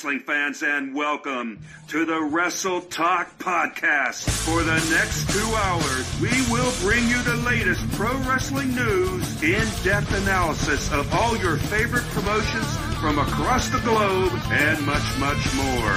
wrestling fans, and welcome to the Wrestle Talk Podcast. For the next two hours, we will bring you the latest pro wrestling news, in depth analysis of all your favorite promotions from across the globe, and much, much more.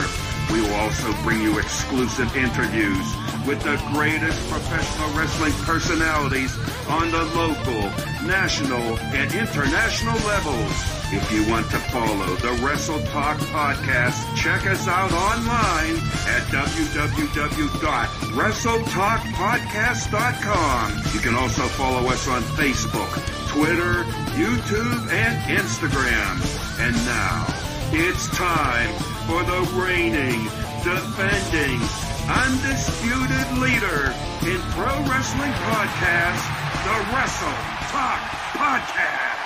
We will also bring you exclusive interviews with the greatest professional wrestling personalities on the local, national, and international levels. If you want to follow the Wrestle Talk podcast, check us out online at www.wrestletalkpodcast.com. You can also follow us on Facebook, Twitter, YouTube, and Instagram. And now, it's time for the reigning, defending, undisputed leader in pro wrestling podcast, the Wrestle Talk Podcast.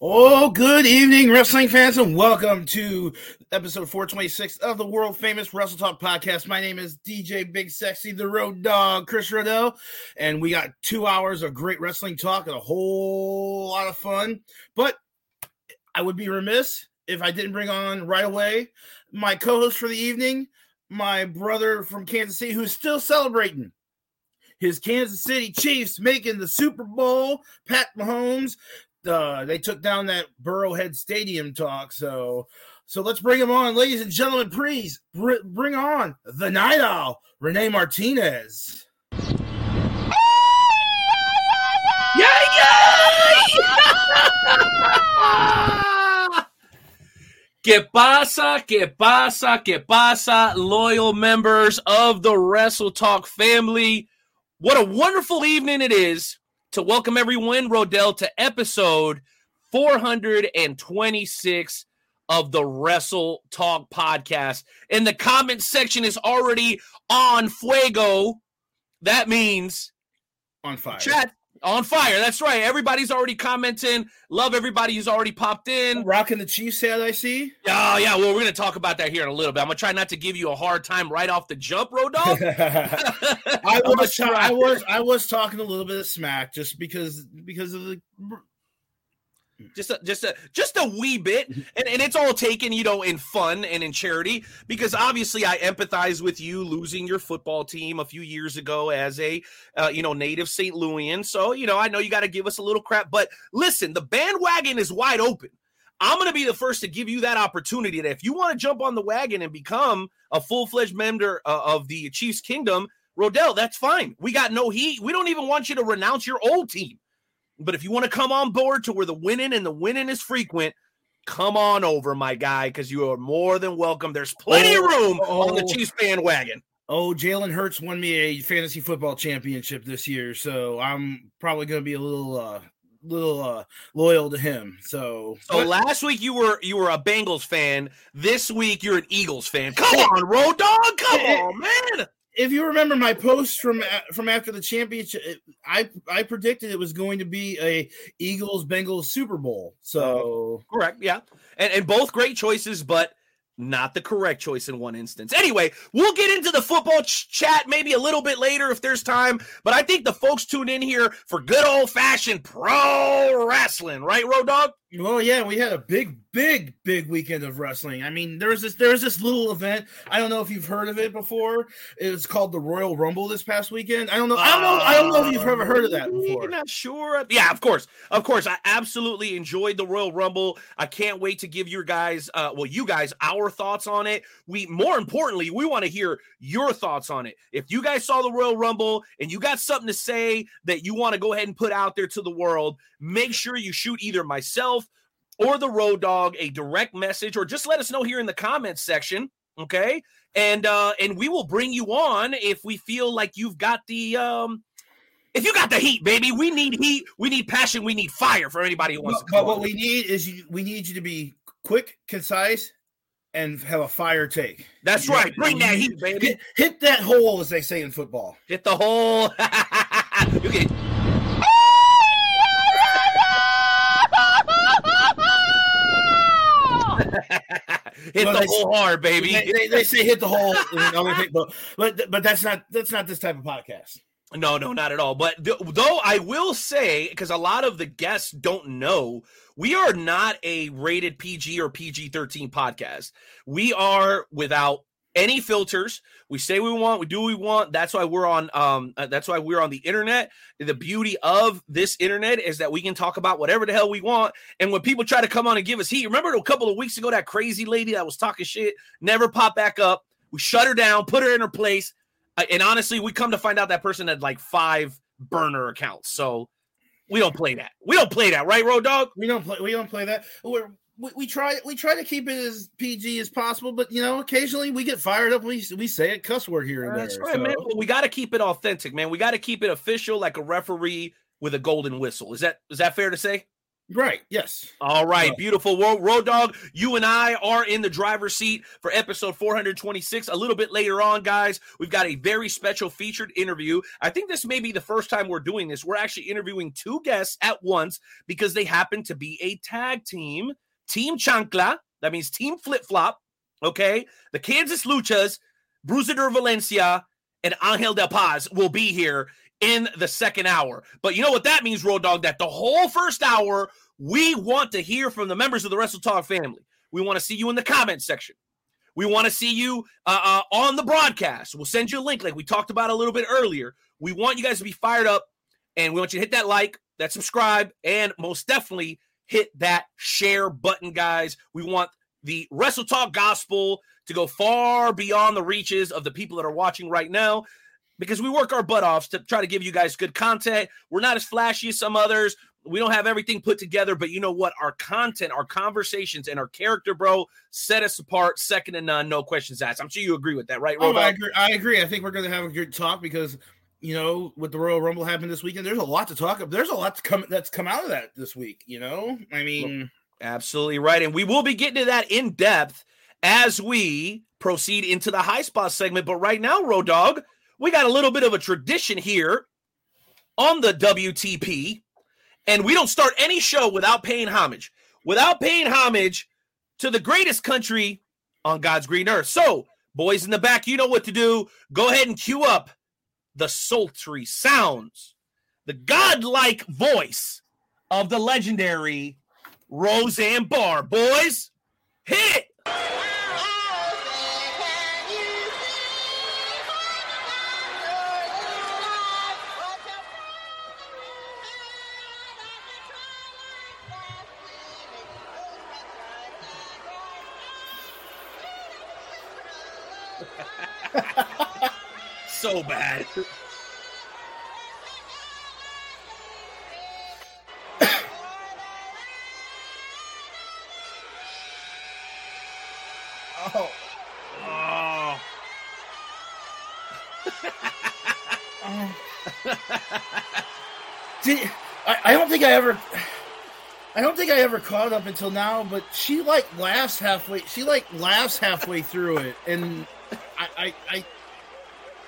Oh, good evening, wrestling fans, and welcome to episode 426 of the world famous Wrestle Talk podcast. My name is DJ Big Sexy, the road dog, Chris Rodell, and we got two hours of great wrestling talk and a whole lot of fun. But I would be remiss if I didn't bring on right away my co host for the evening, my brother from Kansas City, who's still celebrating his Kansas City Chiefs making the Super Bowl. Pat Mahomes uh, they took down that Burrowhead Stadium talk. So, so let's bring him on, ladies and gentlemen. Please br- bring on the Night Owl, Renee Martinez. Yay! Que pasa, que pasa, que pasa, loyal members of the Wrestle Talk family. What a wonderful evening it is to welcome everyone, Rodell, to episode 426 of the Wrestle Talk podcast. And the comment section is already on fuego. That means on fire. Chat on fire. That's right. Everybody's already commenting. Love everybody who's already popped in. Rocking the Chiefs hat, I see. Oh, yeah. Well, we're going to talk about that here in a little bit. I'm going to try not to give you a hard time right off the jump, Road Dog. I was, I was, I was talking a little bit of smack just because, because of the just a just a just a wee bit. And, and it's all taken you know in fun and in charity because obviously i empathize with you losing your football team a few years ago as a uh, you know native st louisan so you know i know you got to give us a little crap but listen the bandwagon is wide open. I'm going to be the first to give you that opportunity that if you want to jump on the wagon and become a full-fledged member uh, of the chiefs kingdom rodell that's fine. We got no heat. We don't even want you to renounce your old team but if you want to come on board to where the winning and the winning is frequent, come on over, my guy, because you are more than welcome. There's plenty oh, of room oh, on the Chiefs bandwagon. Oh, Jalen Hurts won me a fantasy football championship this year, so I'm probably going to be a little uh little uh loyal to him. So So last week you were you were a Bengals fan. This week you're an Eagles fan. Come on, road dog. Come on, man if you remember my post from from after the championship, I I predicted it was going to be a Eagles Bengals Super Bowl. So uh, correct, yeah, and and both great choices, but not the correct choice in one instance. Anyway, we'll get into the football ch- chat maybe a little bit later if there's time, but I think the folks tune in here for good old fashioned pro wrestling, right, Road Dog? Well, yeah, we had a big, big, big weekend of wrestling. I mean, there was this there was this little event. I don't know if you've heard of it before. It was called the Royal Rumble this past weekend. I don't know. I don't know. I don't know if you've ever heard of that before. You're not sure. Yeah, of course, of course. I absolutely enjoyed the Royal Rumble. I can't wait to give your guys, uh, well, you guys, our thoughts on it. We more importantly, we want to hear your thoughts on it. If you guys saw the Royal Rumble and you got something to say that you want to go ahead and put out there to the world, make sure you shoot either myself or the road dog a direct message or just let us know here in the comments section okay? And uh and we will bring you on if we feel like you've got the um if you got the heat baby. We need heat. We need passion. We need fire for anybody who wants but, to but what we need is you, we need you to be quick concise and have a fire take. That's you right. Know, bring that heat baby. Hit, hit, that hole as they say in football. Hit the hole. Okay hit well, the hole hard, baby. They, they, they, say hit the hole, but but that's not that's not this type of podcast. No, no, not at all. But th- though I will say, because a lot of the guests don't know, we are not a rated PG or PG 13 podcast. We are without any filters. We say we want, we do we want. That's why we're on um uh, that's why we're on the internet. The beauty of this internet is that we can talk about whatever the hell we want. And when people try to come on and give us heat, remember a couple of weeks ago that crazy lady that was talking shit never popped back up. We shut her down, put her in her place. Uh, and honestly, we come to find out that person had like five burner accounts. So we don't play that. We don't play that, right, Road Dog? We don't play. We don't play that. We're, we, we try. We try to keep it as PG as possible, but you know, occasionally we get fired up. We we say a cuss word here and That's there. right, so- man. But we got to keep it authentic, man. We got to keep it official, like a referee with a golden whistle. Is that is that fair to say? Right. Yes. All right, Yeah. beautiful. Road, Road Dog, you and I are in the driver's seat for episode 426. A little bit later on, guys, we've got a very special featured interview. I think this may be the first time we're doing this. We're actually interviewing two guests at once because they happen to be a tag team, Team Chancla. That means Team Flip Flop. Okay. The Kansas Luchas, Bruiser Violencia, and Angel Del Paz will be here in the second hour. But you know what that means, Road Dog? That the whole first hour, we want to hear from the members of the Wrestle Talk family. We want to see you in the comment section. We want to see you uh, uh, on the broadcast. We'll send you a link, like we talked about a little bit earlier. We want you guys to be fired up, and we want you to hit that like, that subscribe, and most definitely hit that share button, guys. We want the Wrestle Talk gospel to go far beyond the reaches of the people that are watching right now because we work our butt off to try to give you guys good content. We're not as flashy as some others. We don't have everything put together, but you know what? Our content, our conversations, and our character, bro, set us apart, second to none, no questions asked. I'm sure you agree with that, right, Oh, I agree. I agree. I think we're going to have a good talk because you know, with the Royal Rumble happening this weekend, there's a lot to talk about. There's a lot to come that's come out of that this week. You know, I mean, Absolutely right. And we will be getting to that in depth as we proceed into the high spot segment. But right now, Road Dog, we got a little bit of a tradition here on the WTP. And we don't start any show without paying homage, without paying homage to the greatest country on God's green earth. So, boys in the back, you know what to do. Go ahead and cue up the sultry sounds, the godlike voice of the legendary Roseanne Barr. Boys, hit! So bad. oh, Oh. Did, I, I don't think I ever. I don't think I ever caught up until now, but she like laughs halfway. She like laughs halfway through it, and I, I, I,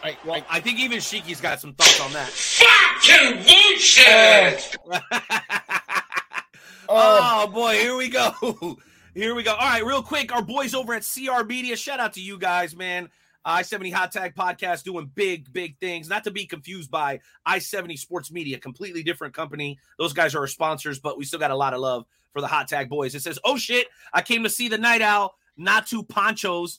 I, Well, I think even Shiki's got some thoughts on that. Fucking bullshit! oh, Oh boy, here we go. Here we go. All right, real quick, our boys over at CR Media. Shout out to you guys, man. I 70 Hot Tag Podcast doing big, big things. Not to be confused by I 70 Sports Media, completely different company. Those guys are our sponsors, but we still got a lot of love for the Hot Tag boys. It says, Oh shit, I came to see the Night Owl, not two ponchos.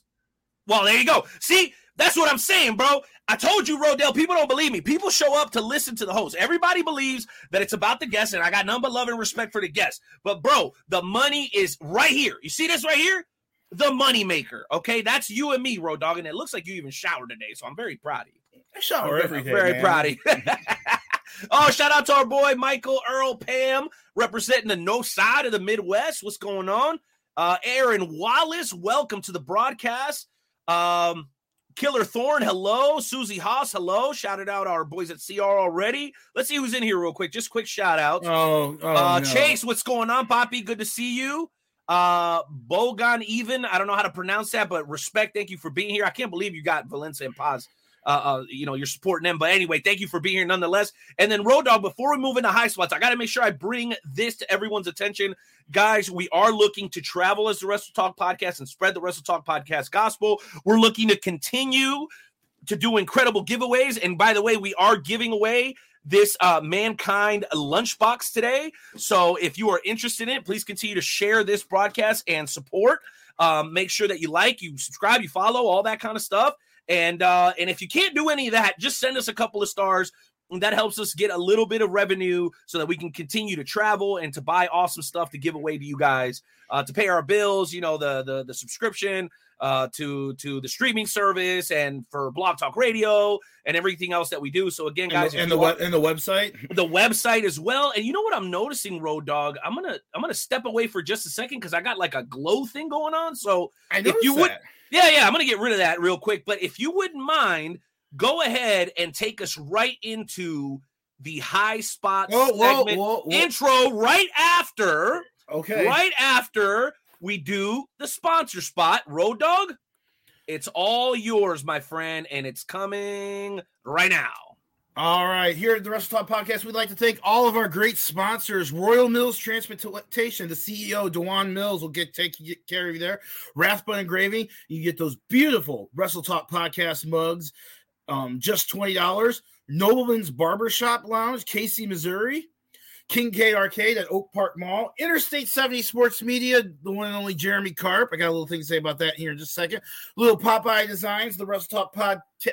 Well, there you go. See, that's what I'm saying, bro. I told you, Rodell, people don't believe me. People show up to listen to the host. Everybody believes that it's about the guest, and I got none but love and respect for the guest. But, bro, the money is right here. You see this right here? The money maker. Okay, that's you and me, Road Dog, and it looks like you even showered today, so I'm very proud of you. I shower I'm every day. very man. proud of you. oh, shout out to our boy Michael Earl Pam, representing the no side of the Midwest. What's going on? Uh, Aaron Wallace, welcome to the broadcast. Um, Killer Thorn, hello. Susie Haas, hello. Shouted out our boys at CR already. Let's see who's in here real quick. Just quick shout outs. Oh, oh uh, no. Chase, what's going on, Poppy? Good to see you. Uh, Bogan, even I don't know how to pronounce that, but respect. Thank you for being here. I can't believe you got Violencia and Paz. Uh, uh, you know, you're supporting them. But anyway, thank you for being here nonetheless. And then Road Dog, before we move into high spots, I got to make sure I bring this to everyone's attention. Guys, we are looking to travel as the Wrestle Talk podcast and spread the Wrestle Talk podcast gospel. We're looking to continue to do incredible giveaways. And by the way, we are giving away this uh, mankind lunchbox today. So if you are interested in it, please continue to share this broadcast and support. Um, make sure that you like, you subscribe, you follow, all that kind of stuff. And uh, and if you can't do any of that, just send us a couple of stars. And that helps us get a little bit of revenue so that we can continue to travel and to buy awesome stuff to give away to you guys uh, to pay our bills. You know the the the subscription, uh, to to the streaming service and for Blog Talk Radio and everything else that we do. So again, guys, and the, and the, and the website, the website as well. And you know what I'm noticing, Road Dog? I'm gonna I'm gonna step away for just a second because I got like a glow thing going on. So if you that. would, yeah, yeah, I'm gonna get rid of that real quick. But if you wouldn't mind, go ahead and take us right into the high spot whoa, segment whoa, whoa, intro right after. Okay. Right after we do the sponsor spot. Road Dog, it's all yours, my friend, and it's coming right now. All right, here at the Wrestle Talk Podcast, we'd like to thank all of our great sponsors. Royal Mills Transportation, the CEO, Dewan Mills, will get take care of you there. Rathbun Engraving, you get those beautiful Wrestle Talk Podcast mugs, um, just $20. Nobleman's Barbershop Lounge, KC, Missouri. King K Arcade at Oak Park Mall, Interstate 70 Sports Media, the one and only Jeremy Carp. I got a little thing to say about that here in just a second. Little Popeye Designs, the Wrestle Talk Pod t-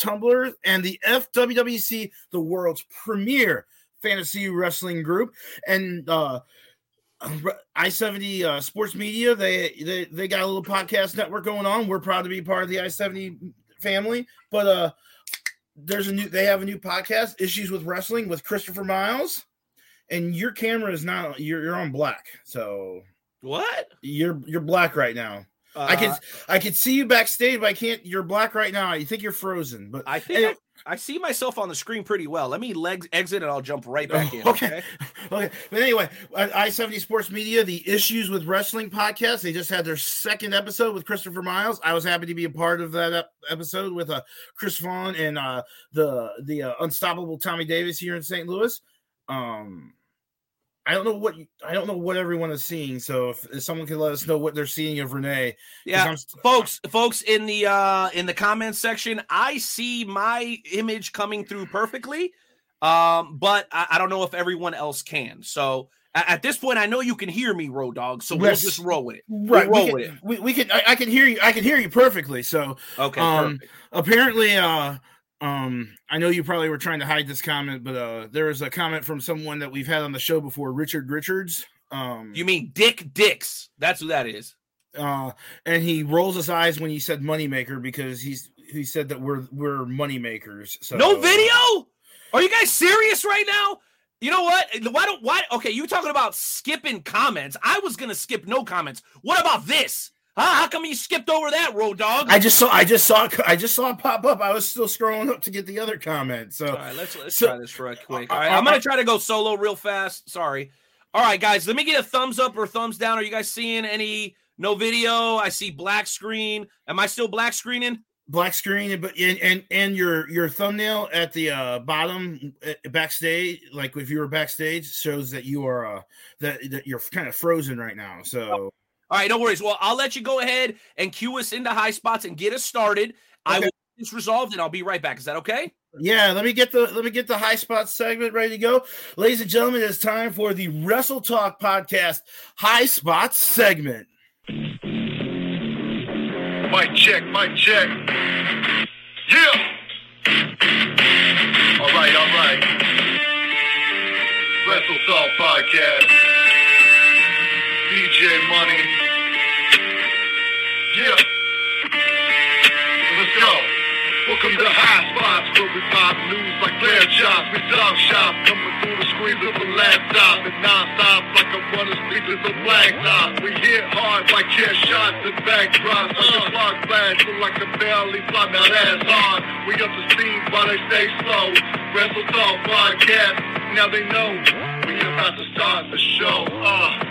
Tumblr, and the FWWC, the world's premier fantasy wrestling group. And uh I-70 uh, Sports Media, they, they they got a little podcast network going on. We're proud to be part of the I-70 family, but uh there's a new they have a new podcast, Issues with Wrestling with Christopher Miles and your camera is not you're you're on black. So what? You're you're black right now. Uh, I can I can see you backstage, but I can't. You're black right now. You think you're frozen, but I think anyway. I, I, see myself on the screen pretty well. Let me legs exit, and I'll jump right back in. Okay, okay. okay. But anyway, I seventy Sports Media, the Issues with Wrestling podcast. They just had their second episode with Christopher Miles. I was happy to be a part of that episode with uh, Chris Vaughn and uh, the the uh, unstoppable Tommy Davis here in St. Louis. Um, I don't know what I don't know what everyone is seeing. So if, if someone can let us know what they're seeing of Renee, yeah, folks, folks in the uh in the comments section, I see my image coming through perfectly, um, but I, I don't know if everyone else can. So at this point, I know you can hear me, Road Dog. So we'll just roll with it. Right, we'll roll we can, with it. We, we can. I, I, can hear you. I can hear you perfectly. So okay. Um, perfect. apparently, uh, um, I know you probably were trying to hide this comment, but uh, there was a comment from someone that we've had on the show before, Richard Richards. Um, you mean Dick Dix? That's who that is. Uh, and he rolls his eyes when you said moneymaker because he's he said that we're we're moneymakers. So no video. Are you guys serious right now? You know what? Why don't why? Okay, you talking about skipping comments? I was gonna skip no comments. What about this? Huh? How come you skipped over that road dog? I just saw I just saw I just saw it pop up. I was still scrolling up to get the other comment. So all right, let's let's so, try this real quick. All right, I'm gonna try to go solo real fast. Sorry. All right, guys, let me get a thumbs up or thumbs down. Are you guys seeing any no video? I see black screen. Am I still black screening? Black screen, but and and, and your your thumbnail at the uh, bottom uh, backstage, like if you were backstage, shows that you are uh that that you're kind of frozen right now. So all right, no worries. Well, I'll let you go ahead and cue us into high spots and get us started. Okay. I will get this resolved and I'll be right back. Is that okay? Yeah, let me get the let me get the high spots segment ready to go. Ladies and gentlemen, it's time for the Wrestle Talk podcast high spots segment. Mic check, mic check. Yeah. All right, all right. Wrestle Talk podcast. DJ Money. Yeah. Let's go. Welcome to High Spots, where we pop news like flare chops. We talk shop, coming through the screens of a laptop. And non-stop like a running speakers of blacktop. We hit hard like chair shots and backdrops. Like a clock flash, look like a belly flop. Now that's hard. We up to speed while they stay slow. Wrestle Talk Podcast, now they know. We about to start the show. Uh.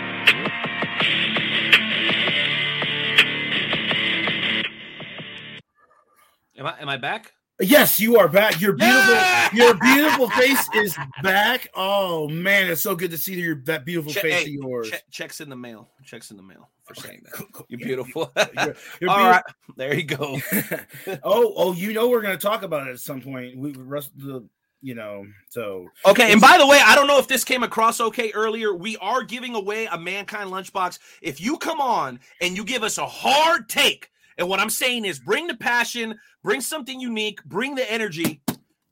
Am I am I back? Yes, you are back. Your beautiful, Yeah! your beautiful face is back. Oh man, it's so good to see your that beautiful Che- face hey, of yours. che- checks in the mail. Checks in the mail for saying that. Cool, cool. You're Yeah, beautiful. You're, you're All beautiful. right, there you go. oh, oh, you know we're gonna talk about it at some point. We rest the, you know, so Okay, and by the way, I don't know if this came across okay earlier. We are giving away a Mankind lunchbox. If you come on and you give us a hard take, and what I'm saying is bring the passion, bring something unique, bring the energy.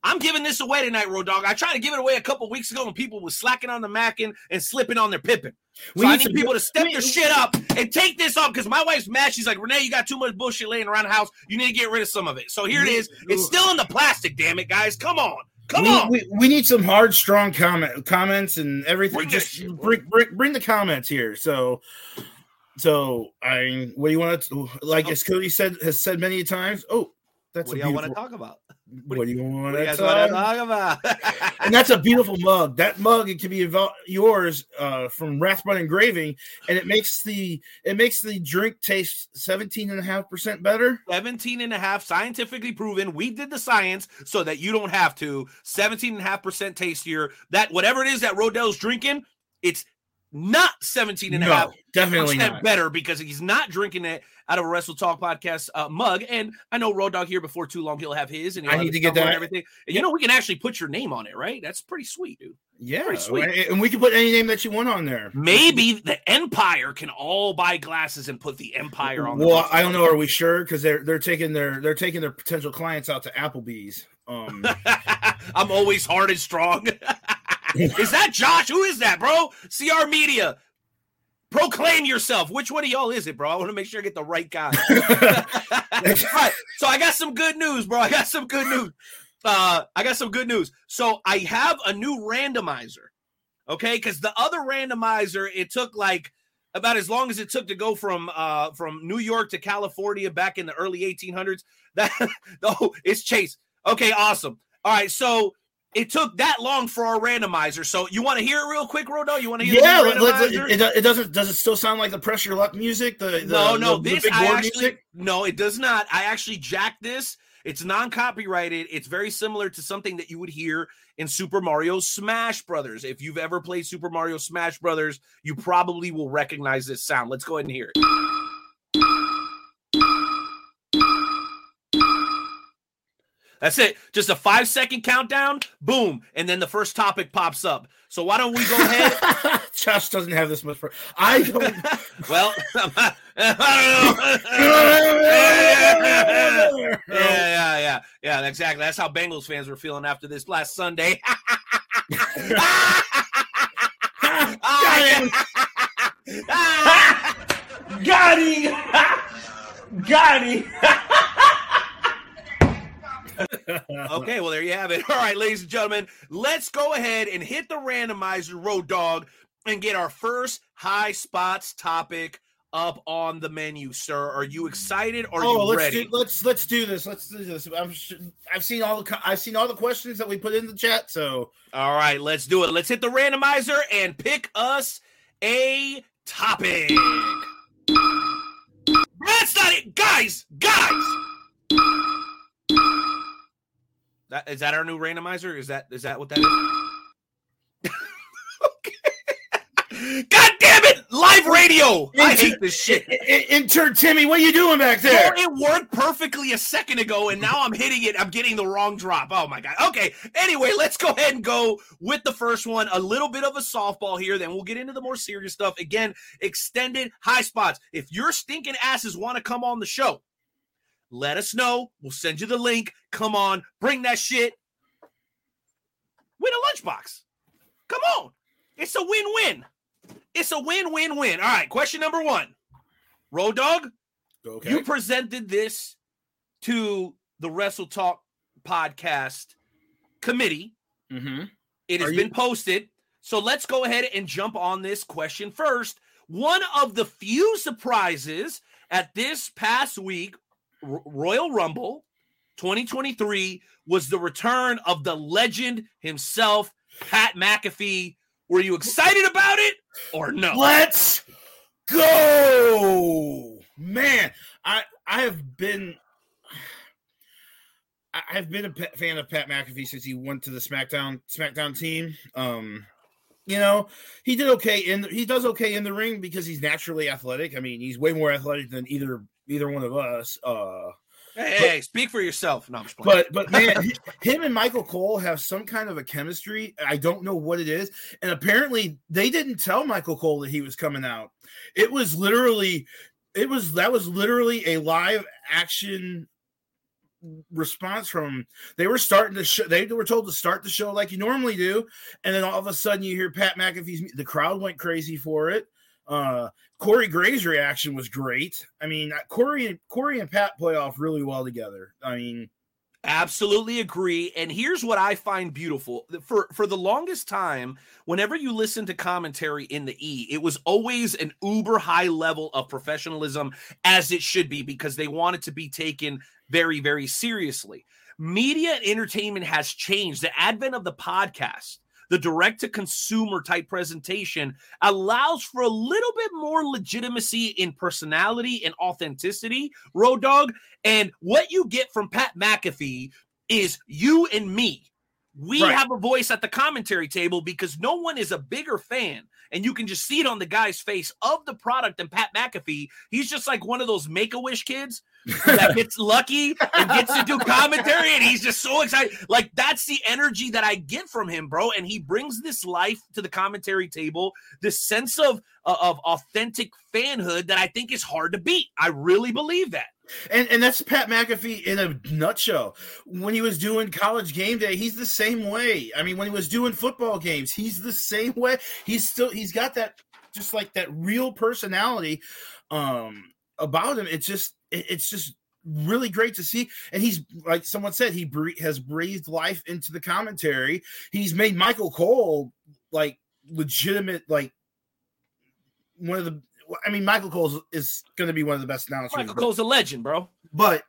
I'm giving this away tonight, Road Dog. I tried to give it away a couple weeks ago when people were slacking on the Mackin and slipping on their Pippin. So We I need people to step we- their shit up and take this off because my wife's mad. She's like, Renee, you got too much bullshit laying around the house. You need to get rid of some of it. So here it is. It's still in the plastic, damn it, guys. Come on. Come we, on. We, we need some hard, strong comment comments and everything. Bring Just shit, bring, bring bring the comments here. So, so I what do you want to like? As Cody said has said many times. Oh, that's what do y'all want to talk about? what do you want What do you to want to talk? talk about? And that's a beautiful mug. That mug it can be yours uh, from Rathbun Engraving, and it makes the it makes the drink taste 17 and a half percent better. 17 and a half scientifically proven we did the science so that you don't have to 17 and a half percent tastier that whatever it is that rodell's drinking it's not 17 and a half definitely not. better because he's not drinking it out of a wrestle talk podcast uh, mug and i know road dog here before too long he'll have his and I need to get number and that. everything and you know we can actually put your name on it right that's pretty sweet dude Yeah, Pretty sweet. and we can put any name that you want on there. maybe the empire can all buy glasses and put the empire on Well. I don't know. Are we sure? Because they're they're taking their they're taking their potential clients out to Applebee's. Um, I'm always hard and strong. is that Josh? Who is that, bro? CR Media. Proclaim yourself. Which one of y'all is it, bro? I want to make sure I get the right guy. right. So I got some good news, bro. I got some good news. Uh, I got some good news. So I have a new randomizer. Okay, because the other randomizer, it took like about as long as it took to go from uh from New York to California back in the early 1800s. That oh, it's Chase. Okay, awesome. All right, so it took that long for our randomizer. So you want to hear it real quick, Rodo? You want to hear yeah, the randomizer? it, it doesn't. Does it still sound like the Press Your Luck music? The, the no, no, the, the this big I actually music. no, it does not. I actually jacked this. It's non-copyrighted. It's very similar to something that you would hear in Super Mario Smash Brothers. If you've ever played Super Mario Smash Brothers, you probably will recognize this sound. Let's go ahead and hear it. That's it. Just a five second countdown, boom, and then the first topic pops up. So why don't we go ahead? Josh doesn't have this much. For, I don't. well, I don't know. yeah, yeah, yeah, yeah. Exactly. That's how Bengals fans were feeling after this last Sunday. Got him! Got him! Okay, well there you have it. All right, ladies and gentlemen, let's go ahead and hit the randomizer road dog and get our first high spots topic up on the menu, sir. Are you excited? Are oh, you let's ready? do let's let's do this. Let's do this. I'm I've seen all the I've seen all the questions that we put in the chat. So All right, let's do it. Let's hit the randomizer and pick us a topic. That's not it, guys. Guys. That is that our new randomizer? Is that is that what that is? okay. God damn it! Live radio. I hate this shit. Intern Timmy, what are you doing back there? Well, it worked perfectly a second ago, and now I'm hitting it. I'm getting the wrong drop. Oh my god. Okay. Anyway, let's go ahead and go with the first one. A little bit of a softball here, then we'll get into the more serious stuff. Again, extended high spots. If your stinking asses want to come on the show, let us know. We'll send you the link. Come on, bring that shit. Win a lunchbox. Come on. It's a win-win. It's a win-win-win. All right, question number one. Road dog. Okay. You presented this to the Wrestle Talk podcast committee. mm-hmm. It has Are been you- posted. So let's go ahead and jump on this question first. One of the few surprises at this past week, Royal Rumble 2023, was the return of the legend himself, Pat McAfee. Were you excited about it or no? Let's go, man. I I have been. I've been a fan of Pat McAfee since he went to the SmackDown SmackDown team. Um, you know, he did okay in he does okay in the ring because he's naturally athletic. I mean, he's way more athletic than either either one of us. Uh, Hey, hey, speak for yourself. No, but but man, him and Michael Cole have some kind of a chemistry. I don't know what it is, and apparently they didn't tell Michael Cole that he was coming out. It was literally, it was that was literally a live action response from they were starting to show they were told to start the show like you normally do and then all of a sudden you hear pat mcafee's the crowd went crazy for it uh corey graves reaction was great i mean uh, corey and corey and pat play off really well together i mean Absolutely agree. And here's what I find beautiful. For for the longest time, whenever you listen to commentary in the E, it was always an uber high level of professionalism as it should be because they want it to be taken very very seriously. Media and entertainment has changed. The advent of the podcast, the direct to consumer type presentation allows for a little bit more legitimacy in personality and authenticity, Road Dog. And what you get from Pat McAfee is you and me. We Right. have a voice at the commentary table because no one is a bigger fan. And you can just see it on the guy's face of the product than Pat McAfee. He's just like one of those make a wish kids that gets lucky and gets to do commentary and he's just so excited. Like that's the energy that I get from him, bro. And he brings this life to the commentary table, this sense of uh, of authentic fanhood that I think is hard to beat. I really believe that. and and that's pat mcafee in a nutshell when he was doing college game day he's the same way i mean when he was doing football games he's the same way he's still he's got that just like that real personality um about him. It's just it- it's just really great to see. And he's like someone said he bre- has breathed life into the commentary. He's made michael cole like legitimate like one of the i mean michael cole is going to be one of the best announcers Michael but- Cole's a legend, bro. but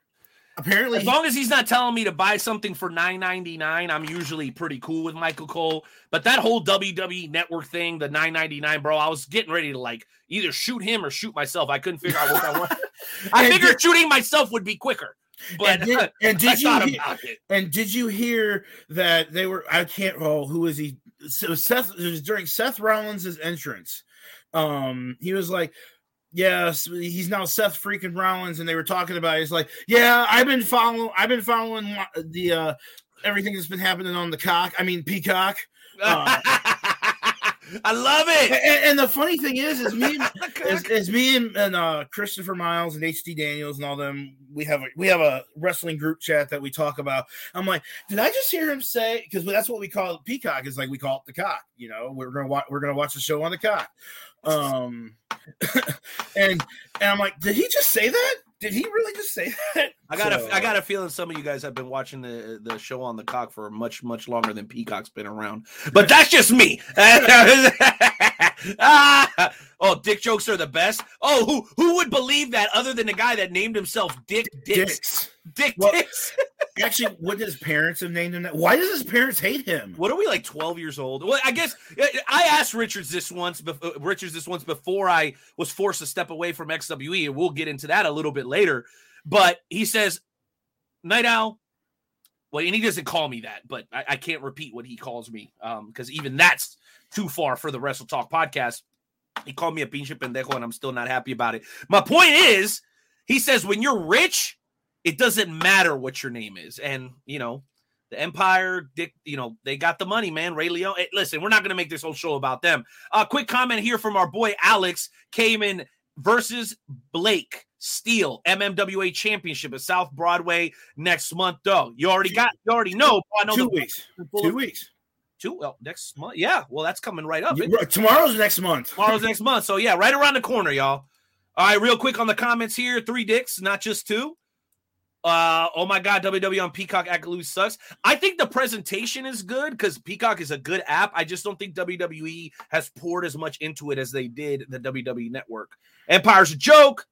apparently As long as he's not telling me to buy something for nine ninety nine, I'm usually pretty cool with Michael Cole. But that whole WWE Network thing, the nine ninety nine, bro, I was getting ready to like either shoot him or shoot myself. I couldn't figure out what I want. I And figured shooting myself would be quicker, but and did, and I did you hear, about it. and did you hear that they were I can't oh who is he so Seth it was during Seth Rollins' entrance um he was like yes he's now Seth freaking Rollins and they were talking about it. he's like yeah I've been following I've been following the uh everything that's been happening on the cock I mean peacock uh, I love it. and, and the funny thing is is me and, is, is me and, and uh, Christopher Miles and HD Daniels and all them. We have a we have a wrestling group chat that we talk about. I'm like, did I just hear him say? Because that's what we call it. Peacock is like we call it the cock. You know, we're gonna watch we're gonna watch the show on the cock. Um, and and I'm like, did he just say that? Did he really just say that? I got So- a I got a feeling some of you guys have been watching the the show on the cock for much much longer than Peacock's been around. But that's just me. ah, oh, dick jokes are the best. Oh, who who would believe that other than the guy that named himself Dick Dicks? dicks. Dick Well- Dicks. Actually, wouldn't his parents have named him that? Why does his parents hate him? What are we like 12 years old? Well, I guess I asked Richards this once before uh, Richards this once before I was forced to step away from XWE, and we'll get into that a little bit later. But he says, Night Owl. Well, and he doesn't call me that, but I, I can't repeat what he calls me um, because even that's too far for the Wrestle Talk podcast. He called me a pinche pendejo, and I'm still not happy about it. My point is, he says, when you're rich, it doesn't matter what your name is. And, you know, the Empire, Dick, you know, they got the money, man. Ray Leon. Hey, listen, we're not going to make this whole show about them. A uh, quick comment here from our boy Alex Cayman versus Blake Steele MMWA Championship at South Broadway next month. Though you already got, you already know. I know Two the- weeks. Two weeks. Two. Well, next month. Yeah. Well, that's coming right up. Tomorrow's next month. Tomorrow's next month. So yeah, right around the corner, y'all. All right, real quick on the comments here. Three dicks, not just two. Uh oh my god, WWE on Peacock Akaloo sucks. I think the presentation is good because Peacock is a good app. I just don't think WWE has poured as much into it as they did the WWE network. Empire's a joke,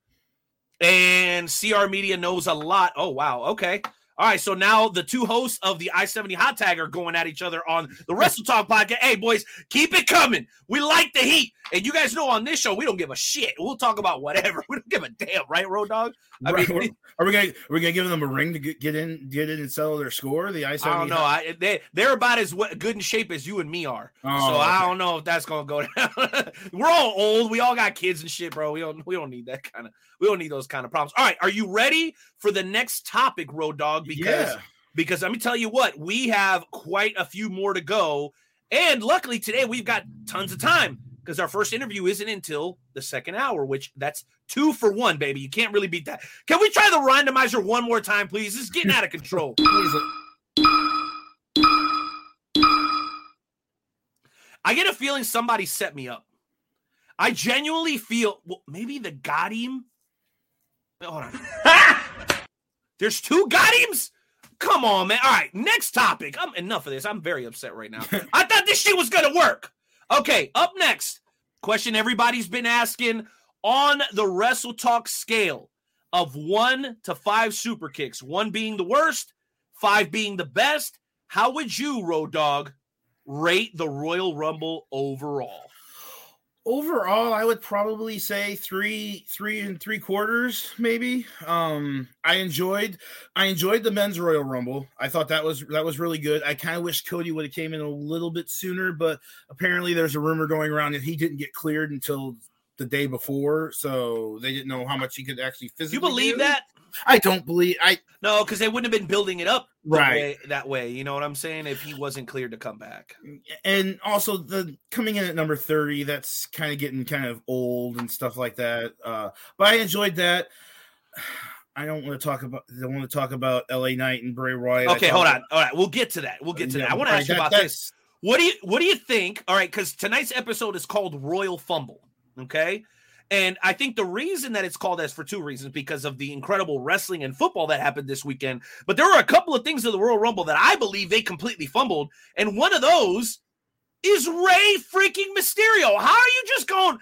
and CR Media knows a lot. Oh wow, okay. All right, so now the two hosts of the I 70 hot tag are going at each other on the Wrestle Talk podcast. Hey, boys, keep it coming. We like the heat. And you guys know on this show, we don't give a shit. We'll talk about whatever. We don't give a damn, right, Road Dog? I Right, mean, are we gonna are we gonna give them a ring to get, get in get in and settle their score? The ice. I don't know. I, they, they're about as good in shape as you and me are. Oh, so I don't know if that's gonna go down. We're all old. We all got kids and shit, bro. We don't we don't need that kind of we don't need those kind of problems. All right, are you ready for the next topic, Road Dog? Because Yeah. because let me tell you what, we have quite a few more to go. And luckily today we've got tons of time because our first interview isn't until the second hour, which that's two for one, baby. You can't really beat that. Can we try the randomizer one more time, please? This is getting out of control. I get a feeling somebody set me up. I genuinely feel well, maybe the got him. Hold on. There's two got hims? Come on, man. All right, next topic. I'm enough of this. I'm very upset right now. I thought this shit was gonna work. Okay, up next. Question everybody's been asking on the Wrestle Talk scale of one to five super kicks, one being the worst, five being the best. How would you, Road Dog, rate the Royal Rumble overall? Overall, I would probably say three, three and three quarters, maybe. Um, I enjoyed, I enjoyed the men's Royal Rumble. I thought that was that was really good. I kind of wish Cody would have came in a little bit sooner, but apparently there's a rumor going around that he didn't get cleared until the day before, so they didn't know how much he could actually physically. you believe do. that? I don't believe. I No, because they wouldn't have been building it up the Right. way, that way. You know what I'm saying? If he wasn't cleared to come back. and also the coming in at number 30 that's kind of getting kind of old and stuff like that uh but i enjoyed that i don't want to talk about i don't want to talk about la knight and bray wyatt Okay, hold on. All right, we'll get to that. We'll get to Yeah, that. I want to right, ask you about that's- this. What do you What do you think? All right, because tonight's episode is called Royal Fumble. Okay, and I think the reason that it's called as for two reasons because of the incredible wrestling and football that happened this weekend. But there were a couple of things in the Royal Rumble that I believe they completely fumbled, and one of those is Rey freaking Mysterio. How are you just going?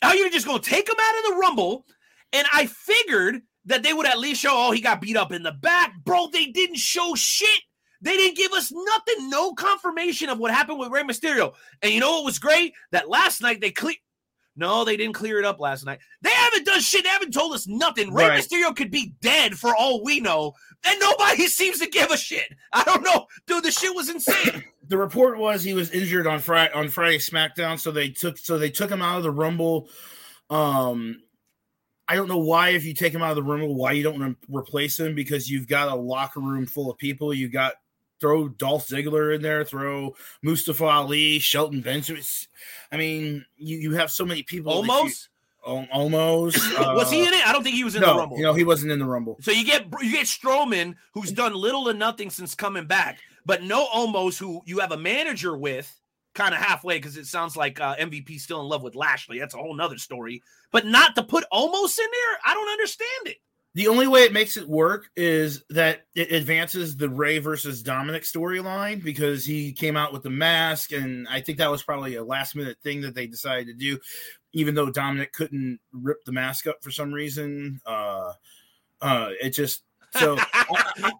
How are you just going to take him out of the Rumble? And I figured that they would at least show, oh, he got beat up in the back, bro. They didn't show shit. They didn't give us nothing, no confirmation of what happened with Rey Mysterio. And you know what was great? That last night they clear. No, they didn't clear it up last night. They haven't done shit. They haven't told us nothing. Rey Right. Mysterio could be dead for all we know, and nobody seems to give a shit. I don't know, dude. The shit was insane. the report was he was injured on friday on friday smackdown so they took so they took him out of the rumble um I don't know why, if you take him out of the rumble, why you don't re- replace him because you've got a locker room full of people. You got throw Dolph Ziggler in there, throw Mustafa Ali, Shelton Benjamin. I mean, you, you have so many people. that you- Omos. Al- Omos. was he uh, in it? I don't think he was in no, the Rumble. You know, he wasn't in the Rumble. So you get you get Strowman, who's done little to nothing since coming back, but no Omos who you have a manager with, kind of halfway because it sounds like uh, MVP still in love with Lashley. That's a whole nother story. But not to put Omos in there, I don't understand it. The only way it makes it work is that it advances the Rey versus Dominic storyline because he came out with the mask, and I think that was probably a last minute thing that they decided to do, even though Dominic couldn't rip the mask up for some reason. Uh, uh, it just so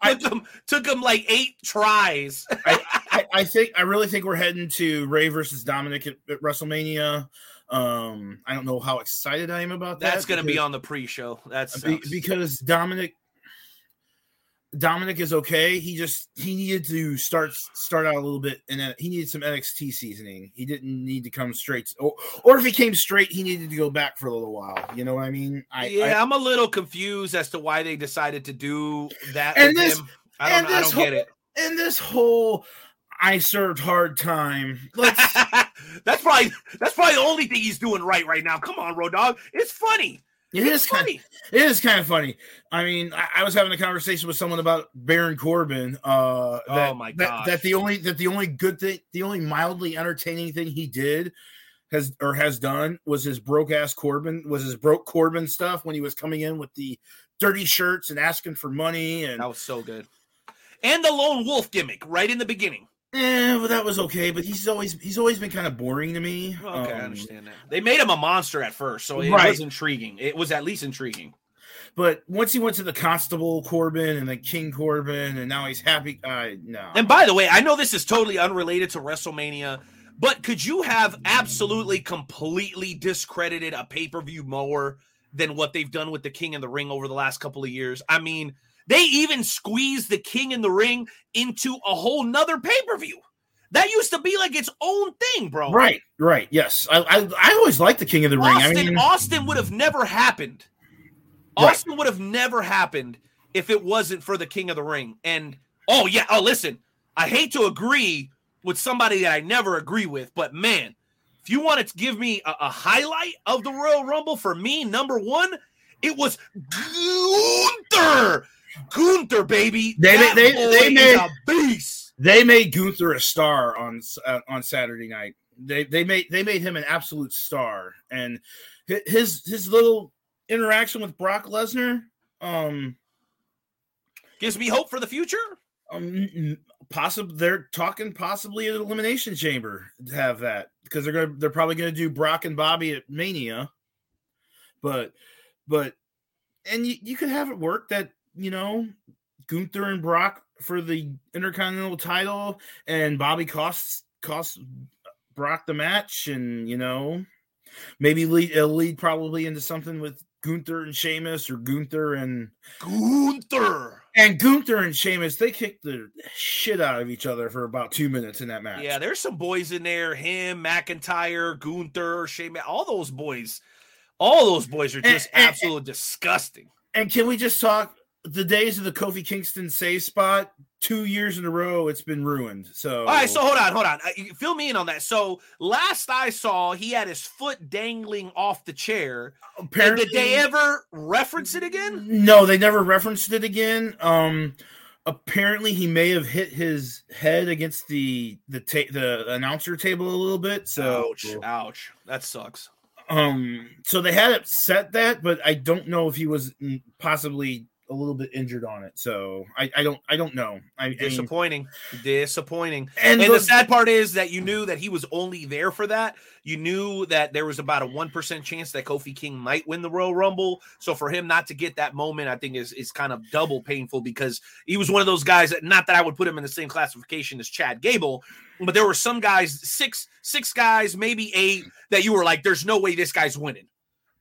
I- took him took him like eight tries. I, I think I really think we're heading to Rey versus Dominic at, at WrestleMania. Um, I don't know how excited I am about that. That's going to be on the pre-show. That's Be- because Dominic Dominic is okay. He just he needed to start start out a little bit and then he needed some NXT seasoning. He didn't need to come straight or, or if he came straight, he needed to go back for a little while. You know what I mean? I yeah, I, am a little confused as to why they decided to do that. And this- him. I don't, and I don't this get it. And this whole I served hard time. That's probably that's probably the only thing he's doing right right now. Come on, Road Dog. It's funny. it It's is kind funny. it is kind of funny. I mean, I, I was having a conversation with someone about Baron Corbin. Uh, that, Oh, my that, that the only that the only good thing, the only mildly entertaining thing he did has or has done was his broke ass Corbin was his broke Corbin stuff when he was coming in with the dirty shirts and asking for money and That was so good. And the lone wolf gimmick right in the beginning. Eh, well, that was okay. But he's always he's always been kind of boring to me. Okay, I Um, understand that. They made him a monster at first, so it Right. was intriguing. It was at least intriguing. But once he went to the Constable Corbin and then King Corbin, and now he's happy. Uh, no. And by the way, I know this is totally unrelated to WrestleMania, but could you have absolutely completely discredited a pay per view more than what they've done with the King in the Ring over the last couple of years? I mean, they even squeezed the King in the Ring into a whole nother pay per view. That used to be like its own thing, bro. Right, right. Yes, I I, I always liked the King of the Austin, Ring. I mean, Austin would have never happened. Right. Austin would have never happened if it wasn't for the King of the Ring. And oh yeah, oh listen, I hate to agree with somebody that I never agree with, but man, if you wanted to give me a, a highlight of the Royal Rumble for me, number one, it was Gunther. Gunther, baby. They- That they- boy they made- a beast. they made Gunther a star on uh, on Saturday night. They they made they made him an absolute star, and his his little interaction with Brock Lesnar, um, Gives me hope for the future. um possibly they're talking possibly an elimination chamber to have that because they're gonna they're probably gonna do Brock and Bobby at Mania, but but and you, you could have it work that you know Gunther and Brock for the Intercontinental title and Bobby costs costs Brock the match and you know maybe lead it'll lead probably into something with Gunther and Sheamus or Gunther and Gunther. and Gunther and Sheamus, they kicked the shit out of each other for about two minutes in that match. Yeah, there's some boys in there. Him, McIntyre, Gunther, Shane, all those boys. All those boys are just and- absolutely disgusting. And can we just talk the days of the Kofi Kingston save spot? Two years in a row, it's been ruined. So, All right, so hold on, hold on. Uh, Fill me in on that. So last I saw, he had his foot dangling off the chair. Apparently, did they ever reference it again? No, they never referenced it again. Um, apparently, he may have hit his head against the the ta- the announcer table a little bit. So, ouch, ouch. That sucks. um, so they had it set that, but I don't know if he was possibly a little bit injured on it. So I, I don't I don't know. I, I mean, Disappointing. Disappointing. and, And the the- sad part is that you knew that he was only there for that. You knew that there was about a one percent chance that Kofi King might win the Royal Rumble. So for him not to get that moment, I think is is kind of double painful because he was one of those guys that not that I would put him in the same classification as Chad Gable, but there were some guys, six six guys, maybe eight, that you were like, "There's no way this guy's winning,"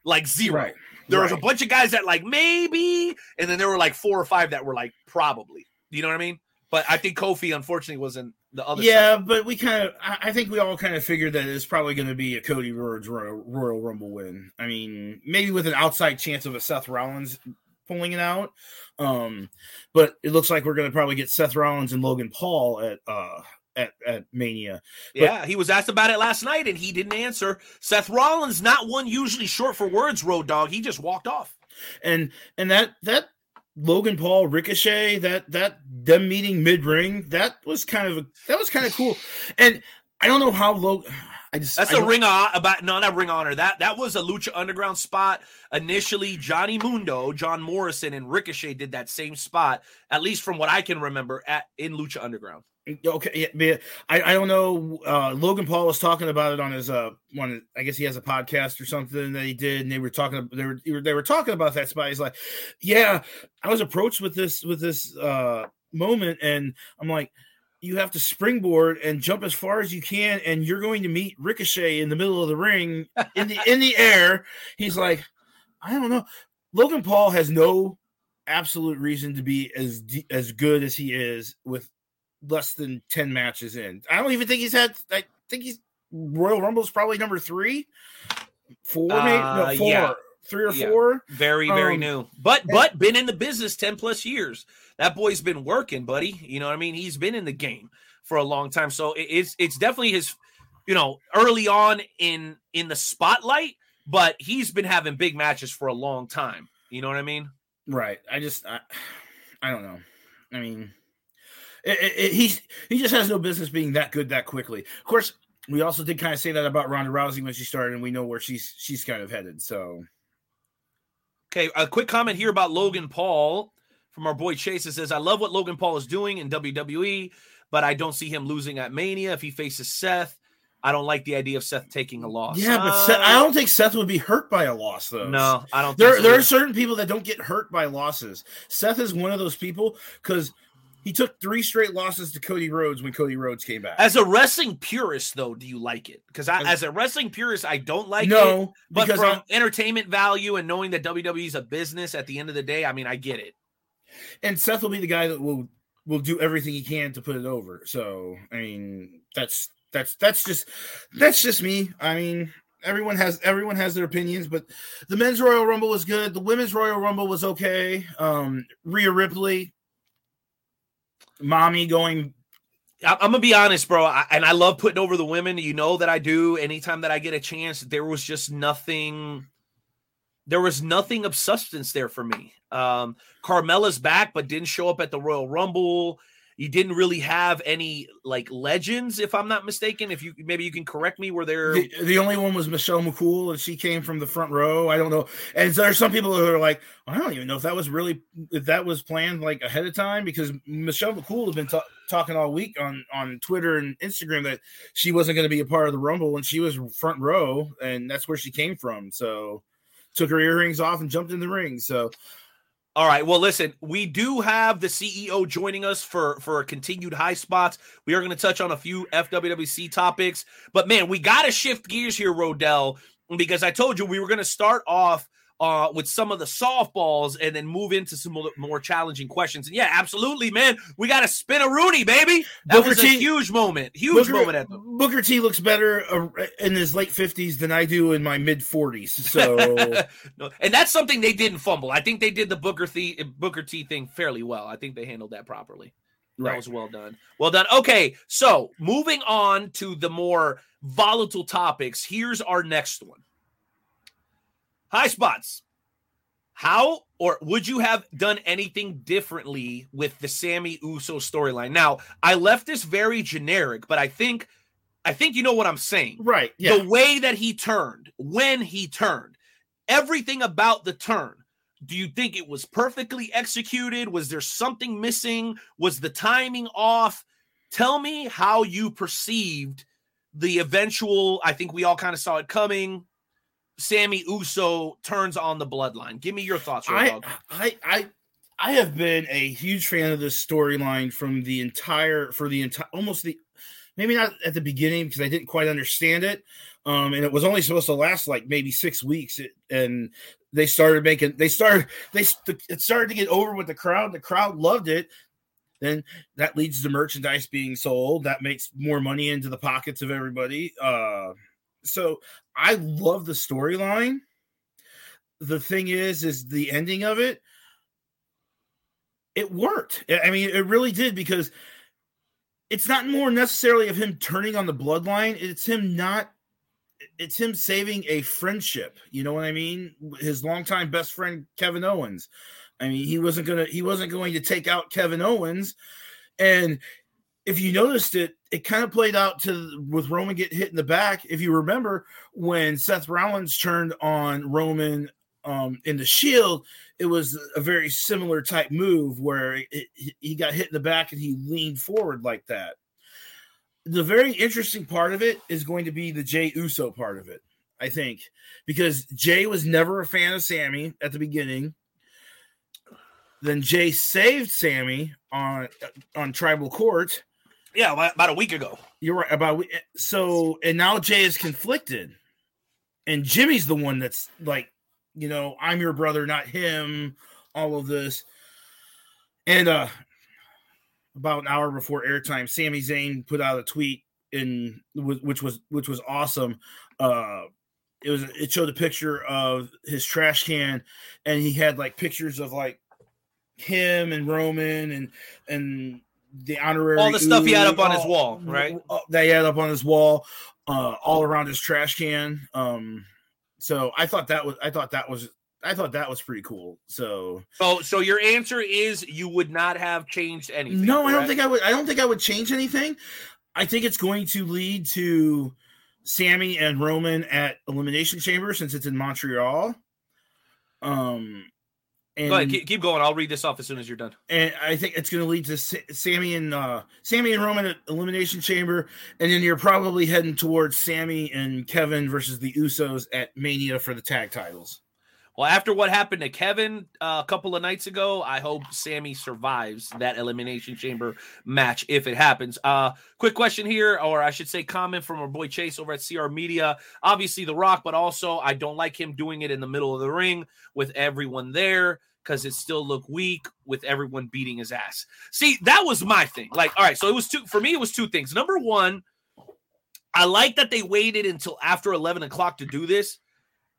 like zero. right. There was a bunch of guys that like maybe, and then there were like four or five that were like probably. You know what I mean? But I think Kofi unfortunately wasn't the other. Yeah, side. but we kind of, I I think we all kind of figured that it's probably going to be a Cody Rhodes Royal, Royal Rumble win. I mean, maybe with an outside chance of a Seth Rollins pulling it out. Um, but it looks like we're going to probably get Seth Rollins and Logan Paul at uh at, at Mania. yeah. He was asked about it last night and he didn't answer. Seth Rollins, not one usually short for words, road dog. He just walked off. and and that that Logan Paul Ricochet that that them meeting mid ring that was kind of a, that was kind of cool, and I don't know how Logan. I just That's I a ring on about no, not a ring honor. That that was a Lucha Underground spot. Initially, Johnny Mundo, John Morrison, and Ricochet did that same spot, at least from what I can remember, at in Lucha Underground. Okay, yeah, I I don't know. Uh, Logan Paul was talking about it on his uh one. I guess he has a podcast or something that he did, and they were talking. They were they were, talking about that spot. He's like, "Yeah, I was approached with this with this uh moment, and I'm like." You have to springboard and jump as far as you can, and you're going to meet Ricochet in the middle of the ring in the in the air. He's like, I don't know. Logan Paul has no absolute reason to be as as good as he is with less than 10 matches in. I don't even think he's had I think he's Royal Rumble's probably number 3. 4 maybe Uh, no, 4. yeah. 3 or Yeah. 4. Very, very Um, new. But but been in the business 10 plus years. That boy's been working, buddy. You know what I mean? He's been in the game for a long time. So it's it's definitely his, you know, early on in in the spotlight, but he's been having big matches for a long time. You know what I mean? Right. I just I, I don't know. I mean it, it, it- he just has no business being that good that quickly. Of course, we also did kind of say that about Ronda Rousey when she started and we know where she's she's kind of headed. So Okay, a quick comment here about Logan Paul from our boy Chase. It says, I love what Logan Paul is doing in WWE, but I don't see him losing at Mania if he faces Seth. I don't like the idea of Seth taking a loss. Yeah, but Uh, Seth, I don't think Seth would be hurt by a loss though. No, I don't. There, think so. there are certain people that don't get hurt by losses. Seth is one of those people because he took three straight losses to Cody Rhodes when Cody Rhodes came back. As a wrestling purist, though, do you like it? Because As- as a wrestling purist, I don't like it. no, But from I'm- entertainment value and knowing that WWE is a business at the end of the day, I mean, I get it. and Seth will be the guy that will will do everything he can to put it over. So I mean, that's that's that's just that's just me. I mean, everyone has everyone has their opinions, but the men's Royal Rumble was good. The women's Royal Rumble was okay. Um, Rhea Ripley, mommy going. I'm gonna be honest, bro, I, and I love putting over the women. You know that I do. Anytime that I get a chance, there was just nothing. There was nothing of substance there for me. Um, Carmella's back, but didn't show up at the Royal Rumble. You didn't really have any like legends, if I'm not mistaken. If you maybe you can correct me, were there? The, the only one was Michelle McCool, and she came from the front row. I don't know. And there are some people who are like, I don't even know if that was really if that was planned like ahead of time because Michelle McCool had been ta- talking all week on on Twitter and Instagram that she wasn't going to be a part of the Rumble, and she was front row, and that's where she came from. So took her earrings off and jumped in the ring. So All right. Well, listen, we do have the CEO joining us for for continued high spots. We are going to touch on a few FWWC topics, but man, we got to shift gears here, Rodell, because I told you we were going to start off uh, with some of the softballs and then move into some more, more challenging questions. And yeah, absolutely, man, we got to spin a Rooney, baby. That Booker was a T- huge moment, huge Booker, moment at the. Booker T looks better uh, in his late fifties than I do in my mid forties. So. no, and that's something they didn't fumble. I think they did the Booker T Booker T thing fairly well. I think they handled that properly. That Right. was well done. Well done. Okay, so moving on to the more volatile topics. Here's our next one. High spots. How or would you have done anything differently with the Sami Uso storyline? Now, I left this very generic, but I think I think you know what I'm saying Right. Yeah. the way that he turned, when he turned, everything about the turn. Do you think it was perfectly executed? Was there something missing? Was the timing off? Tell me how you perceived the eventual. I think we all kind of saw it coming. Sami Uso turns on the bloodline. Give me your thoughts, Road I. I, I, I have been a huge fan of this storyline from the entire, for the entire, almost the, maybe not at the beginning because I didn't quite understand it. Um, and it was only supposed to last like maybe six weeks. It, and they started making, they started, they, it started to get over with the crowd. The crowd loved it. Then that leads to merchandise being sold. That makes more money into the pockets of everybody. Uh, so I love the storyline. The thing is, is the ending of it. It worked. I mean, it really did because it's not more necessarily of him turning on the bloodline. It's him not. It's him saving a friendship. You know what I mean? His longtime best friend Kevin Owens. I mean, he wasn't gonna. He wasn't going to take out Kevin Owens, and if you noticed it, it kind of played out to with Roman getting hit in the back. If you remember when Seth Rollins turned on Roman um, in the Shield, it was a very similar type move where it, he got hit in the back and he leaned forward like that. The very interesting part of it is going to be the Jey Uso part of it, I think, because Jey was never a fan of Sami at the beginning. Then Jey saved Sami on on Tribal Court. Yeah, about a week ago. You're right about so, and now Jey is conflicted, and Jimmy's the one that's like, you know, I'm your brother, not him. All of this, and uh, about an hour before airtime, Sami Zayn put out a tweet in which was which was awesome. Uh, it was it showed a picture of his trash can, and he had like pictures of like him and Roman and and the honorary All the stuff he had up on his wall, right? uh, That he had up on his wall, uh, all around his trash can. Um, so I thought that was I thought that was I thought that was pretty cool. So So, so your answer is you would not have changed anything. no, I don't think I would. I don't think I would change anything. I think it's going to lead to Sami and Roman at Elimination Chamber since it's in Montreal. Um, And, Go ahead, keep, keep going. I'll read this off as soon as you're done. and I think it's going to lead to Sa- Sami and uh, Sami and Roman at Elimination Chamber, and then you're probably heading towards Sami and Kevin versus the Usos at Mania for the tag titles. Well, after what happened to Kevin uh, a couple of nights ago, I hope Sami survives that elimination chamber match if it happens. Uh, quick question here, or I should say, comment from our boy Chase over at CR Media. Obviously, The Rock, but also I don't like him doing it in the middle of the ring with everyone there because it still looked weak with everyone beating his ass. See, that was my thing. Like, all right, so it was two for me. It was two things. Number one, I like that they waited until after eleven o'clock to do this.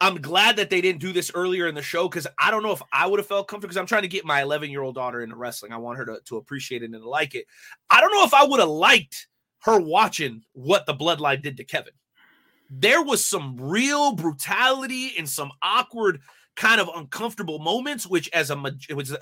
I'm glad that they didn't do this earlier in the show because I don't know if I would have felt comfortable because I'm trying to get my 11 year old daughter into wrestling. I want her to, to appreciate it and like it. I don't know if I would have liked her watching what the bloodline did to Kevin. There was some real brutality and some awkward, kind of uncomfortable moments, which as a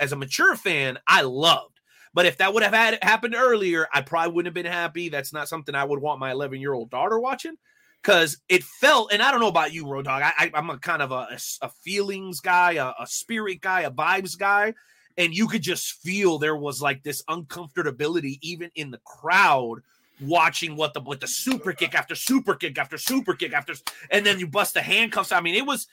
as a mature fan, I loved. But if that would have had happened earlier, I probably wouldn't have been happy. That's not something I would want my 11 year old daughter watching because it felt, and I don't know about you, Road Dog. I, I'm a kind of a, a feelings guy, a, a spirit guy, a vibes guy, and you could just feel there was like this uncomfortability even in the crowd watching what the with the super kick after super kick after super kick after, and then you bust the handcuffs. I mean, it was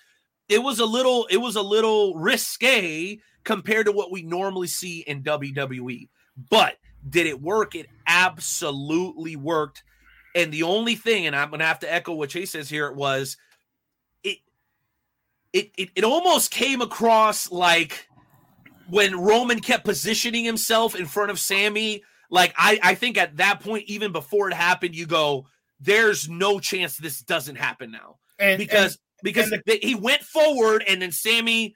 it was a little it was a little risque compared to what we normally see in WWE. But did it work? It absolutely worked. And the only thing, and I'm gonna have to echo what Chase says here, was it it it, it almost came across like when Roman kept positioning himself in front of Sami. Like I, I think at that point, even before it happened, you go, "There's no chance this doesn't happen now," And because because and they- he went forward and then Sami,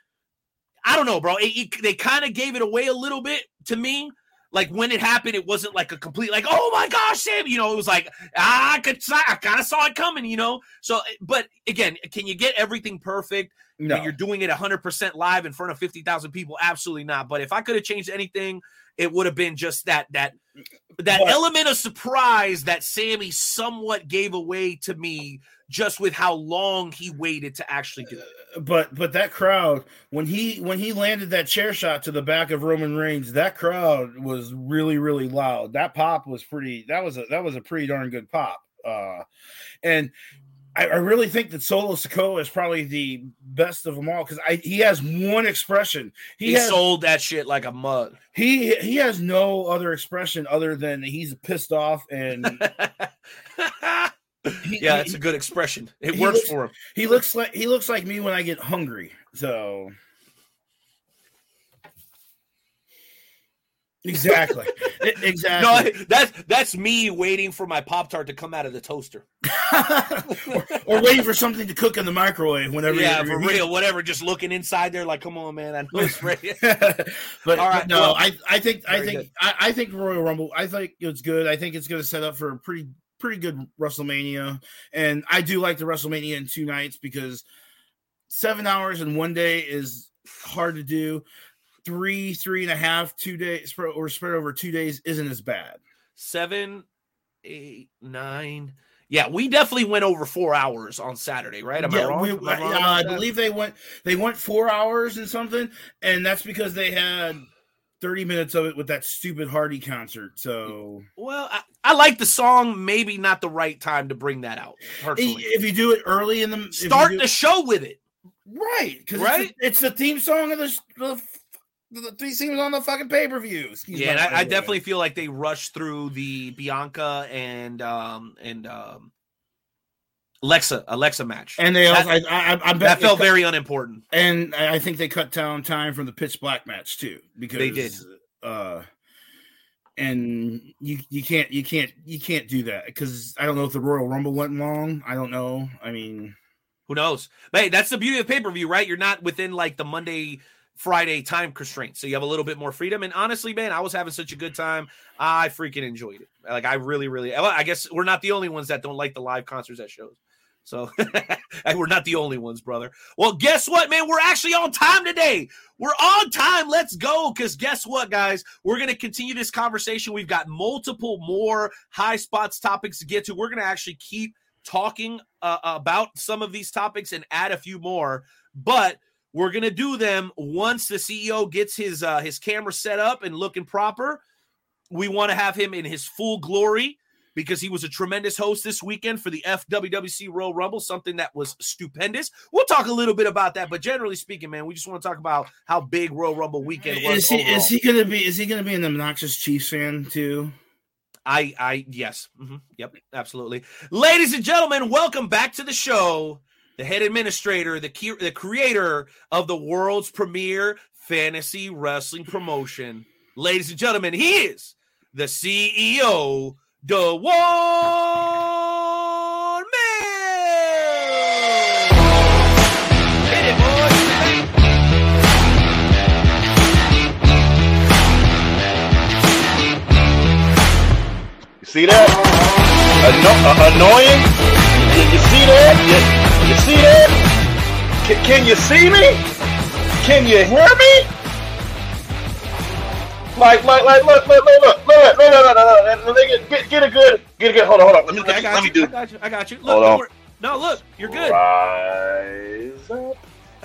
I don't know, bro. It- it- they kind of gave it away a little bit to me. Like when it happened, it wasn't like a complete like, oh my gosh, Sami. You know, it was like ah, I could, I kind of saw it coming. You know, so but again, can you get everything perfect? no, when you're doing it 100% live in front of 50,000 people absolutely not but if i could have changed anything it would have been just that that that But- element of surprise that sami somewhat gave away to me just with how long he waited to actually do it but but that crowd when he when he landed that chair shot to the back of Roman Reigns, that crowd was really really loud. That pop was pretty. That was a that was a pretty darn good pop. Uh, and I, I really think that Solo Sikoa is probably the best of them all because I he has one expression. he, He has sold that shit like a mug he he has no other expression other than he's pissed off and he, yeah that's a good expression it works looks- for him he looks like he looks like me when I get hungry. So exactly, E- no that's that's me waiting for my pop tart to come out of the toaster or, or waiting for something to cook in the microwave whenever. yeah for real whatever just looking inside there like come on man i know it's ready but, All right, but no, well, I I think I think. I, I think Royal Rumble. I think it's good. I think it's going to set up for a pretty pretty good WrestleMania, and I do like the WrestleMania in two nights because seven hours in one day is hard to do. Three, three and a half, two days, or spread over two days isn't as bad. seven, eight, nine. Yeah, we definitely went over four hours on Saturday, right? Am I wrong? we- Am I, wrong uh, I believe they went they went four hours and something, and that's because they had thirty minutes of it with that stupid Hardy concert. So Well, I, I like the song. Maybe not the right time to bring that out. Personally, if you do it early in the start the show with it. right because Right? it's, the, it's the theme song of the the, the three scenes on the fucking pay per view. Yeah, and I, I definitely feel like they rushed through the Bianca and um and um Alexa Alexa match. and they that, I, I, I bet that felt cut- very unimportant. and I I think they cut down time from the pitch black match too because They did. Uh, and you you can't you can't you can't do that because I don't know if the Royal Rumble went long. I don't know. I mean, Who knows? But hey, that's the beauty of pay per view, right? You're not within like the Monday, Friday time constraints, so you have a little bit more freedom. And honestly, man, I was having such a good time. I freaking enjoyed it. Like I really, really. I guess we're not the only ones that don't like the live concerts at shows. So we're not the only ones, brother. Well, guess what, man? We're actually on time today. We're on time. Let's go. Because guess what, guys? We're going to continue this conversation. We've got multiple more high spots topics to get to. We're going to actually keep talking uh, about some of these topics and add a few more. But We're gonna do them once the CEO gets his uh, his camera set up and looking proper. We want to have him in his full glory because he was a tremendous host this weekend for the FWWC Royal Rumble, something that was stupendous. We'll talk a little bit about that, but generally speaking, man, we just want to talk about how big Royal Rumble weekend was. Is he overall. is he gonna be is he gonna be an obnoxious Chiefs fan too? I, I, yes, hmm yep, absolutely. Ladies and gentlemen, welcome back to the show. The head administrator, the key, the creator of the world's premier fantasy wrestling promotion. Ladies and gentlemen, he is the CEO, the one man. Hit it, boys. You see that? Anno- uh, annoying? You, you see that? You, you see that? Can, can you see me? Can you hear me? Like, like, like, look, look, look, look, look, look, look, look, look, look, look, get, get a good, get a good, hold on, hold on, let me, let me, got let me you. do I got you. I got you. Look, Hold on. No, look, you're good. Rise up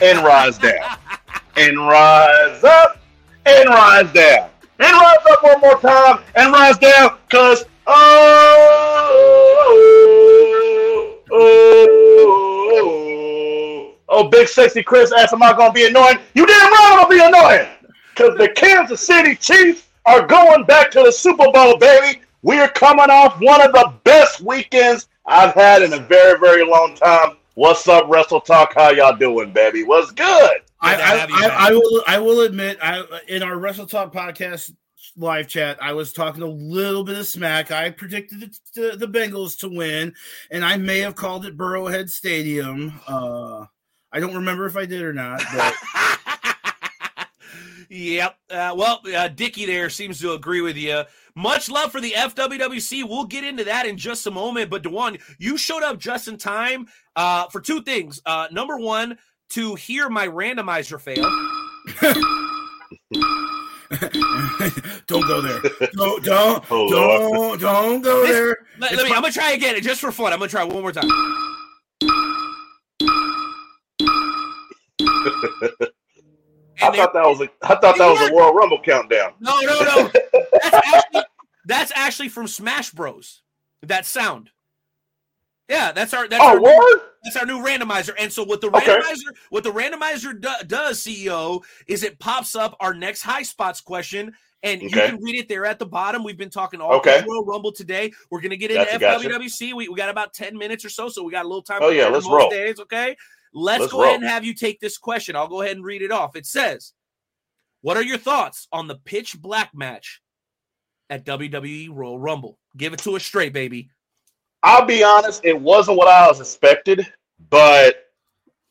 and rise down. and rise up and rise down. And rise up one more time and rise down because oh, oh, oh, oh, Oh. Oh, big sexy Chris asked, Am I going to be annoying? You damn right I'm going to be annoying because the Kansas City Chiefs are going back to the Super Bowl, baby. We are coming off one of the best weekends I've had in a very, very long time. What's up, Wrestle Talk? How y'all doing, baby? What's good? I, I, I. I will I will admit I in our Wrestle Talk podcast live chat I was talking a little bit of smack. I predicted to, the Bengals to win, and I may have called it Burrowhead Stadium. Uh, I don't remember if I did or not, but yep. Uh, well, uh, Dickie there seems to agree with you. Much love for the FWWC. We'll get into that in just a moment. But Dewan, you showed up just in time uh, for two things. Uh, number one, to hear my randomizer fail. don't go there. Don't don't Oh, don't don't go This- there. Let, let me. my- I'm gonna try again, just for fun. I'm gonna try one more time. I thought that was a I thought that was a World Rumble countdown. no, no, no. That's actually that's actually from Smash Bros. That sound. Yeah, that's our that's Oh, our new, that's our new randomizer. And so what the Okay. randomizer what the randomizer do, does, CEO, is it pops up our next high spots question. And you can read it there at the bottom. We've been talking all Okay. Royal Rumble today. We're gonna get into Gotcha, gotcha. FWWC. We, we got about 10 minutes or so, so we got a little time. Oh, yeah, let's roll. Days, okay. Let's, Let's go ahead and have you take this question. I'll go ahead and read it off. It says, What are your thoughts on the pitch black match at WWE Royal Rumble? Give it to us straight, baby. I'll be honest, it wasn't what I was expected, but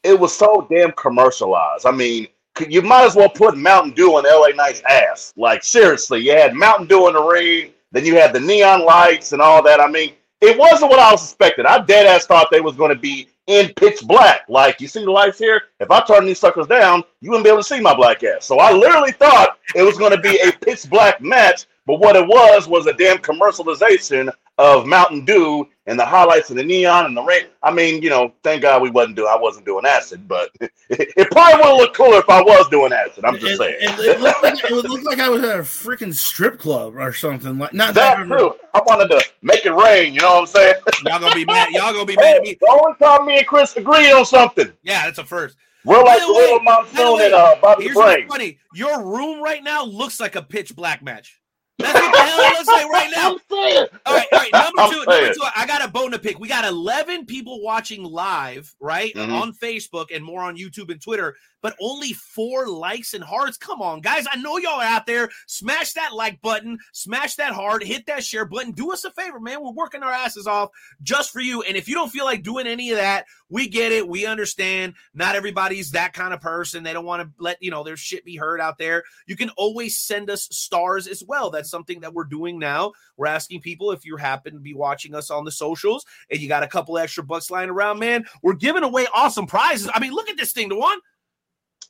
it was so damn commercialized. I mean, you might as well put Mountain Dew on LA Knight's ass. Like seriously, you had Mountain Dew in the ring, then you had the neon lights and all that. I mean, it wasn't what I was expecting. I dead ass thought they was going to be in pitch black. Like you see the lights here. If I turn these suckers down, you wouldn't be able to see my black ass. So I literally thought it was going to be a pitch black match. But what it was was a damn commercialization of Mountain Dew and the highlights of the neon and the rain. I mean, you know, thank God we wasn't doing. I wasn't doing acid, but it, it probably would looked cooler if I was doing acid. I'm just It, saying. it, it looked like, it would look like I was at a freaking strip club or something. Like not That that too. I wanted to make it rain. You know what I'm saying? Y'all gonna be mad. Y'all gonna be mad at me. the only time me and Chris agreed on something. Yeah, that's a first. We're like the way- little monsoon way, and uh, Bobby Here's Brain. funny. Your room right now looks like a pitch black match. That's what the hell it looks like right now. I'm saying. All right, all right. Number I'm two, number two. I got a bone to pick. We got 11 people watching live, right, Mhm. on Facebook and more on YouTube and Twitter, but only four likes and hearts. Come on, guys. I know y'all are out there. Smash that like button, smash that heart, hit that share button. Do us a favor, man. We're working our asses off just for you. And if you don't feel like doing any of that, we get it. We understand. Not everybody's that kind of person. They don't want to let you know their shit be heard out there. You can always send us stars as well. That's something that we're doing now. We're asking people if you happen to be watching us on the socials and you got a couple extra bucks lying around, man. We're giving away awesome prizes. I mean, look at this thing, the one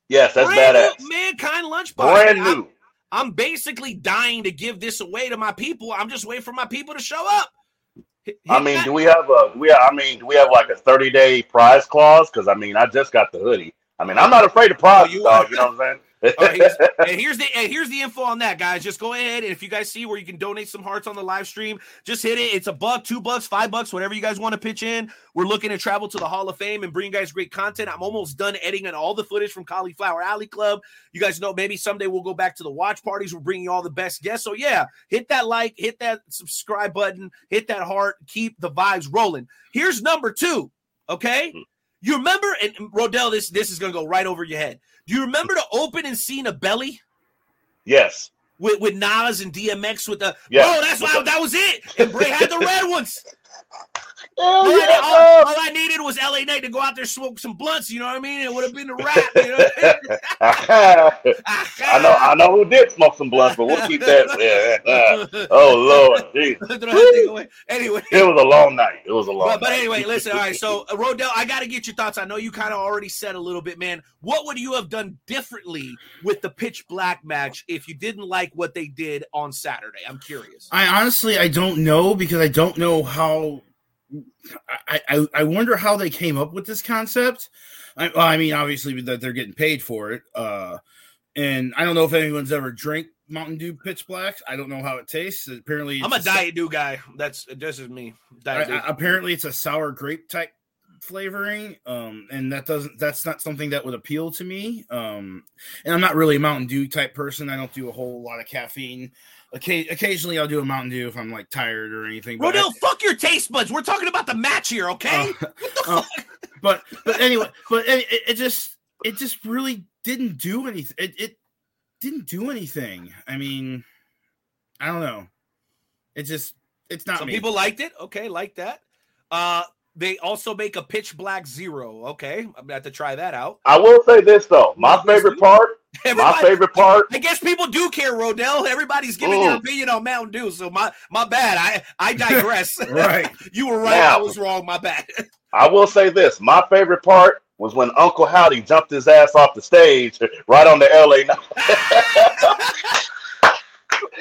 Yes, that's brand badass. new mankind lunchbox. Brand I'm- new. I'm basically dying to give this away to my people. I'm just waiting for my people to show up. Hit- I mean, that- do we have a? We? Have, I mean, do we have like a thirty day prize clause? Because I mean, I just got the hoodie. I mean, I'm not afraid of oh, prizes, you dog. are. You know what I'm saying? All right, here's, and here's the and here's the info on that, guys. Just go ahead and if you guys see where you can donate some hearts on the live stream, just hit it. It's a buck, two bucks, five bucks, whatever you guys want to pitch in. We're looking to travel to the Hall of Fame and bring you guys great content. I'm almost done editing all the footage from Cauliflower Alley Club. You guys know maybe someday we'll go back to the watch parties. We're bringing you all the best guests. So yeah, hit that like, hit that subscribe button, hit that heart, keep the vibes rolling. Here's number two. Okay. Hmm. You remember, and and Rodell, this this is gonna go right over your head. Do you remember the open and scene of Belly yes. with, with Nas and DMX with the Yeah. Oh, bro? That's why that was it. And Bray had the red ones. Hell All, I, all- all I needed was LA Knight to go out there smoke some blunts. You know what I mean? It would have been a wrap. You know? I know, I know who did smoke some blunts, but we'll keep that. Yeah. oh Lord, Jeez. Throw that thing away. Anyway, it was a long night. It was a long. But, but anyway, listen. All right, so uh, Rodell, I got to get your thoughts. I know you kind of already said a little bit, man. What would you have done differently with the pitch black match if you didn't like what they did on Saturday? I'm curious. I honestly I don't know because I don't know how. I, I I wonder how they came up with this concept. I, well, I mean, obviously that they're getting paid for it, uh, and I don't know if anyone's ever drank Mountain Dew Pitch Blacks. I don't know how it tastes. Apparently, I'm a sou- diet dew guy. That's this is me. Diet. I- apparently, it's a sour grape type flavoring, um, and that doesn't. That's not something that would appeal to me. Um, and I'm not really a Mountain Dew type person. I don't do a whole lot of caffeine. Occa- occasionally, I'll do a Mountain Dew if I'm like tired or anything. Rodell, fuck your taste buds. We're talking about the match here, okay? Uh, uh, but but anyway, but it, it, it just it just really didn't do anything. It, it didn't do anything. I mean, I don't know. It just it's not Some me. people liked it. Okay, like that. Uh, they also make a pitch black zero. Okay, I'm gonna have to try that out. I will say this though. My Yes, favorite dude. part. My favorite part. I guess people do care, Rodell. Everybody's giving their Mm. opinion on Mountain Dew, so my my bad. I I digress. right. you were right. I was wrong. My bad. I will say this. My favorite part was when Uncle Howdy jumped his ass off the stage right on the LA.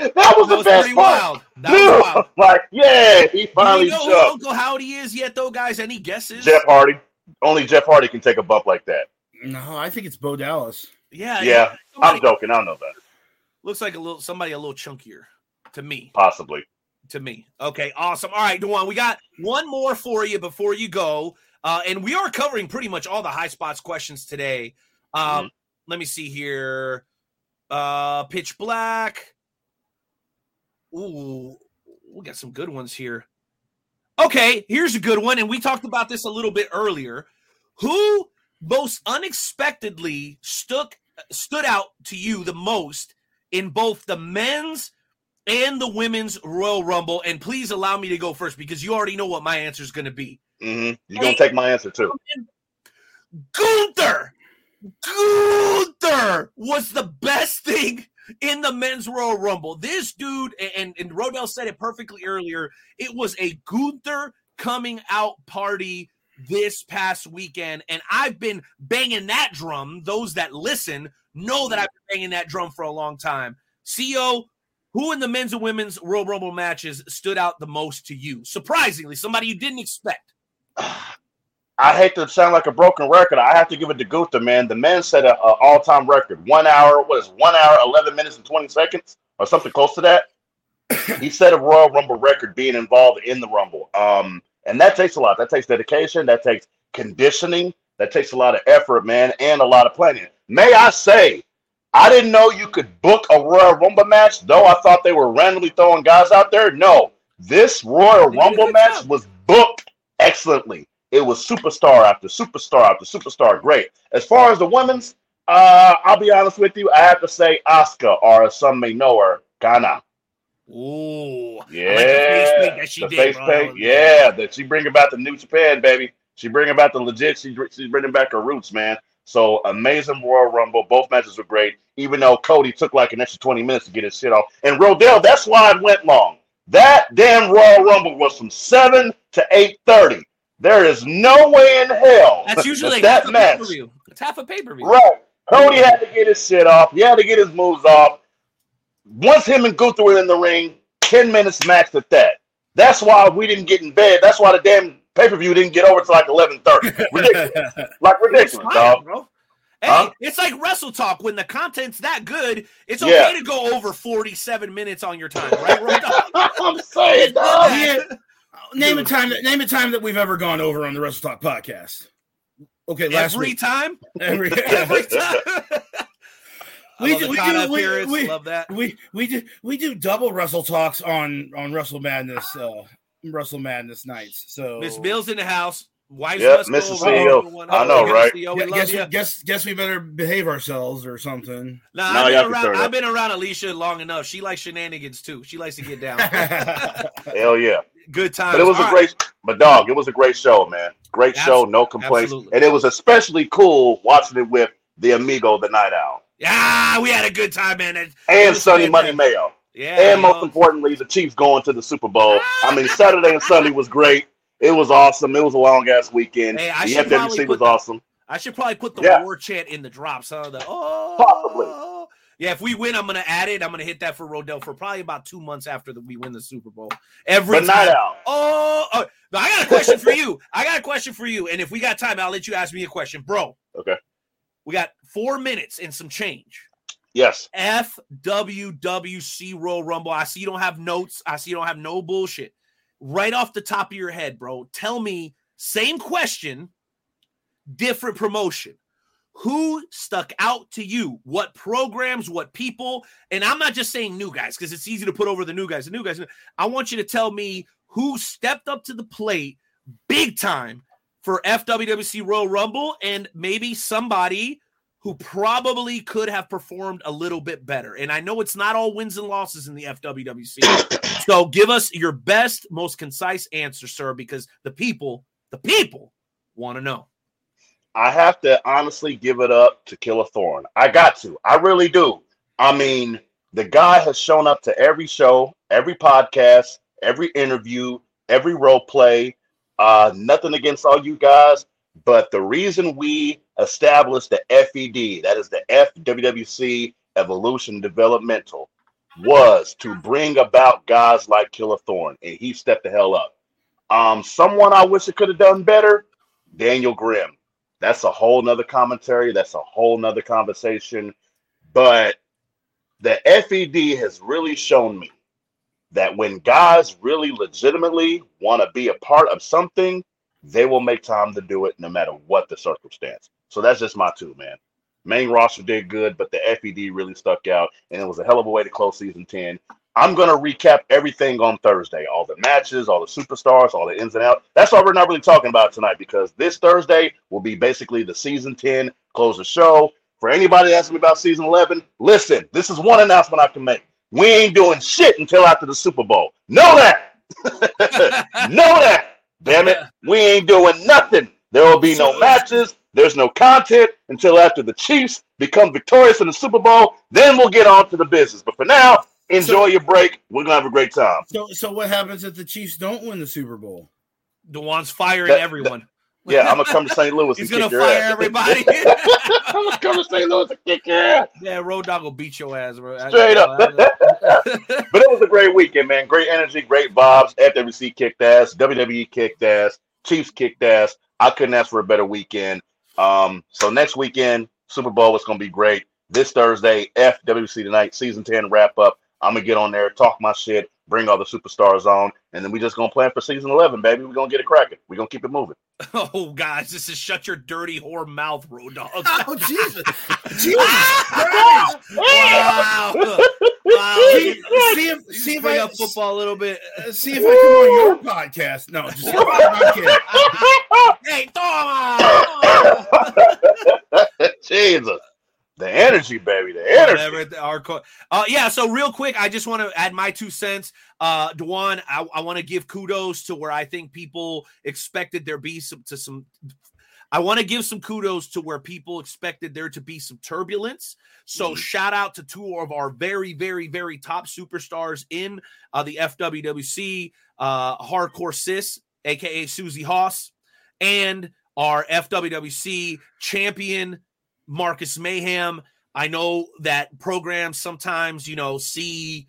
Knight. that was that the was best pretty part. wild. That was Dude, wild. like, yeah, he Do finally you know who jumped. Uncle Howdy is yet, though, guys? Any guesses? Jeff Hardy. Only Jeff Hardy can take a bump like that. No, I think it's Bo Dallas. Yeah, Yeah, Somebody, I'm joking. I don't know that. looks like a little somebody a little chunkier to me. Possibly. to me. Okay, awesome. All right, Dewan, we got one more for you before you go. Uh, and we are covering pretty much all the high spots questions today. Um, Let me see here. Uh, pitch black. Ooh, we got some good ones here. Okay, here's a good one. And we talked about this a little bit earlier. Who most unexpectedly stuck stood out to you the most in both the men's and the women's Royal Rumble. And please allow me to go first because you already know what my answer is going to be. hmm You're gonna take my answer too. Gunther, Gunther was the best thing in the men's Royal Rumble. This dude, and and Rodell said it perfectly earlier. It was a Gunther coming out party this past weekend, and I've been banging that drum. Those that listen know that I've been banging that drum for a long time. Co, who in the men's and women's Royal Rumble matches stood out the most to you? Surprisingly, somebody you didn't expect. I hate to sound like a broken record. I have to give it to Gunther, man. The man set a, a all-time record. One hour, what is it, one hour, eleven minutes and twenty seconds, or something close to that. he set a Royal Rumble record being involved in the Rumble. Um, and that takes a lot. That takes dedication. That takes conditioning. That takes a lot of effort, man, and a lot of planning. May I say, I didn't know you could book a Royal Rumble match, though I thought they were randomly throwing guys out there. No, this Royal They did a Rumble match was booked excellently. It was superstar after superstar after superstar. Great. As far as the women's, uh, I'll be honest with you. I have to say Asuka, or as some may know her, Kana. Ooh, Yeah, like the face paint that she the did, paint. Yeah, that she bring about the new Japan, baby. She bring about the legit. She she's bringing back her roots, man. So amazing Royal Rumble. Both matches were great. Even though Cody took like an extra twenty minutes to get his shit off, and Rodell, that's why it went long. That damn Royal Rumble was from seven to eight thirty. There is no way in hell That's usually like that half a match. pay per view. It's half a pay per view. Right. Cody had to get his shit off. He had to get his moves off. Once him and Gunther were in the ring, 10 minutes max at that. That's why we didn't get in bed. That's why the damn pay-per-view didn't get over to like 11.30. Ridiculous. like It ridiculous, fire, dog. bro. Hey, Huh? it's like Wrestle Talk. When the content's that good, it's Yeah. okay to go over 47 minutes on your time, right? I'm saying, dog. Yeah. Name a time that name a time that we've ever gone over on the Wrestle Talk podcast. Okay, last Every week. time. Every, Every time. We love do- we do- we- we- love that. we we do we do double Wrestle Talks on on Wrestle Madness uh Wrestle Madness nights. So Miss Bill's in the house. Wives Yep, must go over CEO. I know, right? CEO, we Gu- guess, you. guess guess we better behave ourselves or something. Nah, No, I've, been around, I've been around Alicia long enough. She likes shenanigans too. She likes to get down. Hell yeah. Good times. But it was All a right. great, but dog, it was a great show, man. Great show, no complaints, absolutely. and it was especially cool watching it with the amigo, the Night Owl, Yeah, we had a good time, man. It and was Sonny Money fantastic. Mayo, Yeah, and most importantly, the Chiefs going to the Super Bowl. I mean, Saturday and Sunday was great. It was awesome. It was a long ass weekend. Hey, I the should probably FWC was put the- awesome. I should probably put the Yeah. war chant in the drops, huh? The oh, Possibly. Yeah, if we win, I'm gonna add it. I'm gonna hit that for Rodell for probably about two months after that we win the Super Bowl. Every But Night time. Oh, oh, I got a question for you. I got a question for you. And if we got time, I'll let you ask me a question, bro. Okay. We got four minutes and some change. yes, FWWC Royal Rumble. I see you don't have notes. I see you don't have no bullshit. Right off the top of your head, bro, tell me same question, different promotion. Who stuck out to you? What programs, what people? And I'm not just saying new guys because it's easy to put over the new guys. The new guys. I want you to tell me who stepped up to the plate big time for FWWC Royal Rumble and maybe somebody who probably could have performed a little bit better. And I know it's not all wins and losses in the FWWC. so give us your best, most concise answer, sir, because the people, the people want to know. I have to honestly give it up to Killer Thorn. I got to. I really do. I mean, the guy has shown up to every show, every podcast, every interview, every role play. Uh, nothing against all you guys, but the reason we established the FED, that is the FWWC Evolution Developmental, was to bring about guys like Killer Thorn, and he stepped the hell up. Um, someone I wish it could have done better, Daniel Grimm that's a whole nother commentary. That's a whole nother conversation. But the fed has really shown me that when guys really legitimately want to be a part of something they will make time to do it no matter what the circumstance. So that's just my two man. Main roster did good but the fed really stuck out and it was a hell of a way to close season 10 i'm going to recap everything on thursday. All the matches all the superstars all the ins and outs. That's why we're not really talking about tonight because this thursday will be basically the season 10 close the show. For anybody asking me about season 11 listen this is one announcement i can make. We ain't doing shit until after the super bowl. Know that. Know that. Damn it. We ain't doing nothing. There will be no matches. There's no content until after the chiefs become victorious in the super bowl. Then we'll get on to the business. But for now enjoy your break we're gonna have a great time So so what happens if the Chiefs don't win the Super Bowl? Dewan's firing That- everyone. yeah i'm gonna come to st louis He's and gonna kick your fire ass everybody. i'm gonna come to st louis and kick your ass yeah, Road Dog will beat your ass, bro. Straight up. But it was a great weekend, man. Great energy, great vibes. FWC kicked ass. WWE kicked ass. Chiefs kicked ass. I couldn't ask for a better weekend. Um, so next weekend, Super Bowl is going to be great. This Thursday, FWC tonight, season 10 wrap up. I'm going to get on there, talk my shit, bring all the superstars on, and then we just going to plan for season 11, baby. We're going to get it cracking. We're going to keep it moving. oh, guys, this is shut your dirty whore mouth, Road Dog. Oh Jesus! Jesus! wow. wow. see, see if see if I up football a little bit. uh, see if I come on your podcast. No, just I'm kidding. Hey, Thomas! Jesus. The energy, baby. The energy. Whatever, our co- uh, yeah, so real quick, I just want to add my two cents. Uh Dwan, I, I want to give kudos to where I think people expected there be some to some I want to give some kudos to where people expected there to be some turbulence. So Mhm. shout out to two of our very, very, very top superstars in uh, the FWWC, uh, Hardcore Sis, aka Susie Haas, and our FWWC champion Marcus Mayhem. I know that programs sometimes, you know, see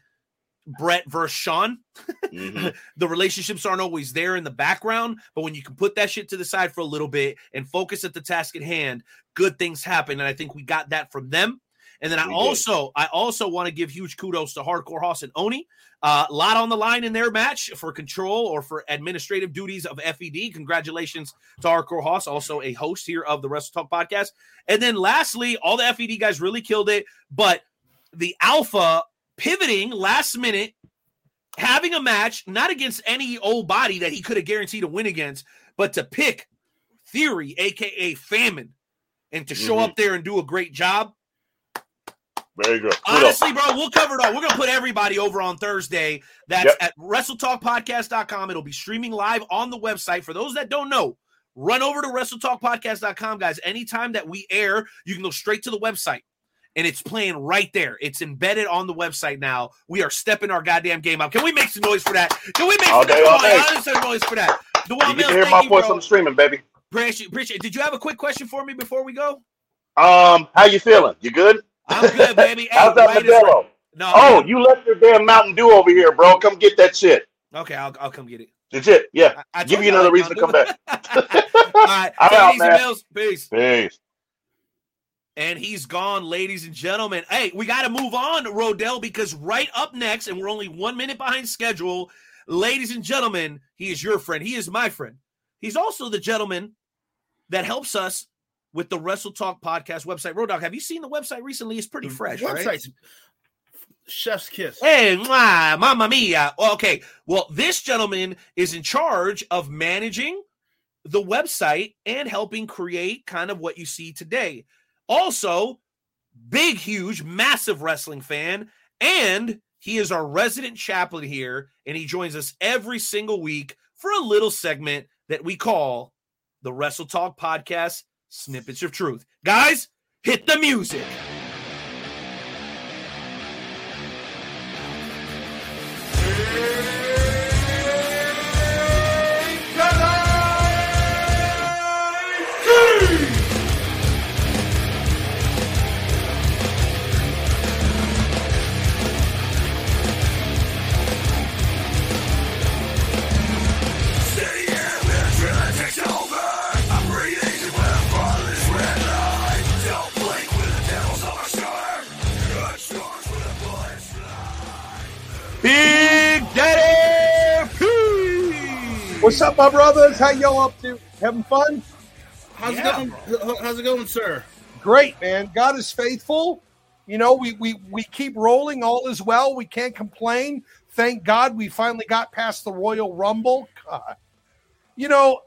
Bret versus Shawn. Mhm. the relationships aren't always there in the background, but when you can put that shit to the side for a little bit and focus at the task at hand, good things happen. And I think we got that from them. And then I We did. also, I also want to give huge kudos to Hardcore Hoss and Oni. A lot on the line in their match for control or for administrative duties of FED. Congratulations to Hardcore Hoss, also a host here of the Wrestle Talk podcast. And then lastly, all the FED guys really killed it, but the Alpha pivoting last minute, having a match, not against any old body that he could have guaranteed to win against, but to pick Theory, aka Famine, and to show Mhm. up there and do a great job. Very good. Honestly, bro, we'll cover it all. We're gonna put everybody over on Thursday. That's Yep. at WrestleTalkPodcast.com. It'll be streaming live on the website. For those that don't know, run over to WrestleTalkPodcast.com, guys. Anytime that we air, you can go straight to the website. And it's playing right there. It's embedded on the website now. We are stepping our goddamn game up. Can we make some noise for that? Can we make All some, day, all on, noise for that? you DeWan get Mills, to hear my you, voice on the streaming, baby. Appreciate, appreciate. Did you have a quick question for me before we go? Um, how you feeling? You good? I'm good, baby. Hey, How's that. Modelo? No, Oh, you left your damn Mountain Dew over here, bro. Come get that shit. okay. I'll, I'll come get it. Legit. Yeah. I, I Give you another reason to come back. All right. I'm Take it out, man. Peace. Peace. And he's gone, ladies and gentlemen. Hey, we got to move on, Rodell, because right up next, and we're only one minute behind schedule, ladies and gentlemen, he is your friend. He is my friend. He's also the gentleman that helps us with the Wrestle Talk podcast website. Road Dog, have you seen the website recently? It's pretty fresh, right? Website's chef's kiss. Hey, mwah, mamma mia. Okay. Well, this gentleman is in charge of managing the website and helping create kind of what you see today. Also, big, huge, massive wrestling fan. And he is our resident chaplain here. And he joins us every single week for a little segment that we call the Wrestle Talk Podcast Snippets of Truth. Guys, hit the music. What's up, my brothers? How y'all up to? Having fun? How's Yeah, it going? How's it going, sir? Great, man. God is faithful. You know, we we we keep rolling. All is well. We can't complain. Thank God we finally got past the Royal Rumble. God. You know,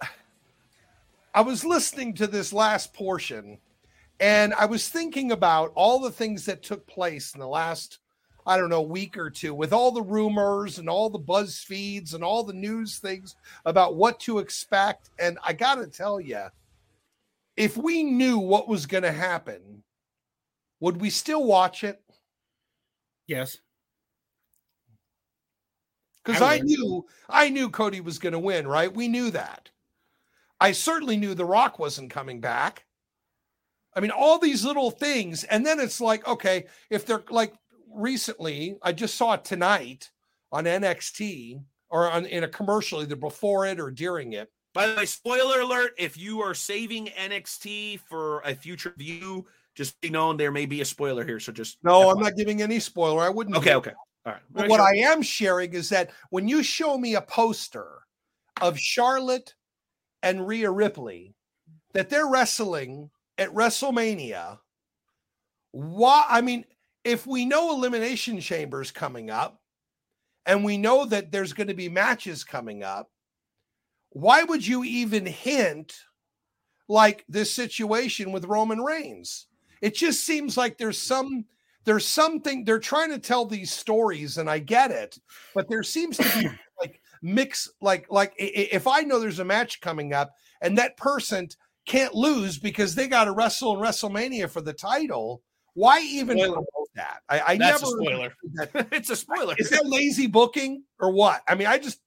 I was listening to this last portion and I was thinking about all the things that took place in the last, I don't know, week or two with all the rumors and all the buzz feeds and all the news things about what to expect. And I got to tell you, if we knew what was going to happen, would we still watch it? Yes. Because I I, knew I knew Cody was going to win, right? We knew that. I certainly knew The Rock wasn't coming back. I mean, all these little things, and then it's like, okay, if they're like recently, I just saw it tonight on NXT or on in a commercial, either before it or during it. By the way, spoiler alert: if you are saving NXT for a future view, just be known there may be a spoiler here. So just No, I'm not giving any spoiler. I wouldn't. Okay, okay, all right. But what I am sharing is that when you show me a poster of Charlotte and Rhea Ripley, that they're wrestling at WrestleMania, why? I mean, if we know Elimination Chambers coming up, and we know that there's going to be matches coming up, why would you even hint like this situation with Roman Reigns? It just seems like there's some there's something they're trying to tell these stories and I get it, but there seems to be like mix like like if I know there's a match coming up and that person can't lose because they got to wrestle in WrestleMania for the title, why even Spoiler. Promote that? I, I That's never a spoiler. that. it's a spoiler. Is that lazy booking or what? I mean, I just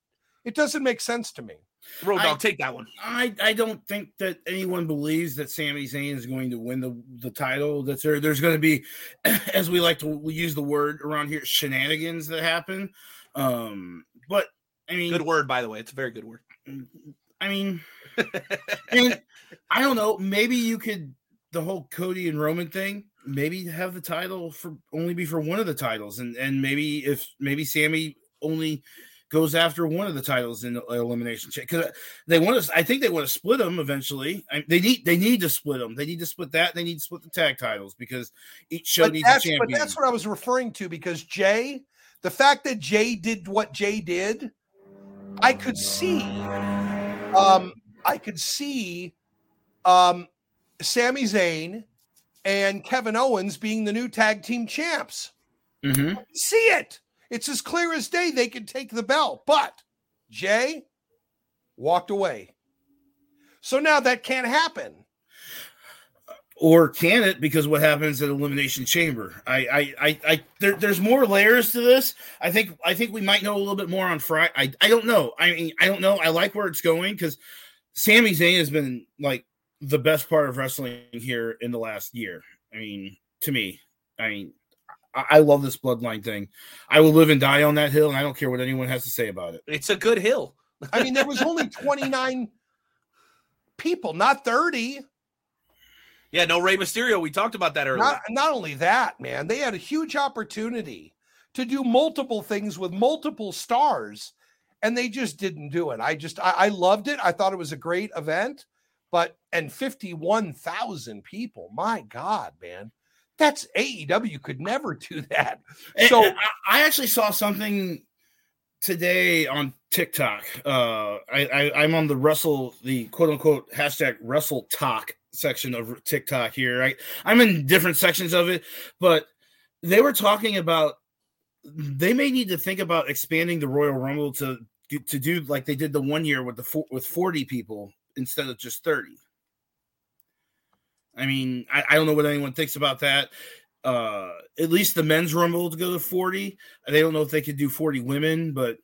It doesn't make sense to me. Road I- dog, take that one. I, I don't think that anyone believes that Sami Zayn is going to win the, the title. That there there's going to be, as we like to use the word around here, shenanigans that happen. Um, but I mean, Good word, by the way. It's a very good word. I mean, and I don't know. Maybe you could the whole Cody and Roman thing. Maybe have the title for only be for one of the titles, and and maybe if maybe Sami only goes after one of the titles in the elimination because they want to. I think they want to split them eventually. I, they need they need to split them. They need to split that. They need to split the tag titles because each show But needs a that's, but that's what I was referring to because Jey, the fact that Jey did what Jey did, I could see, um, I could see, um, Sami Zayn and Kevin Owens being the new tag team champs. Mhm. See it. It's as clear as day they could take the belt, but Jey walked away. So now that can't happen. or can it because what happens at elimination chamber i i i, I there, there's more layers to this i think i think we might know a little bit more on friday i, I don't know i mean i don't know i like where it's going because Sami Zayn has been like the best part of wrestling here in the last year i mean to me i mean I, I love this bloodline thing. I will live and die on that hill, and I don't care what anyone has to say about it. It's a good hill. I mean, there was only 29 people, not 30. Yeah, no Rey Mysterio. We talked about that earlier. Not, not only that, man, they had a huge opportunity to do multiple things with multiple stars, and they just didn't do it. I just, I, I loved it. I thought it was a great event, but, and 51,000 people, my God, man. That's AEW could never do that. So- I, I actually saw something today on TikTok. Uh, I, I I'm on the Russell, the quote unquote hashtag Wrestle Talk section of TikTok here. I I'm in different sections of it, but they were talking about they may need to think about expanding the Royal Rumble to to do like they did the one year with the with 40 people instead of just 30. I mean, I, I don't know what anyone thinks about that. Uh, at least the men's rumble to go to 40. They don't know if they could do 40 women, but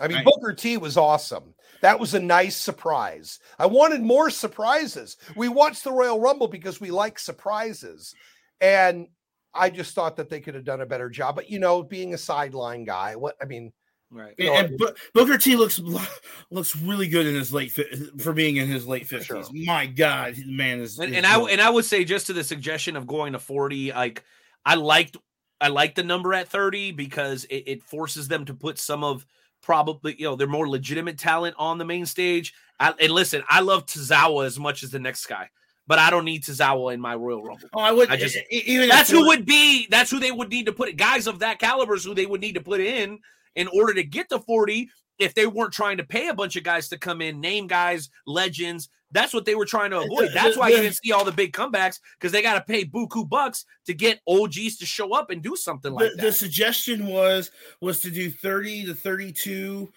I mean, Right. Booker T was awesome. That was a nice surprise. I wanted more surprises. We watched the Royal Rumble because we like surprises. And I just thought that they could have done a better job. But, you know, being a sideline guy, what I mean, right. You know, and, Bu- Booker T looks looks really good in his late fi- for being in his late 50s. Sure. My God, the man is. And, is and I and I would say just to the suggestion of going to 40, like I liked I liked the number at 30 because it, it forces them to put some of probably you know their more legitimate talent on the main stage. I, and listen, I love Tozawa as much as the next guy, but I don't need Tozawa in my Royal Rumble. oh, I would I just- even That's who would be. That's who they would need to put. Guys of that caliber is who they would need to put in in order to get to 40 if they weren't trying to pay a bunch of guys to come in, name guys, legends. That's what they were trying to uh, avoid. Uh, that's why you didn't see all the big comebacks because they got to pay buku bucks to get OGs to show up and do something like the, that. the suggestion was was to do 30 to 32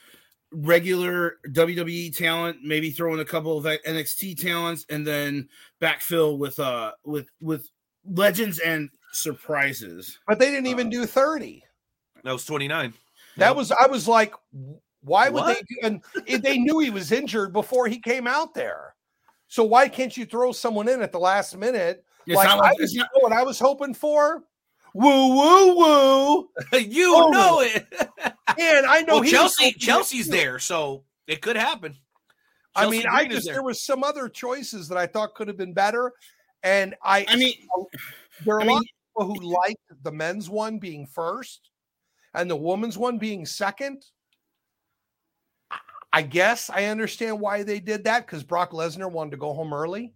regular WWE talent, maybe throw in a couple of NXT talents, and then backfill with uh with with legends and surprises. but they didn't even uh, do 30. that was 29. That was, I was like, why would What? they? do- And they knew he was injured before he came out there. So why can't you throw someone in at the last minute? It's like, not I like- was, not- what I was hoping for? Woo, woo, woo. you Oh, know it. And I know well, he Chelsea, Chelsea's there, so it could happen. I mean, I Green is just there. there was some other choices that I thought could have been better, and I I mean, there are I a lot of people who liked the men's one being first and the woman's one being second. I- guess I understand why they did that because Brock Lesnar wanted to go home early.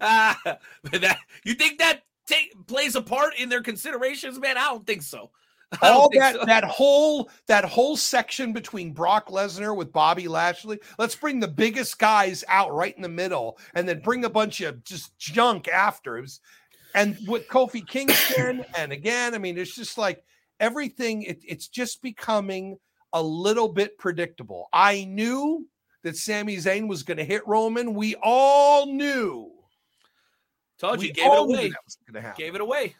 Ah, that you think that take, plays a part in their considerations, man? I don't think so. I All think that so. that whole that whole section between Brock Lesnar with Bobby Lashley. Let's bring the biggest guys out right in the middle, and then bring a bunch of just junk after. Was, and with Kofi Kingston, and again, I mean, it's just like everything. It, it's just becoming a little bit predictable. I knew that Sami Zayn was going to hit Roman. We all knew. Told you, We gave it away. that was going to happen. Gave it away.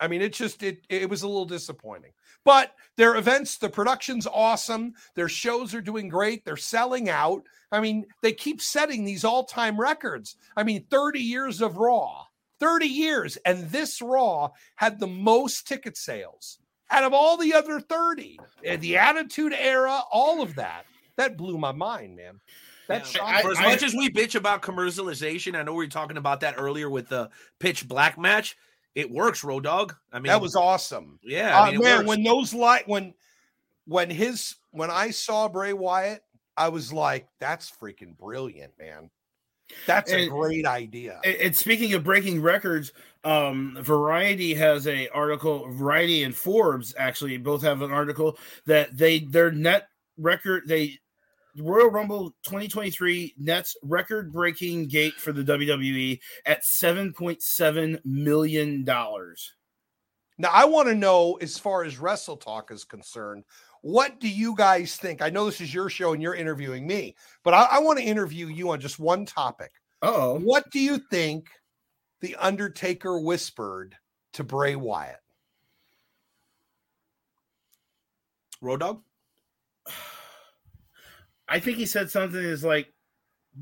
I mean, it just it it was a little disappointing. But their events, the production's awesome. Their shows are doing great. They're selling out. I mean, they keep setting these all-time records. I mean, 30 years of Raw, 30 years, and this Raw had the most ticket sales out of all the other 30. And the Attitude Era, all of that. That blew my mind, man. That Yeah, shocked for as I- much as we bitch about commercialization, I know we were talking about that earlier with the pitch black match. It works, Road Dog. I mean, that was awesome. yeah. I Uh, mean, it man, works. when those light when when his when I saw Bray Wyatt, I was like, that's freaking brilliant, man. That's a great idea. And, and speaking of breaking records, um, Variety has a article. Variety and Forbes actually both have an article that they their net record they Royal Rumble 2023 nets record breaking gate for the WWE at 7.7 million dollars. Now, I want to know, as far as Wrestle Talk is concerned, what do you guys think? I know this is your show and you're interviewing me, but I, I want to interview you on just one topic. Oh, What do you think The Undertaker whispered to Bray Wyatt? Road Dog. I think he said something is like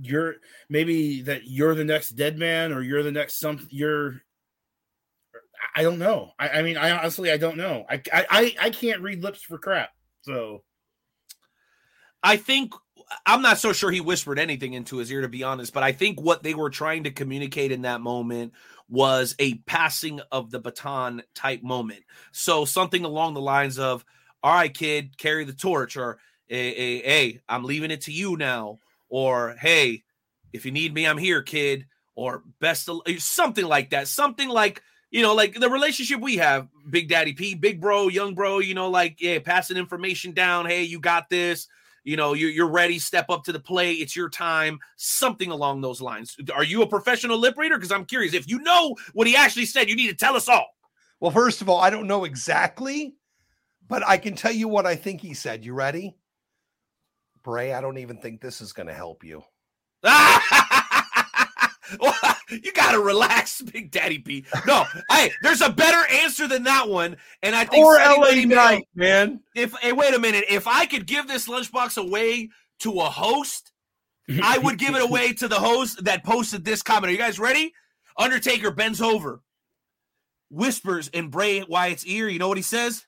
you're maybe that you're the next dead man or you're the next something you're I don't know. I, I mean, I honestly I don't know. I, I I I can't read lips for crap. So I think I'm not so sure he whispered anything into his ear to be honest, but I think what they were trying to communicate in that moment was a passing of the baton type moment. So something along the lines of, "All right, kid, carry the torch," or "Hey, hey, hey I'm leaving it to you now," or "Hey, if you need me, I'm here, kid," or "Best of something like that." Something like you know, like the relationship we have, Big Daddy P, Big Bro, Young Bro. You know, like yeah, passing information down. Hey, you got this you know you're, you're ready step up to the plate it's your time something along those lines are you a professional lip reader because i'm curious if you know what he actually said you need to tell us all Well, first of all, I don't know exactly, but I can tell you what I think he said. You ready? Bray, I don't even think this is going to help you. you gotta relax big daddy p no hey there's a better answer than that one and i think Or Freddie LA Money Man- Knight, man. if hey wait a minute if i could give this lunchbox away to a host I would give it away to the host that posted this comment. Are you guys ready? Undertaker bends over, whispers in Bray Wyatt's ear. You know what he says?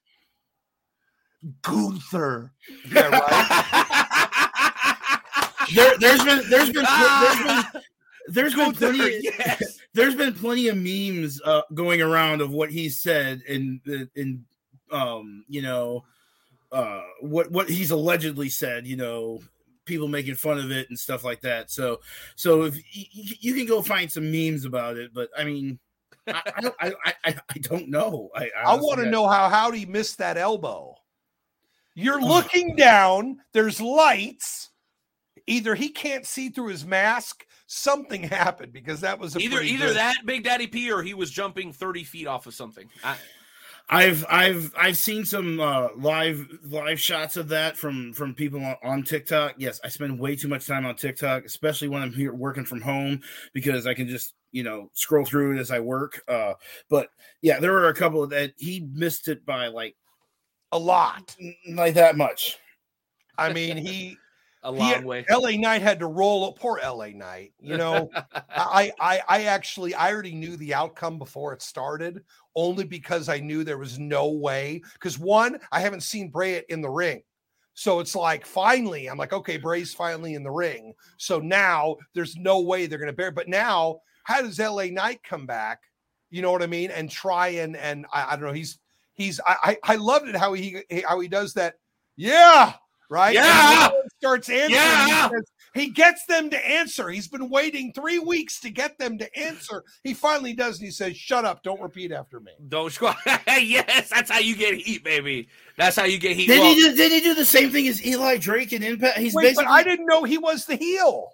Gunther. Yeah, right. there there's been there's been there's been there's been Gunther, plenty yes. there's been plenty of memes uh, going around of what he said in in um you know uh what what he's allegedly said you know people making fun of it and stuff like that so so if you, you can go find some memes about it but i mean i i don't i i, I don't know i I want to know how Howdy missed that elbow. You're looking down, there's lights. Either he can't see through his mask, something happened because that was a Either pretty either good- that Big Daddy P or he was jumping 30 feet off of something. I, I've I've I've seen some uh, live live shots of that from from people on, on TikTok. Yes, I spend way too much time on TikTok, especially when I'm here working from home because I can just you know scroll through it as I work. Uh, but yeah, there were a couple that he missed it by like a lot. n- like that much. I mean, he a long had- way. LA Knight had to roll up. Poor LA Knight. You know, I, I I actually I already knew the outcome before it started, only because I knew there was no way. Because one, I haven't seen Bray in the ring. So it's like finally, I'm like, okay, Bray's finally in the ring. So now there's no way they're gonna bear. But now, how does LA Knight come back? You know what I mean? And try and and I, I don't know. He's he's I I, I loved it how he how he does that. Yeah, right. Yeah. Everyone starts answering. He Yeah. says- he gets them to answer. He's been waiting three weeks to get them to answer. He finally does, and he says, "Shut up! Don't repeat after me." Don't squat. yes, that's how you get heat, baby. That's how you get heat. Did Well, he do, did he do the same thing as Eli Drake in Impact? He's Wait, but basically I didn't know he was the heel.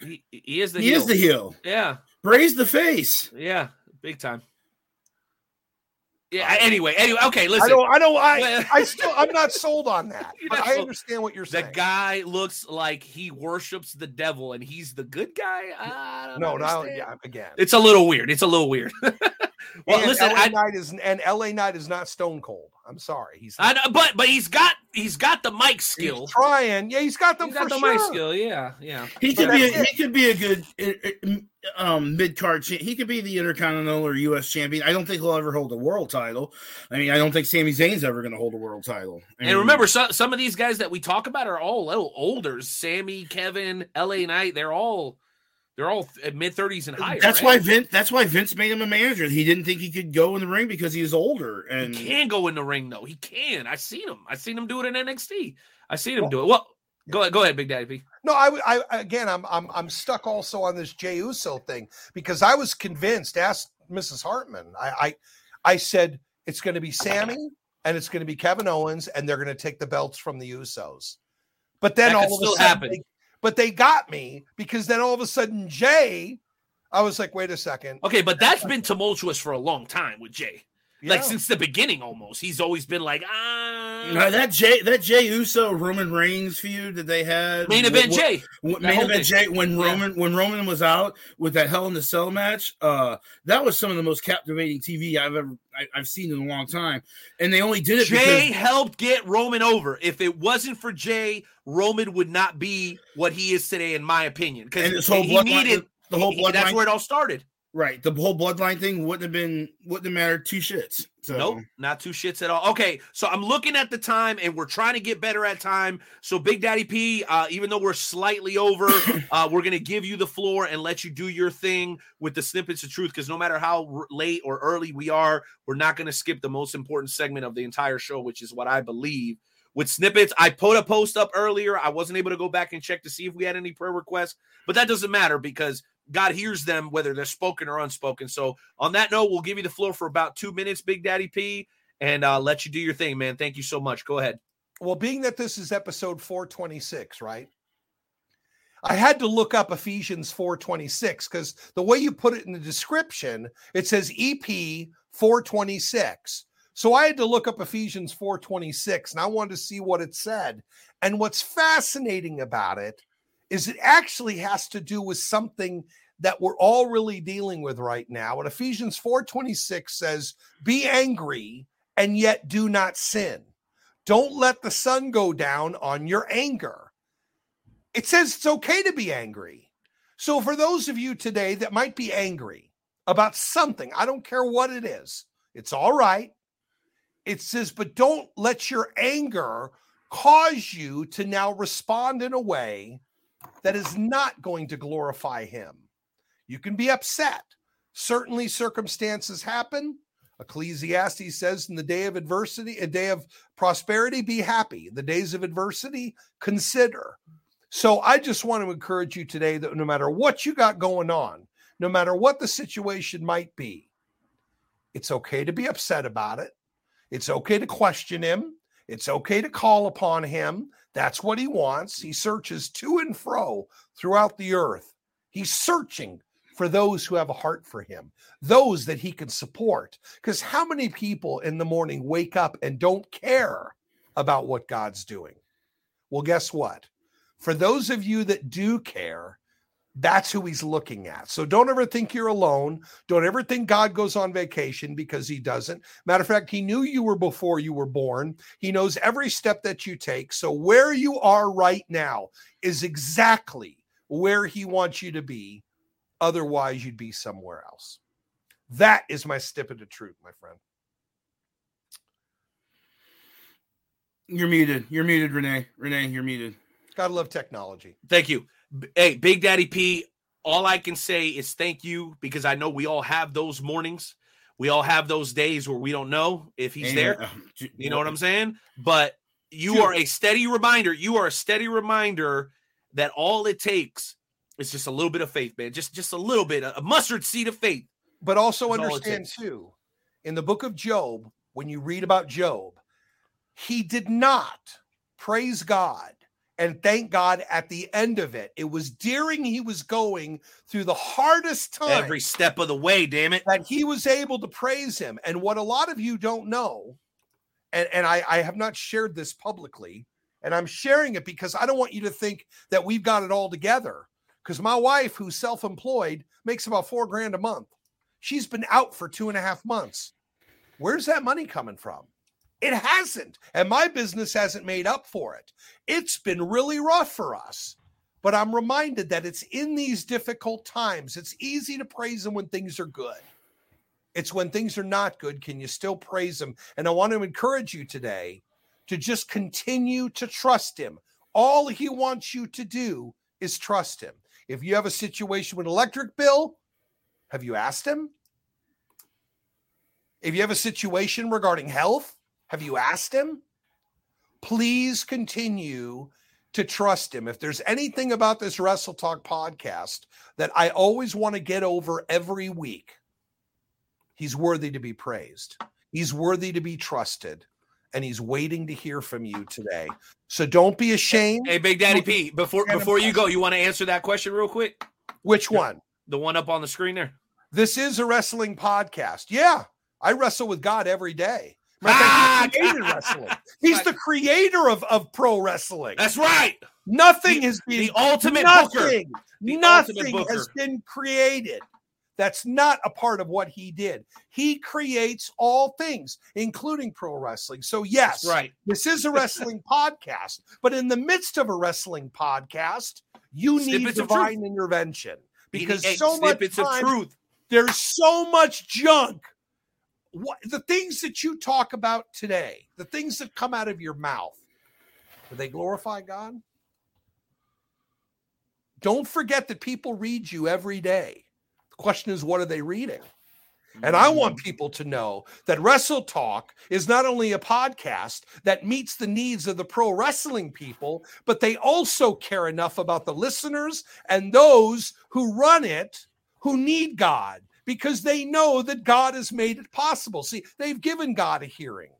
he, he is the he heel. is the heel. yeah, Bray's the face. yeah, big time. Yeah. Anyway, anyway, okay. Listen, I don't. I don't. I. I still. I'm not sold on that. But I understand what you're saying. the guy looks like he worships the devil, and he's the good guy. I don't no, no. Yeah. Again. It's a little weird. It's a little weird. Well, and listen, LA I, Knight is and LA Knight is not Stone Cold. I'm sorry, he's I know, but but he's got he's got the mic He's skill. trying. Yeah, he's got them He's got the sure. mic skill. Yeah, yeah. He could be a, that's he could be a good uh, uh, um, mid card. Cha- he could be the Intercontinental or U.S. champion. I don't think he'll ever hold the world title. I mean, I don't think Sami Zayn's ever going to hold the world title. I And remember, some some of these guys that we talk about are all a little older. Sami, Kevin, L.A. Knight, they're all they're all mid thirties and higher. that's right? why Vince. That's why Vince made him a manager. He didn't think he could go in the ring because he was older. And he can go in the ring though. He can. I seen him. I seen him do it in NXT. I seen him do it. Well, go ahead, go ahead, Big Daddy P. No, I, I again, I'm I'm I'm stuck also on this Jey Uso thing because I was convinced. Asked Mrs. Hartman. I I, I said it's going to be Sami and it's going to be Kevin Owens, and they're going to take the belts from the Usos. But then That all of a sudden, happen. But they got me because then all of a sudden Jey, I was like, wait a second, Okay, but that's been tumultuous for a long time with Jey. Like since the beginning, almost. He's always been like, ah, that Jey that Jey Uso Roman Reigns feud that they had main event wh- wh- Jey. wh- That main event thing. Jey when Yeah. Roman when Roman was out with that Hell in the Cell match. Uh, that was some of the most captivating TV I've ever I, I've seen in a long time, and they only did it Jey because helped get Roman over. If it wasn't for Jey, Roman would not be what he is today, in my opinion. Because and whole he bloodline, needed the whole he- that's where it all started. Right? The whole bloodline thing wouldn't have been wouldn't have mattered two shits. So Nope, not two shits at all. Okay, so I'm looking at the time, and we're trying to get better at time. So, Big Daddy P, uh, even though we're slightly over, uh, we're gonna give you the floor and let you do your thing with the snippets of truth. Because no matter how r- late or early we are, we're not gonna skip the most important segment of the entire show, which is what I believe. With snippets, I put a post up earlier. I wasn't able to go back and check to see if we had any prayer requests, but that doesn't matter because God hears them whether they're spoken or unspoken. So, on that note, we'll give you the floor for about two minutes, Big Daddy P, and uh, let you do your thing, man. Thank you so much. Go ahead. well, being that this is episode 426, right? I had to look up Ephesians 426 because the way you put it in the description, it says EP 426. So I had to look up Ephesians 426 and I wanted to see what it said. And what's fascinating about it is it actually has to do with something that we're all really dealing with right now. And Ephesians 426 says, Be angry and yet do not sin. Don't let the sun go down on your anger. It says it's okay to be angry. So, for those of you today that might be angry about something, I don't care what it is, it's all right. It says, but don't let your anger cause you to now respond in a way that is not going to glorify Him. You can be upset. Certainly, circumstances happen. Ecclesiastes says, in the day of adversity, a day of prosperity, be happy. In the days of adversity, consider. So I just want to encourage you today that no matter what you got going on, no matter what the situation might be, it's okay to be upset about it. It's okay to question him. It's okay to call upon him. That's what he wants. He searches to and fro throughout the earth. He's searching for those who have a heart for him, those that he can support. Because how many people in the morning wake up and don't care about what God's doing? Well, guess what? For those of you that do care, that's who he's looking at. So don't ever think you're alone. Don't ever think God goes on vacation because he doesn't. Matter of fact, he knew you were before you were born. He knows every step that you take. So where you are right now is exactly where he wants you to be. Otherwise, you'd be somewhere else. That is my snippet of truth, my friend. you're muted. You're muted, Renee. Renee, you're muted. Gotta love technology. Thank you. Hey, Big Daddy P, all I can say is thank you because I know we all have those mornings. We all have those days where we don't know if he's And, there. uh, You know what I'm saying? But you are a steady reminder. You are a steady reminder that all it takes is just a little bit of faith, man. Just just a little bit, a mustard seed of faith. But also That's all it understand too, in the book of Job, when you read about Job, he did not praise God and thank God at the end of it. It was during he was going through the hardest time Every step of the way, damn it. that he was able to praise him. And what a lot of you don't know, and, and I, I have not shared this publicly, and I'm sharing it because I don't want you to think that we've got it all together. Because my wife, who's self employed, makes about four grand a month. She's been out for two and a half months. Where's that money coming from? It hasn't. And my business hasn't made up for it. It's been really rough for us. But I'm reminded that it's in these difficult times. It's easy to praise Him when things are good. It's when things are not good, can you still praise Him? And I want to encourage you today to just continue to trust Him. All He wants you to do is trust Him. If you have a situation with electric bill, have you asked Him? If you have a situation regarding health, have you asked Him? Please continue to trust Him. If there's anything about this Wrestle Talk podcast that I always want to get over every week, He's worthy to be praised. He's worthy to be trusted. And he's waiting to hear from you today. So don't be ashamed. Hey, Big Daddy P, before before you go, you want to answer that question real quick? Which one? The one up on the screen there. This is a wrestling podcast. Yeah, I wrestle with God every day. Ah, created wrestling. He's the creator of, of pro wrestling. That's right. Nothing The- has been the ultimate nothing, The nothing ultimate has been created. That's not a part of what he did. He creates all things, including pro wrestling. So, yes, That's right. this is a wrestling podcast, but in the midst of a wrestling podcast, you need Snippets of divine intervention because Hey, so much time, of truth. there's so much junk. What the things that you talk about today, the things that come out of your mouth, do they glorify God? Don't forget that people read you every day. The question is, what are they reading? And I want mm. people to know that Wrestle Talk is not only a podcast that meets the needs of the pro wrestling people, but they also care enough about the listeners and those who run it who need God because they know that God has made it possible. See, they've given God a hearing.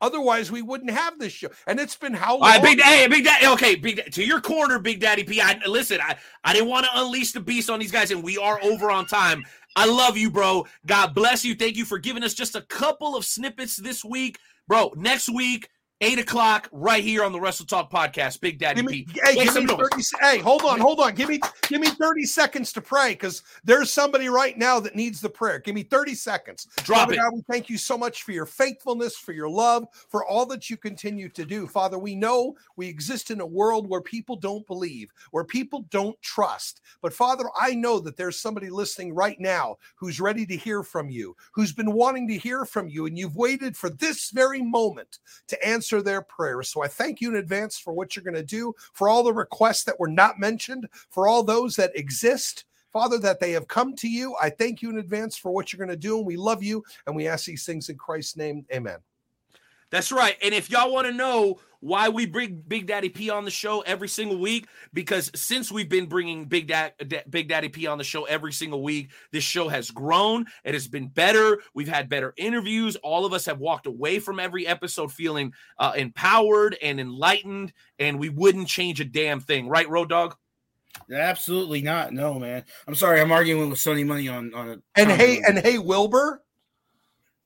Otherwise, we wouldn't have this show. And it's been how All long? right, Big Daddy, Big Daddy. Okay, Big to your corner, Big Daddy P. I listen. I I didn't want to unleash the beast on these guys, and we are over on time. I love you, bro. God bless you. Thank you for giving us just a couple of snippets this week, bro. Next week, eight o'clock, right here on the Wrestle Talk podcast. Big Daddy me, P. hey, give me 30 hey, hold on, hold on. Give me give me 30 seconds to pray because there's somebody right now that needs the prayer. Give me 30 seconds. Drop Father it. God, we thank you so much for your faithfulness, for your love, for all that you continue to do. Father, we know we exist in a world where people don't believe, where people don't trust. But Father, I know that there's somebody listening right now who's ready to hear from you, who's been wanting to hear from you, and you've waited for this very moment to answer their prayers. So I thank you in advance for what you're going to do, for all the requests that were not mentioned, for all those that exist. Father, that they have come to you. I thank you in advance for what you're going to do. And we love you. And we ask these things in Christ's name. Amen. That's right. And if y'all want to know why we bring Big Daddy P on the show every single week, because since we've been bringing Big Dad, Big Daddy P on the show every single week, this show has grown. It has been better. We've had better interviews. All of us have walked away from every episode feeling uh, empowered and enlightened, and we wouldn't change a damn thing, right, Road Dog? Absolutely not. No, man. I'm sorry. I'm arguing with Sonny Money on on a And hey, and hey, Wilbur,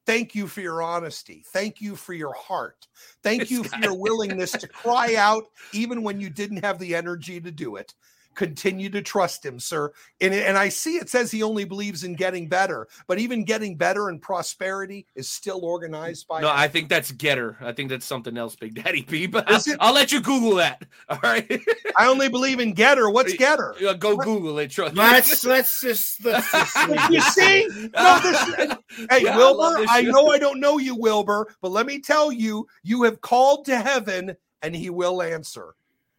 thank you for your honesty. Thank you for your heart. Thank This you for your willingness to cry out even when you didn't have the energy to do it. Continue to trust him, sir. And, and I see it says he only believes in getting better, but even getting better and prosperity is still organized by No, him. I think that's Getter. I think that's something else, Big Daddy P. But I'll, it? I'll let you Google that. All right, I only believe in getter. What's getter? Uh, go Google it. Trust. let's let's just let's just You see? No, this, Hey, Yeah, Wilbur, this I, know I don't know you, Wilbur, but let me tell you, you have called to heaven and he will answer.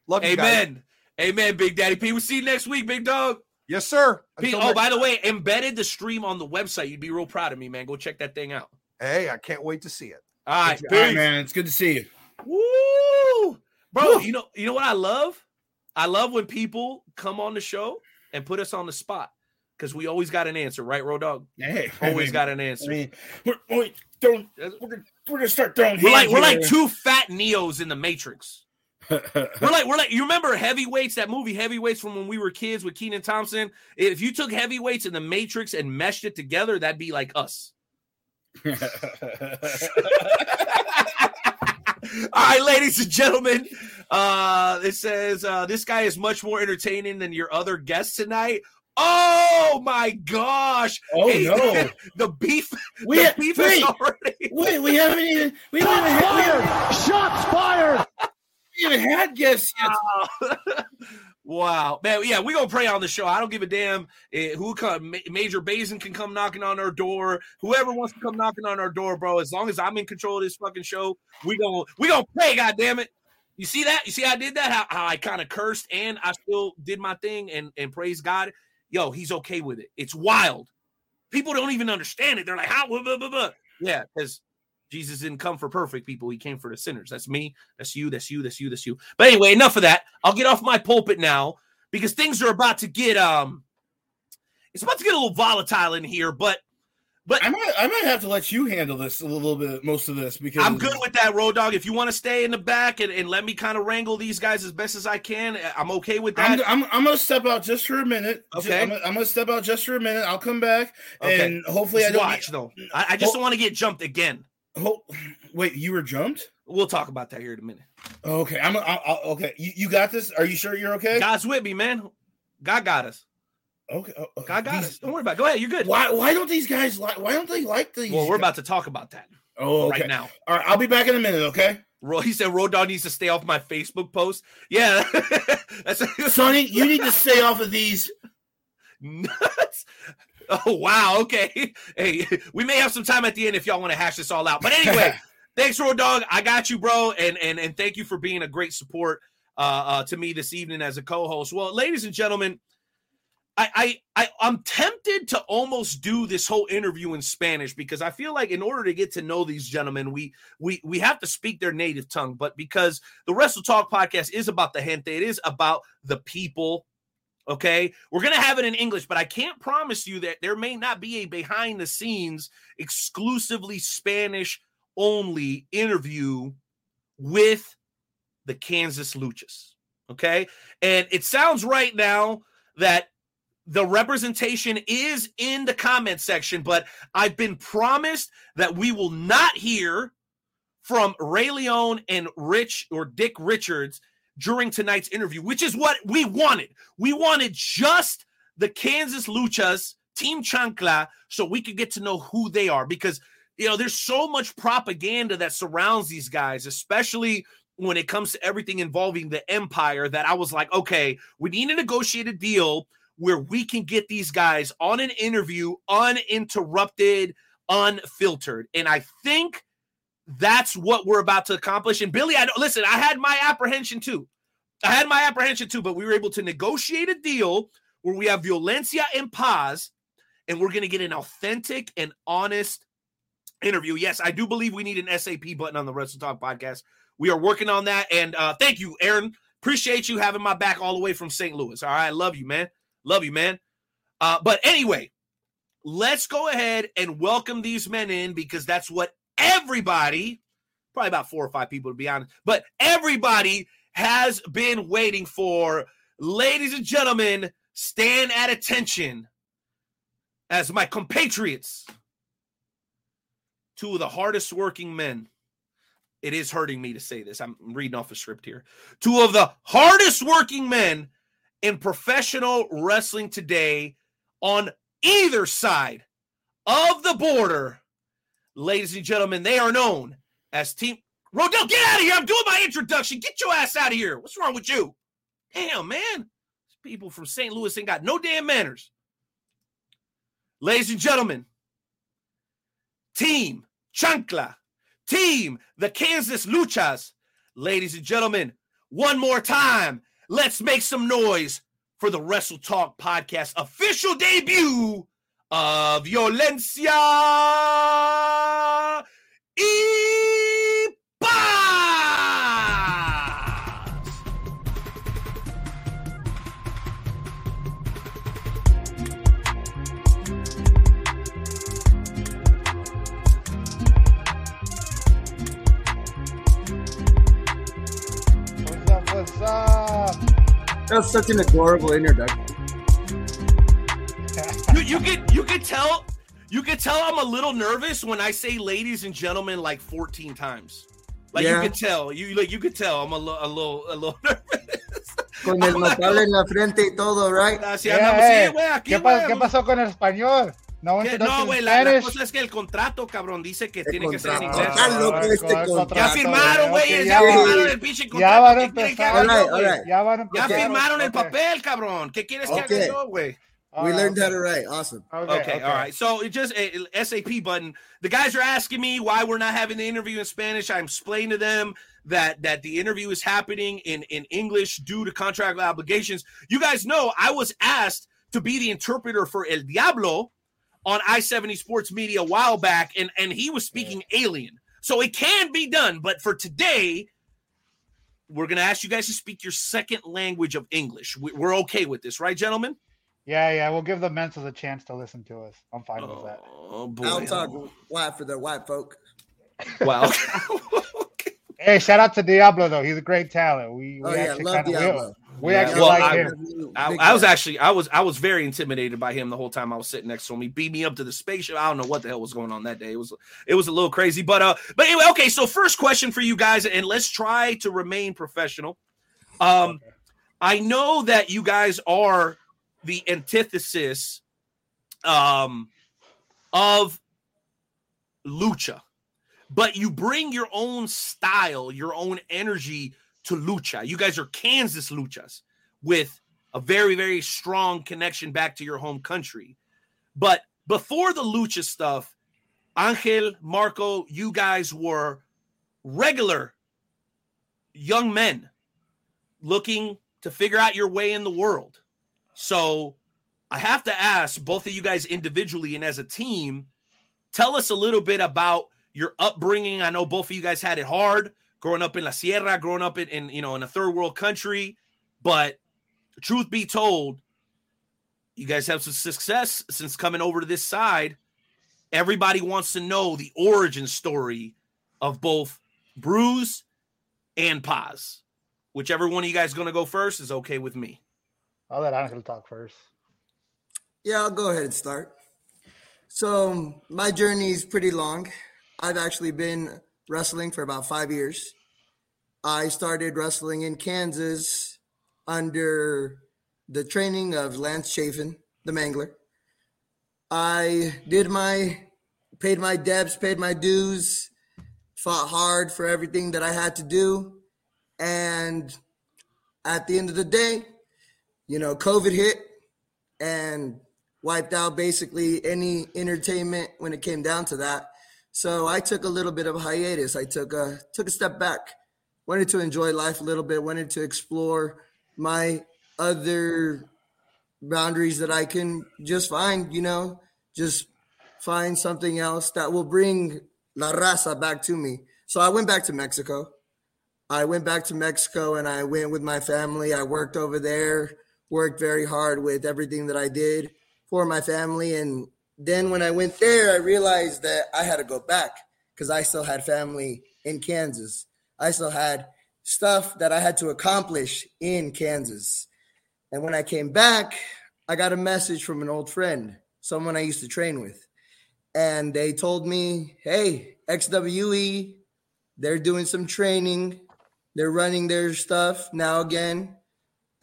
Love you guys. Amen. Amen, Big Daddy P. We'll see you next week, Big Dog. Yes, sir. P, oh, next- by the way, embedded the stream on the website. You'd be real proud of me, man. Go check that thing out. hey, I can't wait to see it. All right, All right, man. It's good to see you. Woo! Bro, Woo. you know, you know what I love? I love when people come on the show and put us on the spot because we always got an answer, right, Road Dog? Hey, I Always mean, got an I answer. mean, we're, we're, don't, we're, gonna, we're gonna start throwing. We're like we're like two fat neos in the Matrix. We're like we're like you remember Heavyweights that movie Heavyweights from when we were kids with Kenan Thompson. If you took Heavyweights and the Matrix and meshed it together, that'd be like us. All right, ladies and gentlemen. Uh, it says uh, this guy is much more entertaining than your other guests tonight. Oh my gosh! Oh Hey, no! the beef, We the beef wait, is already. wait, we haven't even we haven't even we haven't, Shots fired! We haven't had guests yet. wow, man, yeah, we gonna pray on the show. I don't give a damn eh, who come. Major Bazin can come knocking on our door. Whoever wants to come knocking on our door, bro. As long as I'm in control of this fucking show, we gonna we gonna pray. God damn it! You see that? You see I did that? How, how I kind of cursed and I still did my thing and and praise God. Yo, he's okay with it. It's wild. People don't even understand it. They're like, how? Blah, blah, blah. Yeah, because Jesus didn't come for perfect people. He came for the sinners. That's me. That's you. That's you. That's you. That's you. But anyway, enough of that. I'll get off my pulpit now because things are about to get um it's about to get a little volatile in here, but but I might I might have to let you handle this a little bit, most of this because I'm good with that, Road Dog. If you want to stay in the back and, and let me kind of wrangle these guys as best as I can, I'm okay with that. I'm, I'm, I'm gonna step out just for a minute. Okay. I'm, I'm gonna step out just for a minute. I'll come back Okay. and hopefully I don't watch though. I, I just don't want to get jumped again. Wait, you were jumped? We'll talk about that here in a minute. Okay, I'm. I'll, I'll, okay, you, you got this. Are you sure you're okay? God's with me, man. God got us. Okay, oh, oh, God got these- us. Don't worry about it. Go ahead. You're good. Why? Why don't these guys like? Why don't they like these? Well, we're guys? about to talk about that Oh, okay. right now. All right, I'll be back in a minute. Okay, Ro- He said Road Dog needs to stay off my Facebook post. Yeah, that's Sonny, you need to stay off of these. nuts. Oh wow, okay. Hey, we may have some time at the end if y'all want to hash this all out. But anyway, thanks, Road Dog. I got you, bro, and and and thank you for being a great support uh, uh to me this evening as a co-host. Well, ladies and gentlemen, I I, I I'm tempted to almost do this whole interview in Spanish because I feel like in order to get to know these gentlemen, we we we have to speak their native tongue. But because the Wrestle Talk podcast is about the gente, it is about the people. Okay, we're gonna have it in English, but I can't promise you that there may not be a behind the scenes, exclusively Spanish only interview with the Kansas Luchas. Okay, and it sounds right now that the representation is in the comment section, but I've been promised that we will not hear from Ray Leone and Rich or Dick Richards during tonight's interview, which is what we wanted. We wanted just the Kansas Luchas, Team Chancla, so we could get to know who they are because you know there's so much propaganda that surrounds these guys, especially when it comes to everything involving the empire that I was like, okay, we need to negotiate a deal where we can get these guys on an interview uninterrupted, unfiltered. And I think that's what we're about to accomplish. And Billy, I know, listen, I had my apprehension too. I had my apprehension too, but we were able to negotiate a deal where we have Violencia and Paz, and we're going to get an authentic and honest interview. Yes, I do believe we need an SAP button on the Wrestle Talk podcast. We are working on that. And uh, thank you, Aaron. Appreciate you having my back all the way from St. Louis. All right. Love you, man. Love you, man. Uh, but anyway, let's go ahead and welcome these men in because that's what everybody, probably about four or five people to be honest, but everybody has been waiting for. Ladies and gentlemen, stand at attention as my compatriots, two of the hardest working men. It is hurting me to say this. I'm reading off a script here. Two of the hardest working men in professional wrestling today on either side of the border. Ladies and gentlemen, they are known as Team Rodell. Get out of here. I'm doing my introduction. Get your ass out of here. What's wrong with you? Damn, man. These people from St. Louis ain't got no damn manners. Ladies and gentlemen, Team Chancla, Team the Kansas Luchas. Ladies and gentlemen, one more time, let's make some noise for the Wrestle Talk podcast official debut of Violencia y Paz. What's up? What's up? That was such an adorable introduction. You, could you could tell you could tell I'm a little nervous when I say ladies and gentlemen like 14 times. Like Yeah. you could tell you like you could tell I'm a, li- a little a little nervous. Con el notable en la frente y todo, right? Así Yeah, andamos, hey, sí, güey, aquí, ¿Qué, pa-. ¿Qué pasó con el español? No, No, güey, la, la cosa es que el contrato, cabrón, dice que El tiene que ser en contrato. inglés. Ah, loco, este contrato. Ya firmaron, güey, güey, ok, ya van- firmaron el pinche Ya contrato. van a ¿Qué quieren que empezar. Ya van a Ya firmaron el papel, cabrón. ¿Qué quieres que haga Okay. yo, güey? We Ah, learned okay. how to write. Awesome. Okay, all right. So it just a SAP button. The guys are asking me why we're not having the interview in Spanish. I'm explaining to them that that the interview is happening in in English due to contract obligations. You guys know I was asked to be the interpreter for El Diablo on I-70 Sports Media a while back, and and he was speaking alien. So it can be done, but for today, we're gonna ask you guys to speak your second language of English. We're okay with this, right, gentlemen? Yeah, yeah. We'll give the mentals a chance to listen to us. I'm fine with that. Oh boy! I'll talk white for the white folk. Wow. Hey, shout out to Diablo though. He's a great talent. We, we Oh, yeah, actually love kinda, Diablo. We, we Yeah, actually well, like I- him. I, I was actually I was I was very intimidated by him the whole time I was sitting next to him. He beat me up to the spaceship. I don't know what the hell was going on that day. It was it was a little crazy, but uh, but anyway, okay. So first question for you guys, and let's try to remain professional. Um, I know that you guys are the antithesis, um, of lucha, but you bring your own style, your own energy to lucha. You guys are Kansas luchas with a very, very strong connection back to your home country. But before the lucha stuff, Angel, Marco, you guys were regular young men looking to figure out your way in the world. So I have to ask both of you guys individually and as a team, tell us a little bit about your upbringing. I know both of you guys had it hard growing up in La Sierra, growing up in, in you know in a third world country, but truth be told, you guys have some success since coming over to this side. Everybody wants to know the origin story of both Bruise and Paz. Whichever one of you guys going to go first is okay with me. I'll let Angel talk first. Yeah, I'll go ahead and start. So my journey is pretty long. I've actually been wrestling for about five years. I started wrestling in Kansas under the training of Lance Chafin, the Mangler. I did my paid my debts, paid my dues, fought hard for everything that I had to do. And at the end of the day, you know, COVID hit and wiped out basically any entertainment when it came down to that. So I took a little bit of hiatus. I took a took a step back. Wanted to enjoy life a little bit, wanted to explore my other boundaries that I can just find, you know, just find something else that will bring La Raza back to me. So I went back to Mexico. I went back to Mexico and I went with my family. I worked over there, worked very hard with everything that I did for my family. And then when I went there, I realized that I had to go back because I still had family in Kansas. I still had stuff that I had to accomplish in Kansas. And when I came back, I got a message from an old friend, someone I used to train with. And they told me, hey, XWE, they're doing some training. They're running their stuff now again.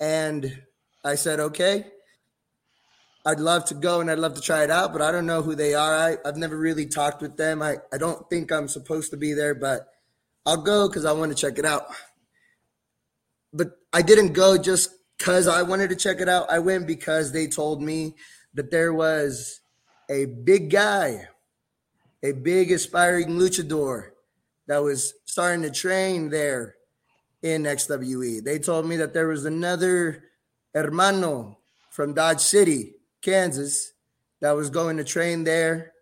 And I said, okay. I'd love to go and I'd love to try it out, but I don't know who they are. I, I've never really talked with them. I, I don't think I'm supposed to be there, but I'll go because I want to check it out. But I didn't go just because I wanted to check it out. I went because they told me that there was a big guy, a big aspiring luchador that was starting to train there in XWE. They told me that there was another hermano from Dodge City, Kansas, that was going to train there,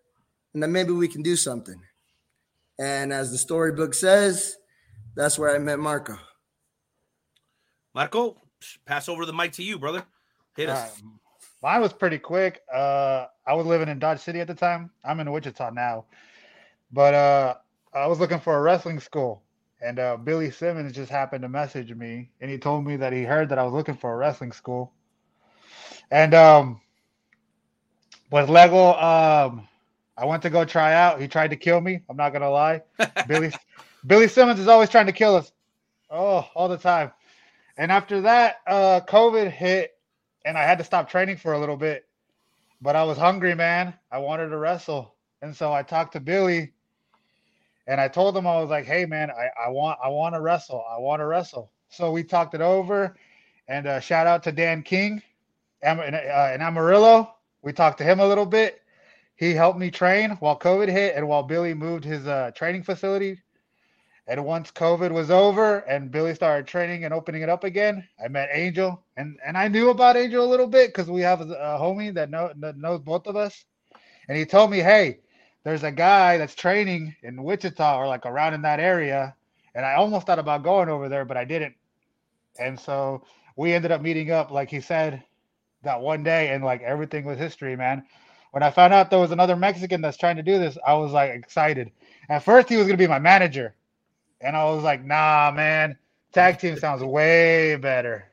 and that maybe we can do something. And as the storybook says, that's where I met Marco. Marco, pass over the mic to you, brother. Hit us. All right. Mine was pretty quick. Uh, I was living in Dodge City at the time. I'm in Wichita now, but uh, I was looking for a wrestling school, and uh, Billy Simmons just happened to message me, and he told me that he heard that I was looking for a wrestling school, and um, with Lego, um, I went to go try out. He tried to kill me. I'm not gonna lie. Billy Billy Simmons is always trying to kill us. Oh, all the time. And after that, uh, COVID hit, and I had to stop training for a little bit. But I was hungry, man. I wanted to wrestle, and so I talked to Billy, and I told him I was like, "Hey, man, I, I want I want to wrestle. I want to wrestle." So we talked it over, and uh, shout out to Dan King, Am- in, uh, Amarillo. We talked to him a little bit. He helped me train while COVID hit, and while Billy moved his uh, training facility and once COVID was over and Billy started training and opening it up again, I met Angel, and and I knew about Angel a little bit because we have a, a homie that, know, that knows both of us, and he told me, hey, there's a guy that's training in Wichita or like around in that area, and I almost thought about going over there, but I didn't, and so we ended up meeting up, like he said, that one day, and like everything was history, man. When I found out there was another Mexican that's trying to do this, I was like excited. At first, he was gonna be my manager. And I was like, nah, man, tag team sounds way better.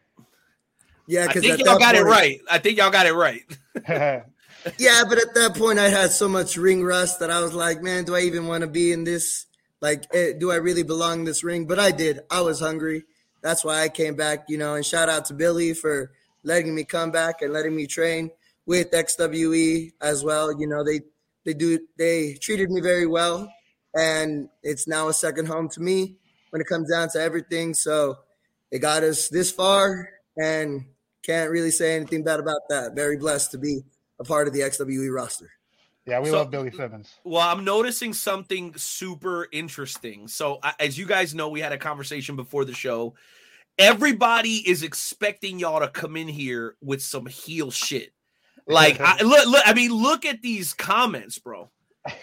Yeah, I think y'all got it right. I think y'all got it right. Yeah, but at that point, I had so much ring rust that I was like, man, do I even want to be in this? Like, eh, do I really belong in this ring? But I did. I was hungry. That's why I came back, you know. And shout out to Billy for letting me come back and letting me train with XWE as well. You know, they they do they treated me very well, and it's now a second home to me when it comes down to everything. So it got us this far, and can't really say anything bad about that. Very blessed to be a part of the XWE roster. Yeah, we So- love Billy Simmons. Well, I'm noticing something super interesting. So, as you guys know, we had a conversation before the show. Everybody is expecting y'all to come in here with some heel shit. Like, I, look, look, I mean, look at these comments, bro.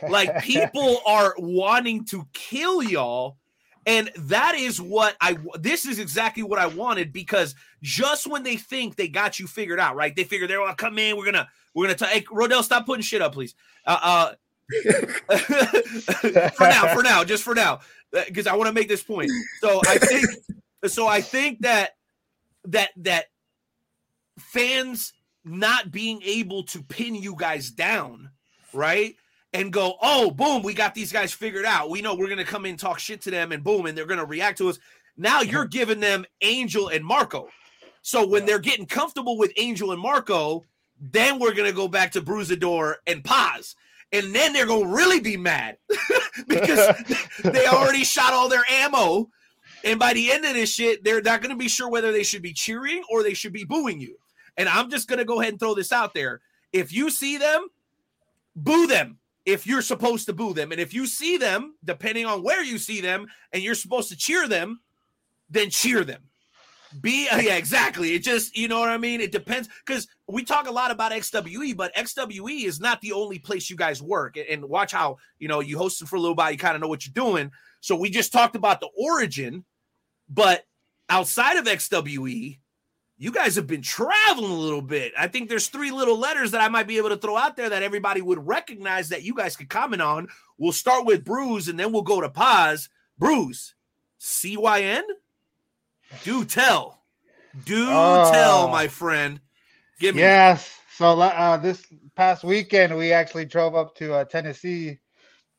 Like, people are wanting to kill y'all. And that is what I, this is exactly what I wanted because just when they think they got you figured out, right? They figure they're going to come in, we're going to, we're going to, talk. hey, Rodell, stop putting shit up, please. Uh, uh, for now, for now, just for now, because I want to make this point. So I think, so I think that that that fans not being able to pin you guys down, right? And go, oh, boom, we got these guys figured out. We know we're gonna come in, talk shit to them, and boom, and they're gonna react to us. Now you're giving them Angel and Marco. So when they're getting comfortable with Angel and Marco, then we're gonna go back to Bruisador and Paz. And then they're gonna really be mad because they already shot all their ammo. And by the end of this shit, they're not gonna be sure whether they should be cheering or they should be booing you. And I'm just gonna go ahead and throw this out there. If you see them, boo them if you're supposed to boo them. And if you see them, depending on where you see them, and you're supposed to cheer them, then cheer them. Be uh, yeah, exactly. It just you know what I mean. It depends because we talk a lot about XWE, but XWE is not the only place you guys work. And- watch how you know you hosted for a little while, you kind of know what you're doing. So we just talked about the origin, but outside of XWE, you guys have been traveling a little bit. I think there's three little letters that I might be able to throw out there that everybody would recognize that you guys could comment on. We'll start with Bruise and then we'll go to Paz. Bruise, CYN? Do tell. Do tell, Oh. my friend. Give me. Yes. So uh, this past weekend, we actually drove up to uh, Tennessee.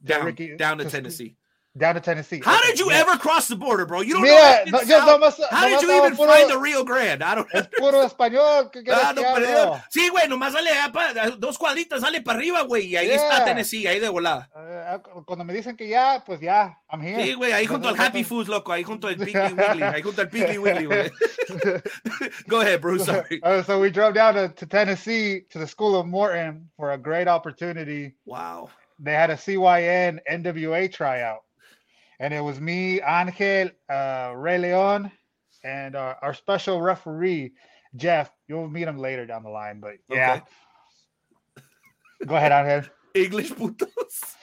Down, Ricky- down to to- Tennessee. Down to Tennessee. How Okay, did you yeah. ever cross the border, bro? You don't Mira, know. no, yo south. How did you even puro- find the Rio Grande? I don't Es puro español. ¿Qué quieres Ah, que no, pero Sí, güey, nomás sale allá pa- dos cuadritas, sale para arriba, güey, y ahí Yeah. está Tennessee, ahí de volada. Eh, cuando me dicen que ya, pues ya, I'm here. Sí, güey, ahí junto al Happy Foods, loco, ahí junto al Piggly Wiggly, ahí junto al Piggly Wiggly, güey. Go ahead, Bruce, sorry. Uh, so we drove down to, to Tennessee to the School of Morton for a great opportunity. Wow. They had a CYN NWA tryout, and it was me, Angel, uh, Ray Leon, and uh, our special referee, Jeff. You'll meet him later down the line, but yeah. Go ahead, Angel. English putos.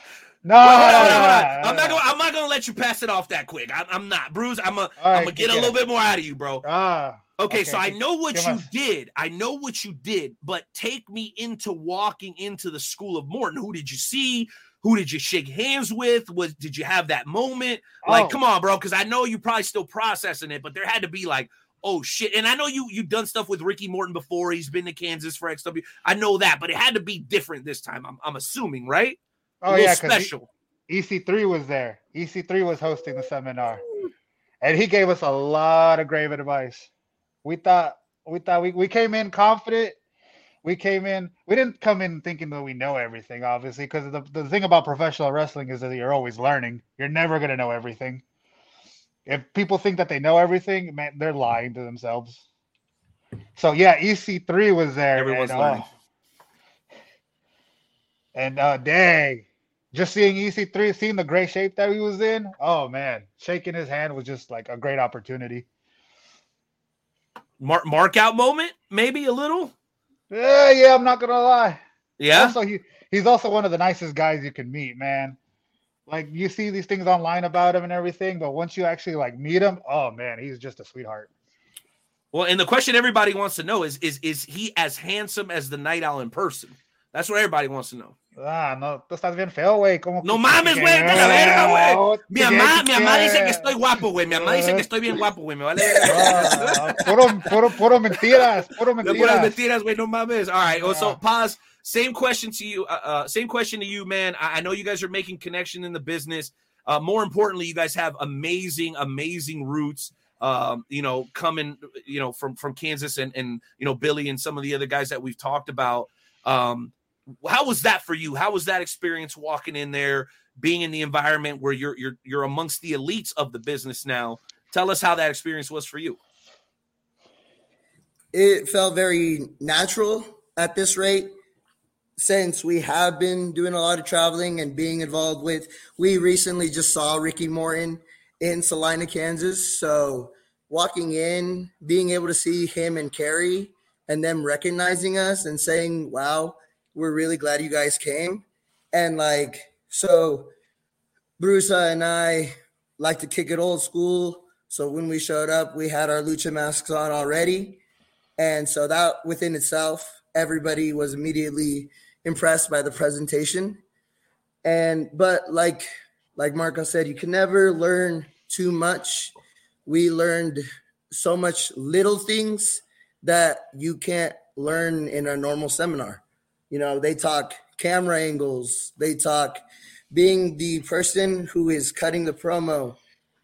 No, no, no, no, no, I'm not gonna. I'm not gonna let you pass it off that quick. I'm, I'm not, Bruce. I'm a. All right, I'm gonna get a little it. bit more out of you, bro. Ah, Okay, okay, so I know what you did. I know what you did, but take me into walking into the school of Morton. Who did you see? Who did you shake hands with? Was did you have that moment? Like, Oh. come on, bro, because I know you're probably still processing it, but there had to be like, oh shit. And I know you you've done stuff with Ricky Morton before. He's been to Kansas for XW. I know that, but it had to be different this time. I'm, I'm assuming, right? Oh yeah, special. EC3 was there. EC3 was hosting the seminar, and he gave us a lot of great advice. we thought we thought we, we came in confident. We came in. We didn't come in thinking that we know everything, obviously, because the, the thing about professional wrestling is that you're always learning. You're never gonna know everything. If people think that they know everything, man, they're lying to themselves. So yeah, EC3 was there. Everyone's and, learning. oh. and uh, dang, just seeing EC3, seeing the great shape that he was in. Oh man, shaking his hand was just like a great opportunity. Mark mark out moment, maybe a little. Yeah, yeah, I'm not gonna lie. Yeah. Also, he he's also one of the nicest guys you can meet, man. Like you see these things online about him and everything, but once you actually like meet him, oh man, he's just a sweetheart. Well, and the question everybody wants to know is is is he as handsome as the Night Owl in person? That's what everybody wants to know. Ah, no, tú estás bien feo, güey. No mames, güey, a la verga, güey. Mi mamá, mi mamá dice que estoy guapo, güey. Mi mamá dice que estoy bien guapo, güey. Me vale. Ah, puro, puro, puro mentiras, puro No puras mentiras. mentiras, güey. No mames. All right. well, So Yeah. pause. Same question to you. Uh, uh, same question to you, man. I, I know you guys are making connection in the business. Uh, more importantly, you guys have amazing, amazing roots. Um, you know, coming, you know, from from Kansas and and you know Billy and some of the other guys that we've talked about. Um, how was that for you? How was that experience walking in there, being in the environment where you're you're you're amongst the elites of the business now? Tell us how that experience was for you. it felt very natural at this rate since we have been doing a lot of traveling and being involved with we recently just saw ricky morton in salina kansas so walking in being able to see him and carrie and them recognizing us and saying wow we're really glad you guys came and like so brusa and i like to kick it old school so when we showed up we had our lucha masks on already and so that within itself, everybody was immediately impressed by the presentation. And but like like Marco said, you can never learn too much. We learned so much little things that you can't learn in a normal seminar. You know, they talk camera angles, they talk being the person who is cutting the promo,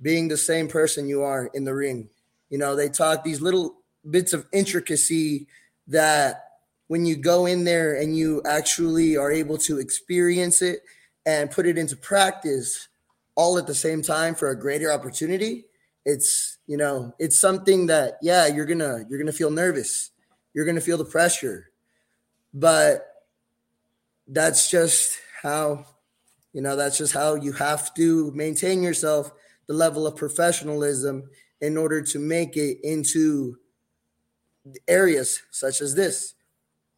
being the same person you are in the ring. You know, they talk these little bits of intricacy that when you go in there and you actually are able to experience it and put it into practice all at the same time for a greater opportunity it's you know it's something that yeah you're gonna you're gonna feel nervous. You're gonna feel the pressure. But that's just how you know that's just how you have to maintain yourself the level of professionalism in order to make it into areas such as this.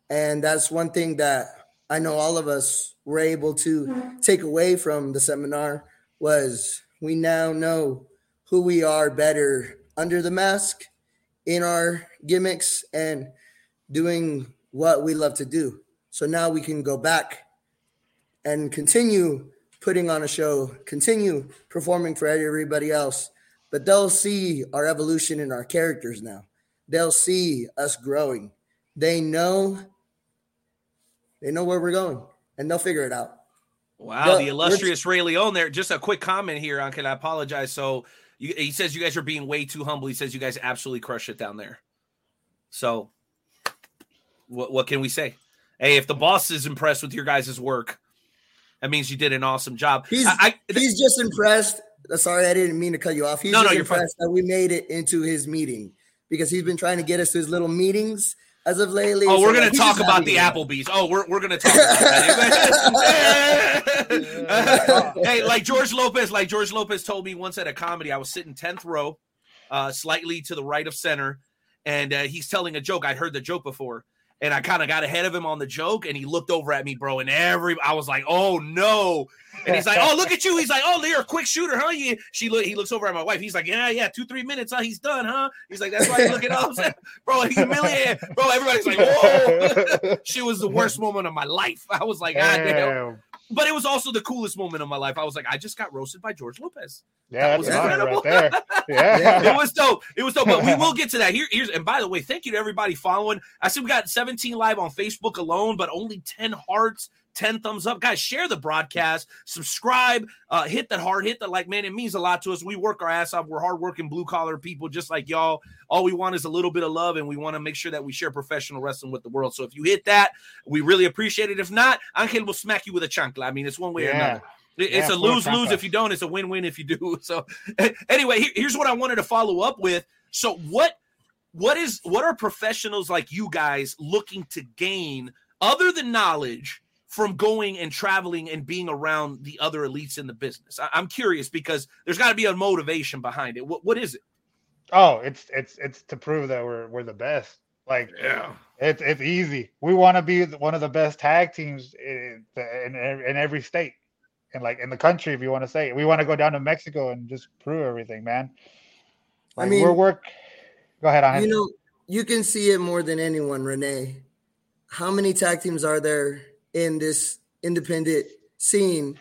And that's one thing that I know all of us were able to take away from the seminar was we now know who we are better under the mask in our gimmicks and doing what we love to do. So now we can go back and continue putting on a show, continue performing for everybody else, but they'll see our evolution in our characters now they'll see us growing. They know they know where we're going and they'll figure it out. Wow, The- the illustrious Ray Leone there. Just a quick comment here, on can I apologize. So you, he says you guys are being way too humble. He says you guys absolutely crush it down there. So what what can we say? Hey, if the boss is impressed with your guys' work, that means you did an awesome job. He's I, I, he's just impressed. uh, Sorry, I didn't mean to cut you off. He's No, no, just you're fine. impressed that we made it into his meeting because he's been trying to get us to his little meetings as of lately. Oh, we're like, gonna he's talk about the Applebee's. Oh, we're, we're gonna talk about that. hey, like George Lopez, like George Lopez told me once at a comedy, I was sitting tenth row, uh, slightly to the right of center, and uh, he's telling a joke. I'd heard the joke before, and I kind of got ahead of him on the joke, and he looked over at me, bro, and every I was like, oh no. And he's like, "Oh, look at you!" He's like, "Oh, you're a quick shooter, huh?" You, she look. He looks over at my wife. He's like, "Yeah, yeah, two, three minutes, huh? He's done, huh?" He's like, "That's why you look at all." Bro, humiliated, bro. Everybody's like, "Whoa!" she was the worst moment of my life. I was like, "God damn!" Damn. But it was also the coolest moment of my life. I was like, I just got roasted by George Lopez. Yeah, That was incredible. right there. Yeah. It was dope. It was dope. But we will get to that. Here, here's and by the way, thank you to everybody following. I see we got 17 live on Facebook alone, but only 10 hearts, 10 thumbs up. Guys, share the broadcast, subscribe, uh, hit that hard, hit that like, man, it means a lot to us. We work our ass off. We're hardworking blue collar people just like y'all. All we want is a little bit of love, and we want to make sure that we share professional wrestling with the world. So if you hit that, we really appreciate it. If not, Angel will smack you with a chancla. I mean, it's one way or another. It's Yeah, a lose lose if you don't. It's a win win if you do. So anyway, here- here's what I wanted to follow up with. So what what is what are professionals like you guys looking to gain other than knowledge from going and traveling and being around the other elites in the business? I, am curious because there's got to be a motivation behind it. What what is it? Oh, it's it's it's to prove that we're we're the best. Like Yeah. it's it's easy. We want to be one of the best tag teams in, in in every state, and like in the country, if you want to say. it. We want to go down to Mexico and just prove everything, man. I mean, we're work. Go ahead, Angel. You know, you can see it more than anyone, Renee. How many tag teams are there in this independent scene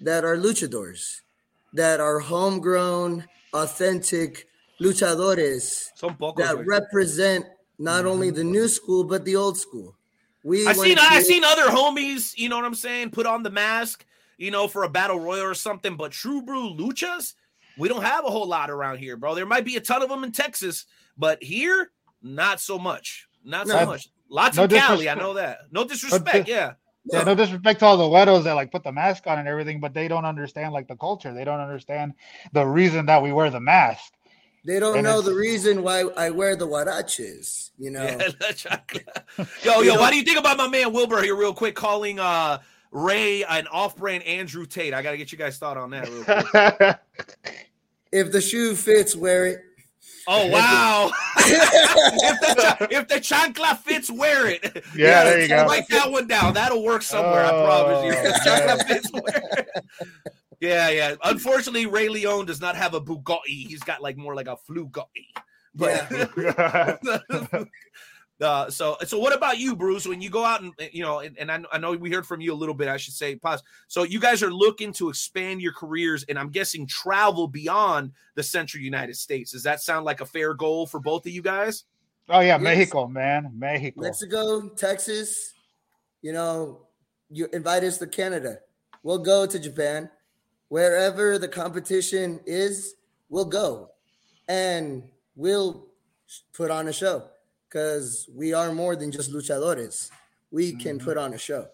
that are luchadors, that are homegrown, authentic luchadores Some pocos. that right? represent not mm-hmm. only the new school but the old school? We I went seen I seen other homies, you know what I'm saying, put on the mask, you know, for a battle royal or something. But true brew luchas, we don't have a whole lot around here, bro. There might be a ton of them in Texas, but here, not so much. Not so No. much. Lots No in Cali, I know that. No disrespect, dis- yeah. Yeah, no disrespect to all the weirdos that like put the mask on and everything, but they don't understand like the culture. They don't understand the reason that we wear the mask. They don't And know the reason why I wear the huaraches. You know, Yeah, La yo, yo, what do you think about my man Wilbur here, real quick, calling uh Ray an off-brand Andrew Tate? I gotta get you guys thought on that real quick. if the shoe fits, wear it. Oh wow! if, the, cha- if the chancla fits, wear it. Yeah, there you go. Write that one down. That'll work somewhere. I promise you. Oh. If the Oh, chancla fits, wear it. Yeah, yeah. Unfortunately, Ray Leone does not have a Bugatti. He's got like more like a Flugatti. But uh, so so what about you, Bruce? When you go out and you know, and, and I, I know we heard from you a little bit. I should say, pause. So you guys are looking to expand your careers, and I'm guessing travel beyond the Central United States. Does that sound like a fair goal for both of you guys? oh yeah, Yes. Mexico, man, Mexico. Mexico, Texas, you know, you invite us to Canada. We'll go to Japan. Wherever the competition is, we'll go. And we'll put on a show because we are more than just luchadores. We can put on a show.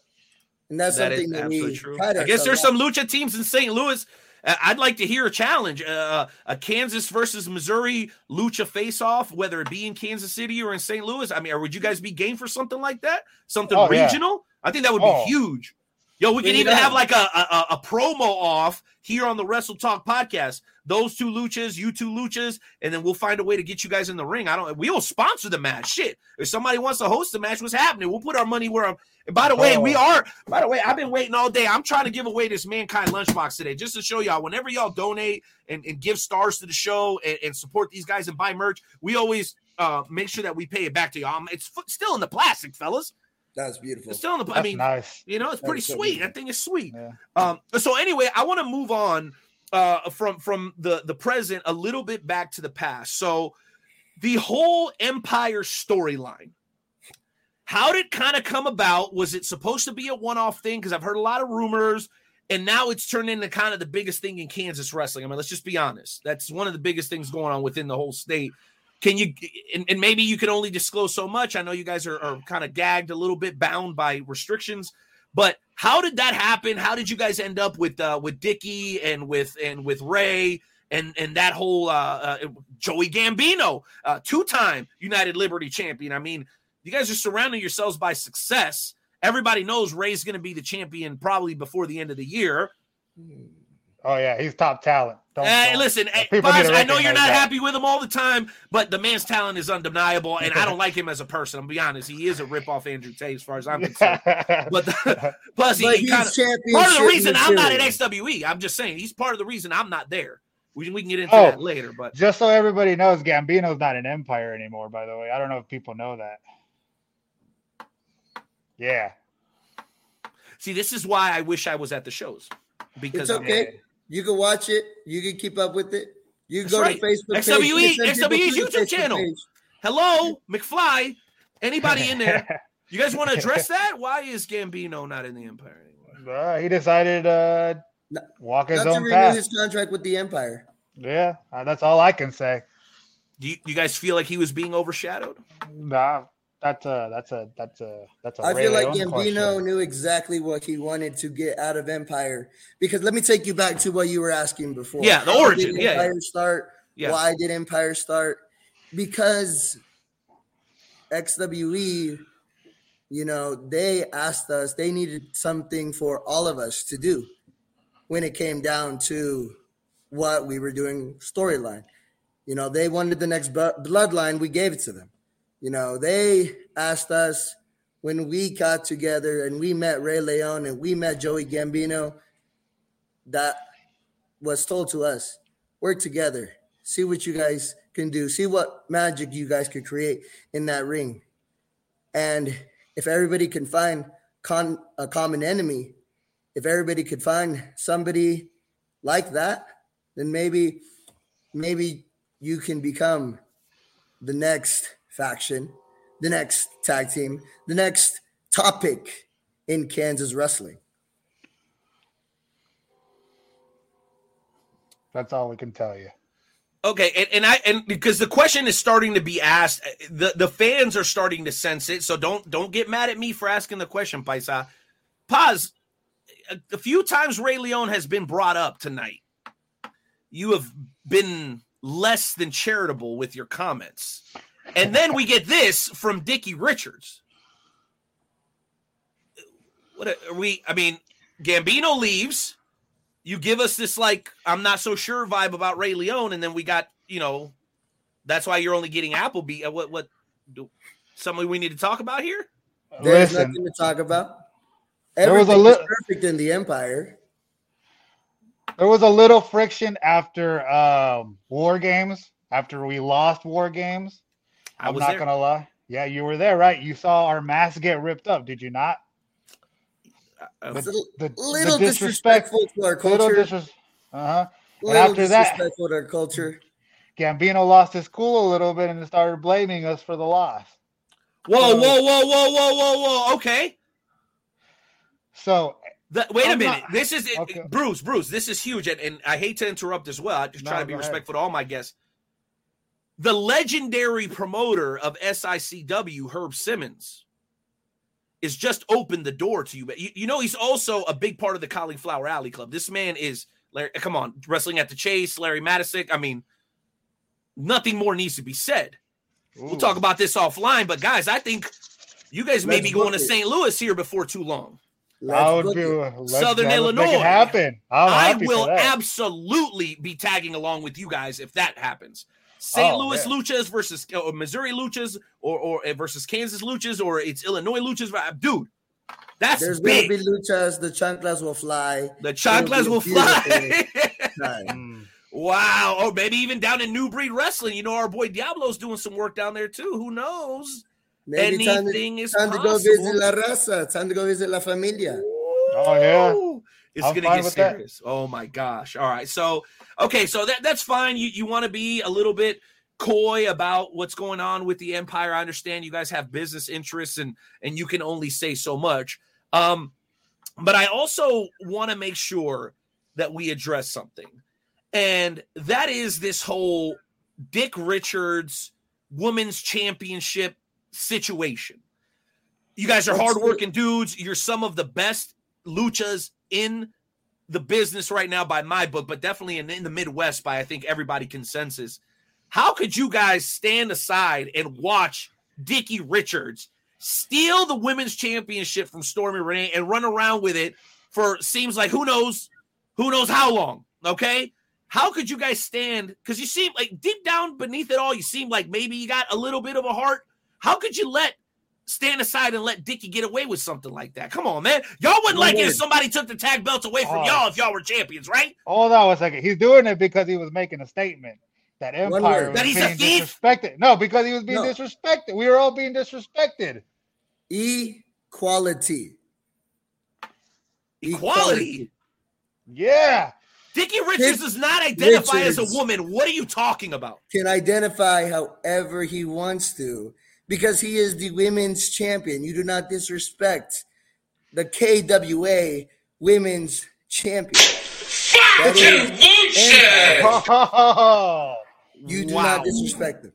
And that's Mm-hmm. That is something that absolutely we true. pride I guess there's on. some lucha teams in St. Louis. Uh, I'd like to hear a challenge, uh, a Kansas versus Missouri lucha face-off, whether it be in Kansas City or in St. Louis. I mean, or would you guys be game for something like that? Something Oh, yeah. regional? I think that would be Oh. huge. Yo, we can even have like a, a a- promo off here on the Wrestle Talk podcast. Those two luchas, you two luchas, and then we'll find a way to get you guys in the ring. I don't. We will sponsor the match. Shit, if somebody wants to host the match, what's happening? We'll put our money where. I'm, and by the way, we Oh. are. By the way, I've been waiting all day. I'm trying to give away this mankind lunchbox today, just to show y'all. Whenever y'all donate and, and give stars to the show and, and support these guys and buy merch, we always uh make sure that we pay it back to y'all. It's f- still in the plastic, fellas. That's beautiful. It's still in the. I mean, nice. you know, it's That pretty so sweet. beautiful. That thing is sweet. Yeah. Um, so anyway, I want to move on uh, from from the the present a little bit back to the past. So the whole Empire storyline. How did it kind of come about? Was it supposed to be a one-off thing? Because I've heard a lot of rumors, and now it's turned into kind of the biggest thing in Kansas wrestling. I mean, let's just be honest. That's one of the biggest things going on within the whole state. Can you and, and maybe you can only disclose so much? I know you guys are, are kind of gagged a little bit, bound by restrictions. But how did that happen? How did you guys end up with uh, with Dicky and with and with Ray and and that whole uh, uh, Joey Gambino, uh, two time United Liberty champion? I mean, you guys are surrounding yourselves by success. Everybody knows Ray's going to be the champion probably before the end of the year. Oh yeah, he's top talent. Don't- Hey, don't- listen, hey, Boz, I know you're not that. happy with him all the time, but the man's talent is undeniable, and I don't like him as a person. I'm gonna be honest; he is a ripoff Andrew Tate, as far as I'm concerned. But the, plus, he, But he he's kind of part of the reason I'm not at material. XWE. I'm just saying he's part of the reason I'm not there. We, we can get into Oh. that later, but Just so everybody knows, Gambino's not an empire anymore. By the way, I don't know if people know that. Yeah, see, this is why I wish I was at the shows because It's I'm- okay. You can watch it. You can keep up with it. You can That's go right. to Facebook. page. XWE Send people XWE's YouTube Facebook channel. page. hello McFly, anybody in there? You guys want to address that? Why is Gambino not in the Empire anymore? Uh, he decided uh No, walk his Not to own renew path. his contract with the Empire. Yeah, uh, that's all I can say. Do you, you guys feel like he was being overshadowed? Nah, that's a that's a that's a that's a I Ray feel like Leon Gambino question. knew exactly what he wanted to get out of Empire. Because let me take you back to what you were asking before. Yeah, the origin, Did yeah, Empire start? Yeah. Why did Empire start? Because XWE, you know, they asked us, they needed something for all of us to do when it came down to what we were doing storyline. You know, they wanted the next bu- bloodline, we gave it to them. You know, they asked us when we got together and we met Ray Leon and we met Joey Gambino, that was told to us work together, see what you guys can do, see what magic you guys could create in that ring. And if everybody can find con- a common enemy, if everybody could find somebody like that, then maybe, maybe you can become the next faction, the next tag team, the next topic in Kansas wrestling. That's all we can tell you. Okay, and, and I and because the question is starting to be asked, the the fans are starting to sense it. So don't don't get mad at me for asking the question, Paisa. Paz, a, a few times Ray Leon has been brought up tonight. You have been less than charitable with your comments, and then we get this from Dickie Richards. What are we? I mean, Gambino leaves you give us this like I'm not so sure vibe about Ray Leon, and then we got you know that's why you're only getting Applebee. What what do something we need to talk about here? There's Listen, nothing to talk about. There was a Everything is li- perfect in the Empire. there was a little friction after um, War Games. After we lost War Games, I I'm was not there. gonna lie. Yeah, you were there, right? You saw our masks get ripped up, did you not? Uh, It's a little, The, little the disrespect, disrespectful to our little culture. disres- uh-huh. little after that- disrespectful to our culture. Gambino lost his cool a little bit and started blaming us for the loss. Whoa, whoa, whoa, whoa, whoa, whoa, whoa. Okay. So The, wait a I'm minute. not- this is Okay. Bruce. Bruce, this is huge, and, and I hate to interrupt as well. I just try to be go ahead. respectful to all my guests. The legendary promoter of SICW, Herb Simmons, is just opened the door to you. But you, you know he's also a big part of the Cauliflower Alley Club. This man is Larry. Come on, wrestling at the Chase, Larry Matysik. I mean, nothing more needs to be said. We'll talk about this offline, but guys, I think you guys may Let's be going book to. St. Louis here before too long. Let's I would book be let's, Southern let's Illinois. Make it happen. I'm I happy will for that. absolutely be tagging along with you guys if that happens. St. Oh, Louis yeah. Luchas versus or Missouri Luchas or or uh, versus Kansas Luchas or it's Illinois Luchas. Dude, that's There's big. going to be luchas. The chanclas will fly. the chanclas It'll will be a fly. Wow. Or maybe even down in New Breed Wrestling. You know, our boy Diablo's doing some work down there too. Who knows? Maybe time to, Anything is time to go possible. visit La Raza. Time to go visit La Familia. Oh, yeah. It's I'm gonna get with that. serious. Oh my gosh. All right. So okay, so that that's fine. You you want to be a little bit coy about what's going on with the empire. I understand you guys have business interests and and you can only say so much. Um, but I also want to make sure that we address something. And that is this whole Dick Richards women's championship situation. You guys are hardworking dudes. You're some of the best luchas in the business right now by my book, but definitely in, in the Midwest by I think everybody consensus. How could you guys stand aside and watch Dickie Richards steal the women's championship from Stormy Renee and run around with it for seems like who knows who knows how long? Okay. How could you guys stand? Because you seem like deep down beneath it all, you seem like maybe you got a little bit of a heart. How could you let stand aside and let Dickie get away with something like that? Come on, man. Y'all wouldn't like it if somebody took the tag belts away from Oh. y'all if y'all were champions, right? Hold on a second. He's doing it because he was making a statement that Empire word. was That he's a being thief? disrespected. No, because he was being No. disrespected. We were all being disrespected. Equality. Equality. Yeah. Dickie Richards Dick does not identify as a woman. What are you talking about? Can identify however he wants to because he is the women's champion. You do not disrespect the KWA women's champion. That is Impact. Oh. You do Wow. not disrespect them.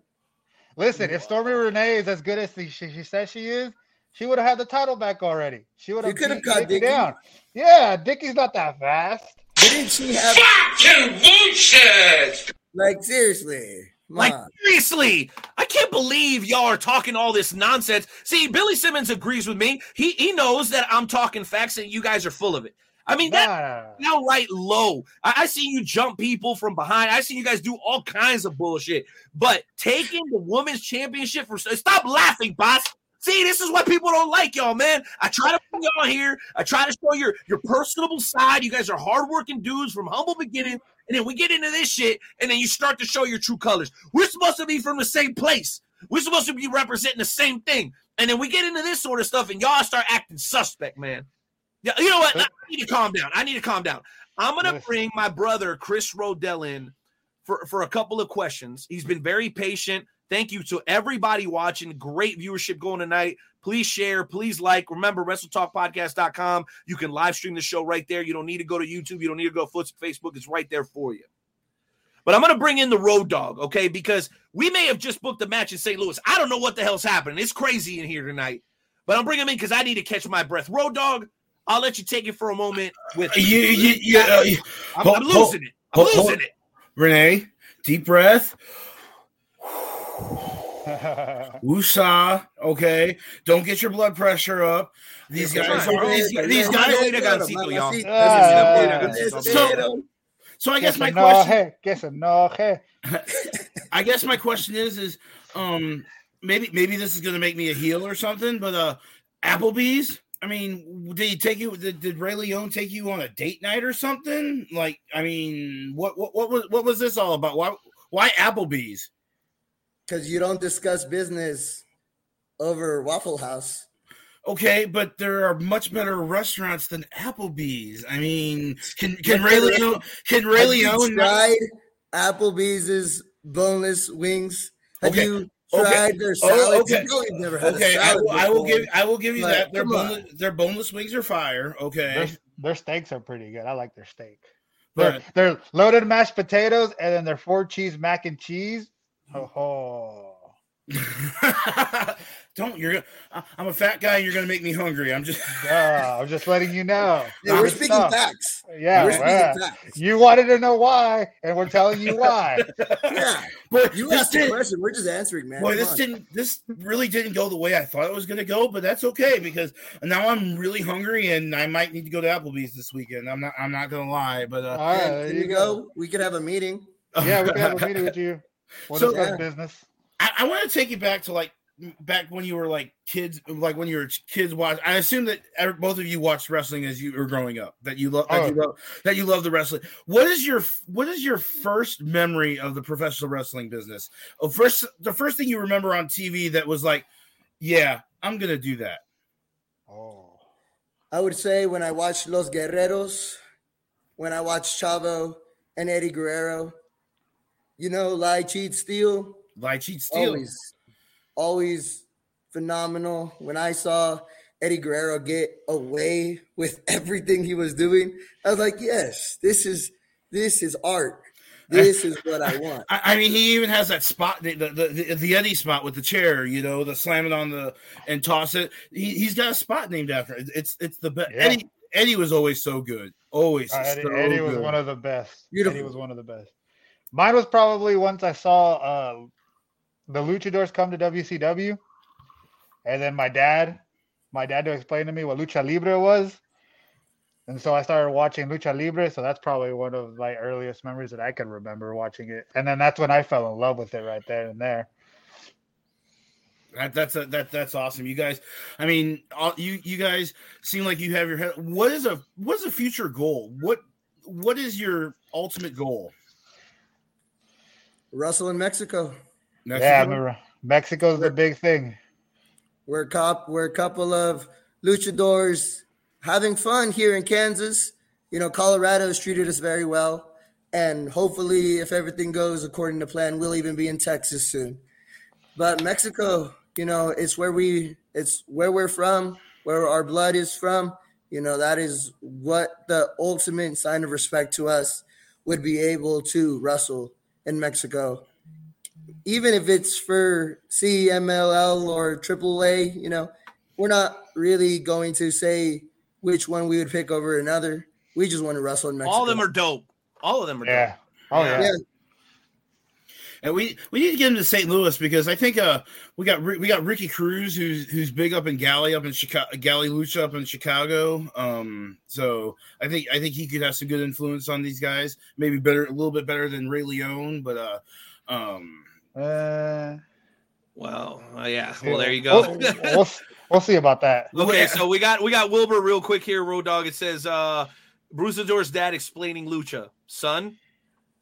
Listen, if Stormy Renee is as good as she, she, she says she is, she would have had the title back already. She would She have could have beat got Dickie Dickie. down. Yeah, Dickie's not that fast. Didn't she have Fuck you, like seriously? Like seriously, I can't believe y'all are talking all this nonsense. See, Billy Simmons agrees with me. He he knows that I'm talking facts and you guys are full of it. I mean, that nah, nah. low. I, I see you jump people from behind. I see you guys do all kinds of bullshit. But taking the women's championship for stop laughing, boss. See, this is why people don't like y'all, man. I try to bring y'all here. I try to show your your personable side. You guys are hardworking dudes from humble beginnings. And then we get into this shit, and then you start to show your true colors. We're supposed to be from the same place. We're supposed to be representing the same thing. And then we get into this sort of stuff, and y'all start acting suspect, man. Yeah, you know what? I need to calm down. I need to calm down. I'm gonna bring my brother Chris Rodell in for, for a couple of questions. He's been very patient. Thank you to everybody watching. Great viewership going tonight. Please share, please like. Remember, WrestleTalkPodcast.com. You can live stream the show right there. You don't need to go to YouTube. You don't need to go to Facebook. It's right there for you. But I'm going to bring in the Road Dog, okay? Because we may have just booked a match in St. Louis. I don't know what the hell's happening. It's crazy in here tonight. But I'm bringing him in because I need to catch my breath. Road Dog, I'll let you take it for a moment. With You, you, you, I'm, I'm losing it. I'm losing it. Renee, deep breath. Woosah, okay. Don't get your blood pressure up. These guys are these, these guys. yeah, yeah, got Cito, y'all. So, so I guess my question, enoje, que se. I guess my question is, is um maybe maybe this is gonna make me a heel or something, but uh Applebee's. I mean, did he take you? Did, did Ray Leone take you on a date night or something? Like, I mean, what what what was what was this all about? Why why Applebee's? Because you don't discuss business over Waffle House. Okay, but there are much better restaurants than Applebee's. I mean, can can Ray Leone can Ray Have you Leone not- tried Applebee's boneless wings? Have Okay, you okay, tried their oh, okay. You know you've never had Okay, a I salad will, I will give I will give you Like, that. Their boneless, their boneless wings are fire. Okay, Their, their steaks are pretty good. I like their steak. but They're, they're loaded mashed potatoes and then their four cheese mac and cheese. Oh, don't you're I- I'm a fat guy and you're gonna make me hungry. I'm just Yeah, I'm just letting you know. Yeah, we're speaking stuff. facts. Yeah, we're speaking yeah. facts. You wanted to know why, and we're telling you why. Yeah, but you asked the question. We're just answering, man. boy, Come this on. didn't this really didn't go the way I thought it was gonna go, but that's okay because now I'm really hungry and I might need to go to Applebee's this weekend. I'm not I'm not gonna lie, but uh All right, there you we go? We could have a meeting. Yeah, we can have a meeting with you. We'll So- discuss Yeah. business. I, I want to take you back to like back when you were like kids, like when you were kids. Watch. I assume that ev- both of you watched wrestling as you were growing up. That you love. That Oh. you love. That you love the wrestling. What is your What is your first memory of the professional wrestling business? Oh, first, the first thing you remember on TV that was like, yeah, I'm gonna do that. Oh, I would say when I watched Los Guerreros, when I watched Chavo and Eddie Guerrero, you know, lie, cheat, steal. Lie, cheat, steal. always, always phenomenal. When I saw Eddie Guerrero get away with everything he was doing, I was like, yes, this is this is art. This is what I want. I, I mean, he even has that spot, the, the the the Eddie spot with the chair. You know, the slam it on the and toss it. He, he's got a spot named after it. It's it's the best. Yeah. Eddie Eddie was always so good. Always. Uh, Eddie, so Eddie was good. one of the best. Beautiful. Eddie was one of the best. Mine was probably once I saw uh, the Luchadors come to WCW, and then my dad, my dad to explain to me what lucha libre was, and so I started watching lucha libre. So that's probably one of my earliest memories that I can remember watching it, and then that's when I fell in love with it right there and there. That, that's a, that that's awesome. You guys, I mean, all, you you guys seem like you have your head. What is a what is a future goal? What what is your ultimate goal? Russell in Mexico. Mexico? Yeah, I remember Mexico's the big thing. We're a cop. We're a couple of luchadors having fun here in Kansas. You know, Colorado has treated us very well, and hopefully, if everything goes according to plan, we'll even be in Texas soon. But Mexico, you know, it's where we, it's where we're from, where our blood is from. You know, that is what the ultimate sign of respect to us would be able to wrestle in Mexico. Even if it's for CMLL or AAA, you know, we're not really going to say which one we would pick over another. We just want to wrestle in Mexico. All of them are dope. All of them are Yeah. dope. Oh yeah. yeah. And we we need to get him to St. Louis because I think uh we got we got Ricky Cruz who's who's big up in Galli up in Chicago Galli Lucha up in Chicago. Um, so I think I think he could have some good influence on these guys. Maybe better a little bit better than Ray Leone, but uh, um, Uh, Well, uh, yeah. Well, there you go. We'll, we'll, we'll see about that. Okay, so we got we got Wilbur real quick here, Road Dog. It says uh Bruisador's dad explaining lucha. Son,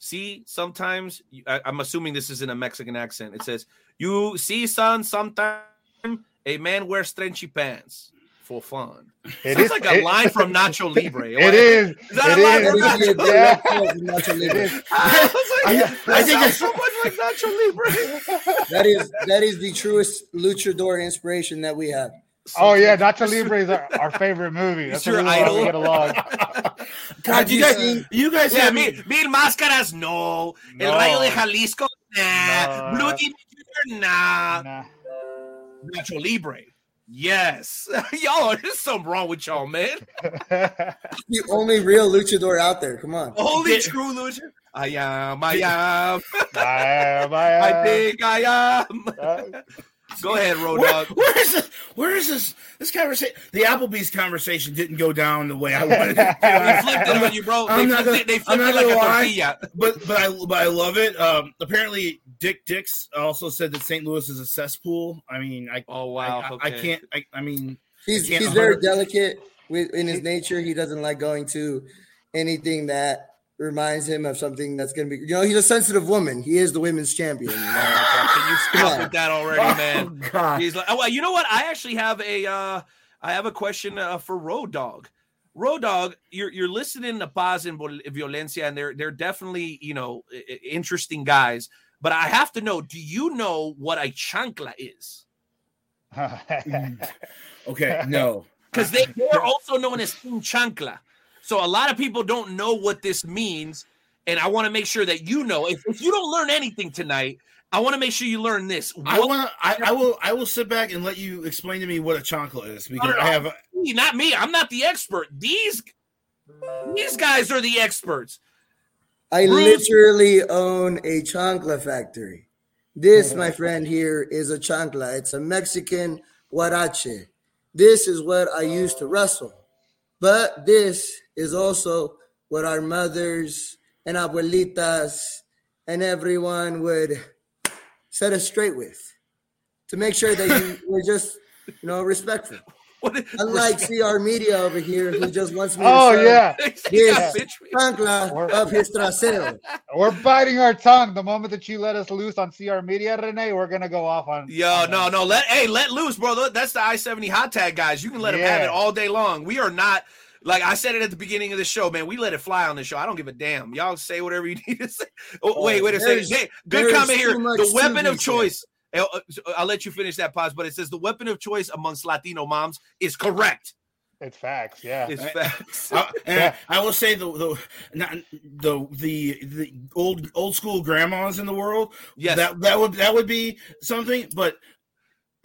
see, sometimes I, I'm assuming this is in a Mexican accent. It says, You see, son, sometimes a man wears stretchy pants for fun. It Sounds is- like a it- line from Nacho Libre. It is. Is that It a line is. from That would be Nacho? Yeah. direct quote from Nacho Libre. It is. I like, I- I think sounds I- so much like Nacho Libre. That is that is the truest luchador inspiration that we have. Oh yeah, Nacho Libre is our, our favorite movie. That's your what we want idol? to get along. God, Have you you guys seen- you guys Yeah, have mil, mil máscaras, no. No. El Rayo de Jalisco, nah. No. Blue Demon nah. Nah. Nacho Libre. Yes. y'all, there's something wrong with y'all, man. The only real luchador out there. Come on. Only Yeah. true lucha. I am, I am, Bye, bye, I think I am. Uh, Go ahead, Road Where, Dog. where is this? Where is this? This conversation, the Applebee's conversation, didn't go down the way I wanted it. We to. flipped it on you, bro. They I'm not flipped gonna- it, they I'm flipped it like a gonna lie. tortilla. but but I but I love it. Um, apparently, Dick Dix also said that St. Louis is a cesspool. I mean, I Oh, wow. I, okay. I can't. I, I mean, He's can't he's very delicate with in his nature. He doesn't like going to anything that reminds him of something that's going to be. You know, he's a sensitive woman. He is the women's champion. You know? Can you stop with that already, man? oh god, He's like, oh, well, you know what? I actually have a, uh, I have a question uh, for Road Dog. Road Dog, you're you're listening to Paz and Violencia, and they're they're definitely you know i- i- interesting guys. But I have to know, do you know what a chancla is? okay, no, Because they, they're also known as Team Chancla. So a lot of people don't know what this means, and I want to make sure that you know. If, if you don't learn anything tonight, I want to make sure you learn this. I want to. I, I will. I will sit back and let you explain to me what a chancla is because no, no. I have. me, not me. I'm not the expert. These these guys are the experts. I Bruce- literally own a chancla factory. This, my friend here, is a chancla. It's a Mexican huarache. This is what I used to wrestle. But this is also what our mothers and abuelitas and everyone would set us straight with to make sure that you were just, you know, respectful. What Unlike CR Media over here, who just wants me oh to show yeah, yeah, this bitch. of his trasero. we're biting our tongue. The moment that you let us loose on CR Media, Renee, we're gonna go off on. Yo, on no, that. no, let hey, let loose, bro. That's the I seventy hot tag guys. You can let them have it all day long. We are not like I said it at the beginning of the show, man. We let it fly on the show. I don't give a damn. Y'all say whatever you need to say. Oh, oh, wait, wait a second. Hey, good comment here. The weapon of be choice. Uh, uh, I'll let you finish that pause, but it says the weapon of choice amongst Latino moms is correct. It's facts. Yeah. It's facts. I, and I, I will say the the not the the the old old school grandmas in the world. Yes. that that would that would be something, but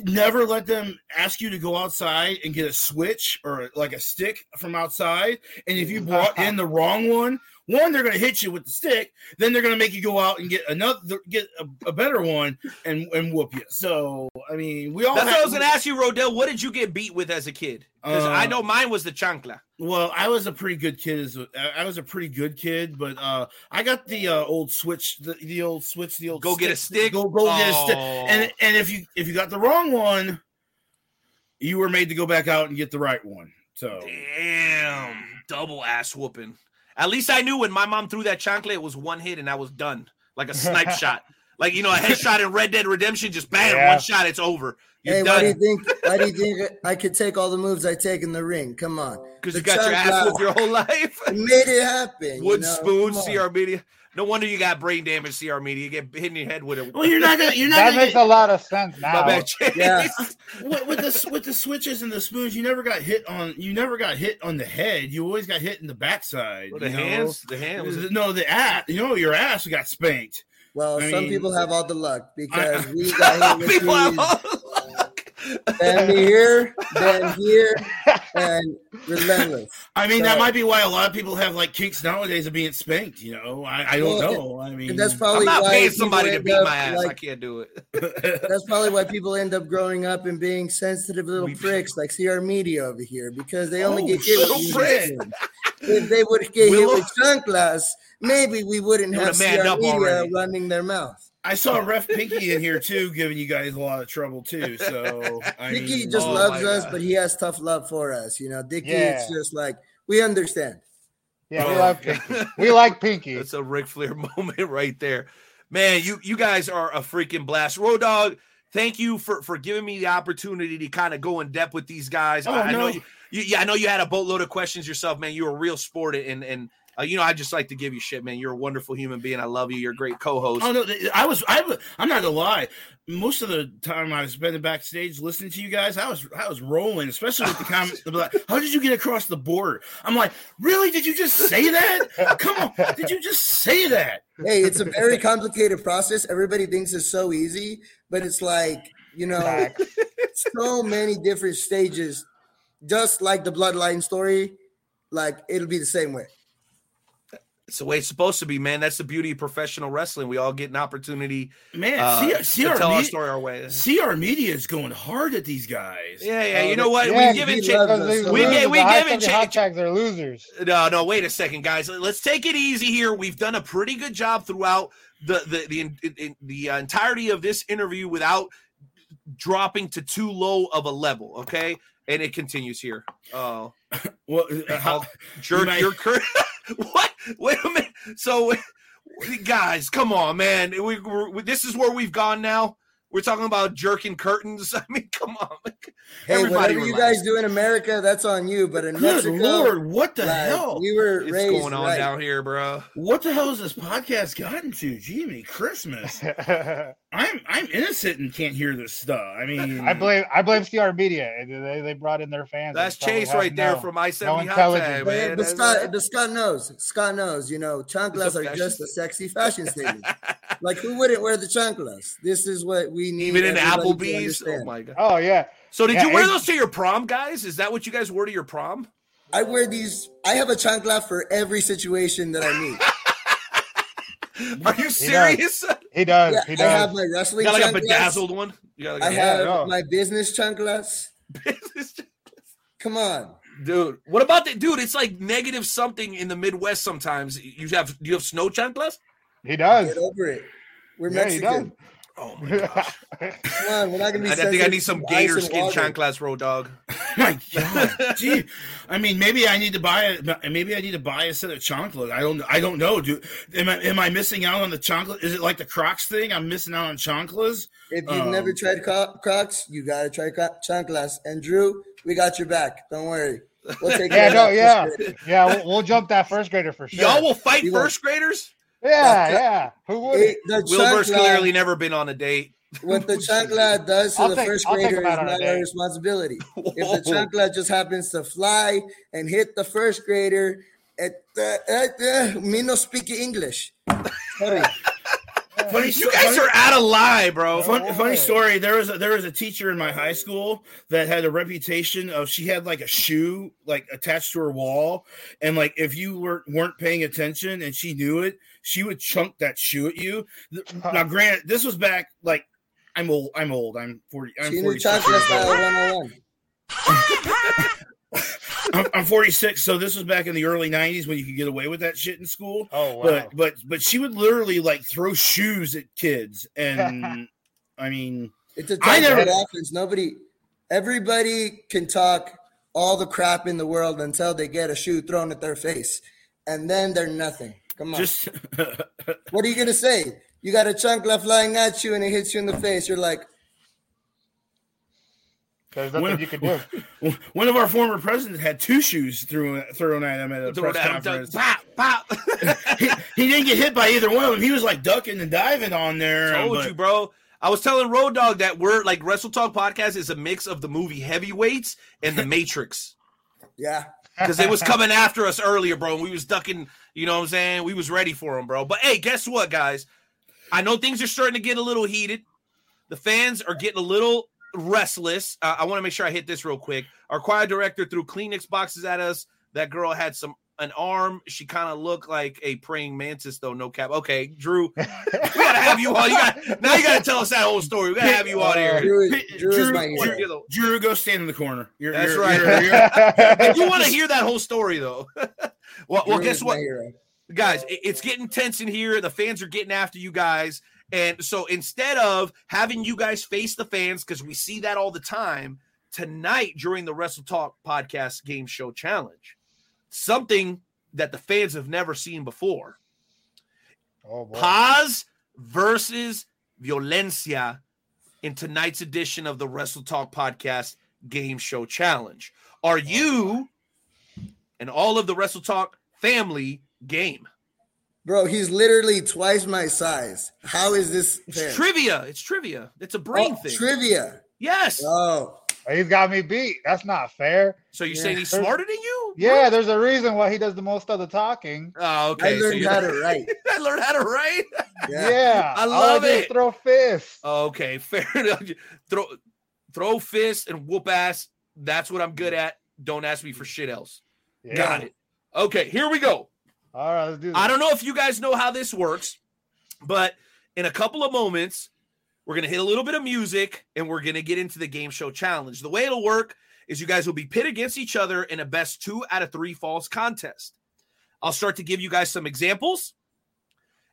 never let them ask you to go outside and get a switch or like a stick from outside. And if you brought in the wrong one, one they're going to hit you with the stick. Then they're going to make you go out and get another, get a, a better one and and whoop you. So I mean, we all. That's what I was going to ask you, Rodell. What did you get beat with as a kid? Because I Uh, know mine was the chancla. Well, I was a pretty good kid. As I was a pretty good kid, but uh, I got the uh, old switch, the, the old switch, the old Go get a stick? Go go get a stick. Oh. And and if you if you got the wrong one, you were made to go back out and get the right one. So Damn, double ass whooping. At least I knew when my mom threw that chancla, it was one hit and I was done, like a snipe shot. Like you know, a headshot in Red Dead Redemption, just bam, Yeah. one shot, it's over. You're Hey, why do you think? Why do you think I could take all the moves I take in the ring? Come on, because you got your ass chancla whooped your whole life. made it happen. you Wood know? spoon, Come on. CR media. No wonder you got brain damage, CR media. You get hit in your head with it. Well, you're not gonna. You're not. That gonna makes a lot of sense now. bad, Yeah. with, with the with the switches and the spoons, you never got hit on. You never got hit on the head. You always got hit in the backside. Oh, well, the you know? hands, the hand was No, the ass. You know, your ass got spanked. Well, I some mean- people have all the luck because we got hit with People have these, all then here, then here, and relentless. I mean, that might be why a lot of people have like kinks nowadays of being spanked. You know, I, I don't Well, know. I mean, And that's I'm probably not why paying somebody to beat my ass. I can't do it. that's probably why people end up growing up and being sensitive little We- pricks like CR Media over here because they only Oh, get hit with prick. If they would get Willow- hit with chanclas, maybe we wouldn't have CR Media already. running their mouth. I saw Ref Pinky in here too, giving you guys a lot of trouble too. So I Dicky mean, just Oh loves us, God. but he has tough love for us. You know, Dicky, Yeah. it's just like we understand. Yeah, we Oh, like God. Pinky. We like Pinky. That's a Ric Flair moment right there. Man, you you guys are a freaking blast. Road Dog, thank you for for giving me the opportunity to kind of go in depth with these guys. Oh, I, I know you, you yeah, I know you had a boatload of questions yourself, man. You were a real sport and and uh, you know, I just like to give you shit, man. You're a wonderful human being. I love you. You're a great co-host. Oh no, I was. I, I'm not gonna lie. Most of the time I was spending backstage listening to you guys, I was. I was rolling, especially with the comments. like, How did you get across the border? I'm like, really? Did you just say that? Come on, did you just say that? Hey, it's a very complicated process. Everybody thinks it's so easy, but it's like, you know, so many different stages. Just like the bloodline story, like it'll be the same way. It's the way it's supposed to be, man. That's the beauty of professional wrestling. We all get an opportunity Man, uh, CR, to CR, tell our media, story our way. CR media is going hard at these guys. Yeah, yeah. You know what? Yeah, we given he Ch- loves Because they so We lose. get- we The high given subject Ch- hashtags are losers. No, no, wait a second, guys. Let's take it easy here. We've done a pretty good job throughout the the the, the, the entirety of this interview without dropping to too low of a level. Okay, and it continues here. Oh, Well, uh, how, jerk might- your cur- what? Wait a minute. So, guys, come on, man. We, we're, this is where we've gone now. We're talking about jerking curtains. I mean, come on. Hey, Everybody whatever you guys do in America, that's on you. But in good Mexico, lord, what the like, hell? we were It's raised going on right. down here, bro. What the hell has this podcast gotten to? Jimmy Christmas. I'm I'm innocent and can't hear this stuff. I mean, I blame I blame CR Media. They, they brought in their fans. That's Chase have right there no- from I no seventy hot intelligence. tag, man. but That's- Scott, but Scott knows. Scott knows. You know, chanclas are just a sexy fashion statement. like, who wouldn't wear the chanclas? This is what we need. Even in Applebee's. Oh my god. Oh yeah. So did Yeah, you wear those to your prom, guys? Is that what you guys wore to your prom? I wear these. I have a chancla for every situation that I meet. Are you serious? He does. Yeah, he I have my You wrestling. got like a chanclas. bedazzled one. You got I like have no. my business chanclas. a Come on. dude. What about the dude? It's like negative something in the Midwest. Sometimes you have you have snow chanclas. He does. Get over it. We're Yeah, he Mexican. Oh my gosh! Come on, we're not gonna be. I, I think I need some gator skin water. chanclas, road dog. my God, gee, I mean, maybe I need to buy a maybe I need to buy a set of chocolate. I don't I don't know, dude. Am I am I missing out on the chocolate? Is it like the Crocs thing? I'm missing out on chanclas. If you've Um, never tried Crocs, you gotta try Cro- chanclas. And Drew, we got your back. Don't worry. We'll take Yeah, no, yeah, yeah. We'll, we'll jump that first grader for sure. Y'all will fight You want- first graders. Yeah, yeah. Who would? It- the Wilbur's chancla- clearly never been on a date. What the chancla does to I'll the take- first grader is out on a not date. our responsibility. If the Whoa. chancla just happens to fly and hit the first grader, it, uh, uh, uh, me no speak English. Sorry. Funny, You guys funny- are out of line, bro. Fun, funny story. There was a, there was a teacher in my high school that had a reputation of she had like a shoe like attached to her wall, and like if you were weren't paying attention and she knew it, she would chunk that shoe at you. Th- Now, granted, this was back like I'm old. I'm old. I'm forty. I'm She knew forty. chancla style 101. I'm, I'm 46, so this was back in the early 90s when you could get away with that shit in school. Oh wow. But but but she would literally like throw shoes at kids, and I mean, It's a I type never- of offense. Nobody, everybody can talk all the crap in the world until they get a shoe thrown at their face, and then they're nothing. Come on, just what are you gonna say? You got a chancla flying at you and it hits you in the face. You're like, There's nothing One, you can do. one of our former presidents had two shoes thrown thrown at him at a Throw press that- conference. pop, pop. he, he didn't get hit by either one of them. He was like ducking and diving on there. Told but- you, bro. I was telling Road Dog that we're like Wrestle Talk podcast is a mix of the movie Heavyweights and The Matrix Yeah. Because it was coming after us earlier, bro. And we was ducking. You know what I'm saying? We was ready for them, bro. But hey, guess what, guys? I know things are starting to get a little heated. The fans are getting a little restless. Uh, I want to make sure I hit this real quick. Our choir director threw Kleenex boxes at us. That girl had some an arm. She kind of looked like a praying mantis, though. No cap. Okay, Drew, we gotta have you on. You got now. You gotta tell us that whole story. We gotta have you on here. Drew, Hey, Drew Drew- my hero. You know, Drew, go stand in the corner. You're, That's you're- right. you're- you're- I do want to hear that whole story, though. well, well, guess what? guys it- it's getting tense in here the fans are getting after you guys and so instead of having you guys face the fans because we see that all the time tonight during the wrestle talk podcast game show challenge something that the fans have never seen before Oh boy. paz versus violencia in tonight's edition of the wrestle talk podcast game show challenge are oh, you and all of the wrestle talk family game Bro, he's literally twice my size. How is this It's trivia. It's trivia. It's a brain Oh, thing. Trivia. yes. Oh, He's got me beat. That's not fair. so you're yeah. saying he's smarter than you? Yeah, there's a reason why he does the most of the talking. Oh, okay. I learned you're- how to write. I learned how to write. Yeah. Yeah, I love do is it. Throw fists. okay, fair enough. Throw, throw fists and whoop ass. That's what I'm good at. Don't ask me for shit else. Yeah. Got it. Okay, here we go. All right, let's do this. I don't know if you guys know how this works, but in a couple of moments, we're going to hit a little bit of music and we're going to get into the game show challenge. The way it'll work is you guys will be pit against each other in a best two out of three falls contest. I'll start to give you guys some examples.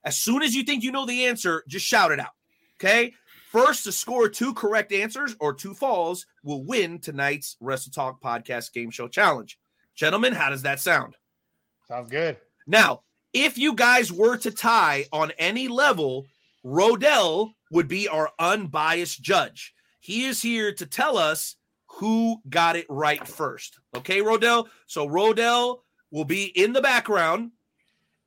As soon as you think you know the answer, just shout it out. Okay. First to score two correct answers or two falls will win tonight's Wrestle Talk podcast game show challenge. Gentlemen, how does that sound? Sounds good. Now, if you guys were to tie on any level, Rodell would be our unbiased judge. He is here to tell us who got it right first. Okay, Rodell? So Rodell will be in the background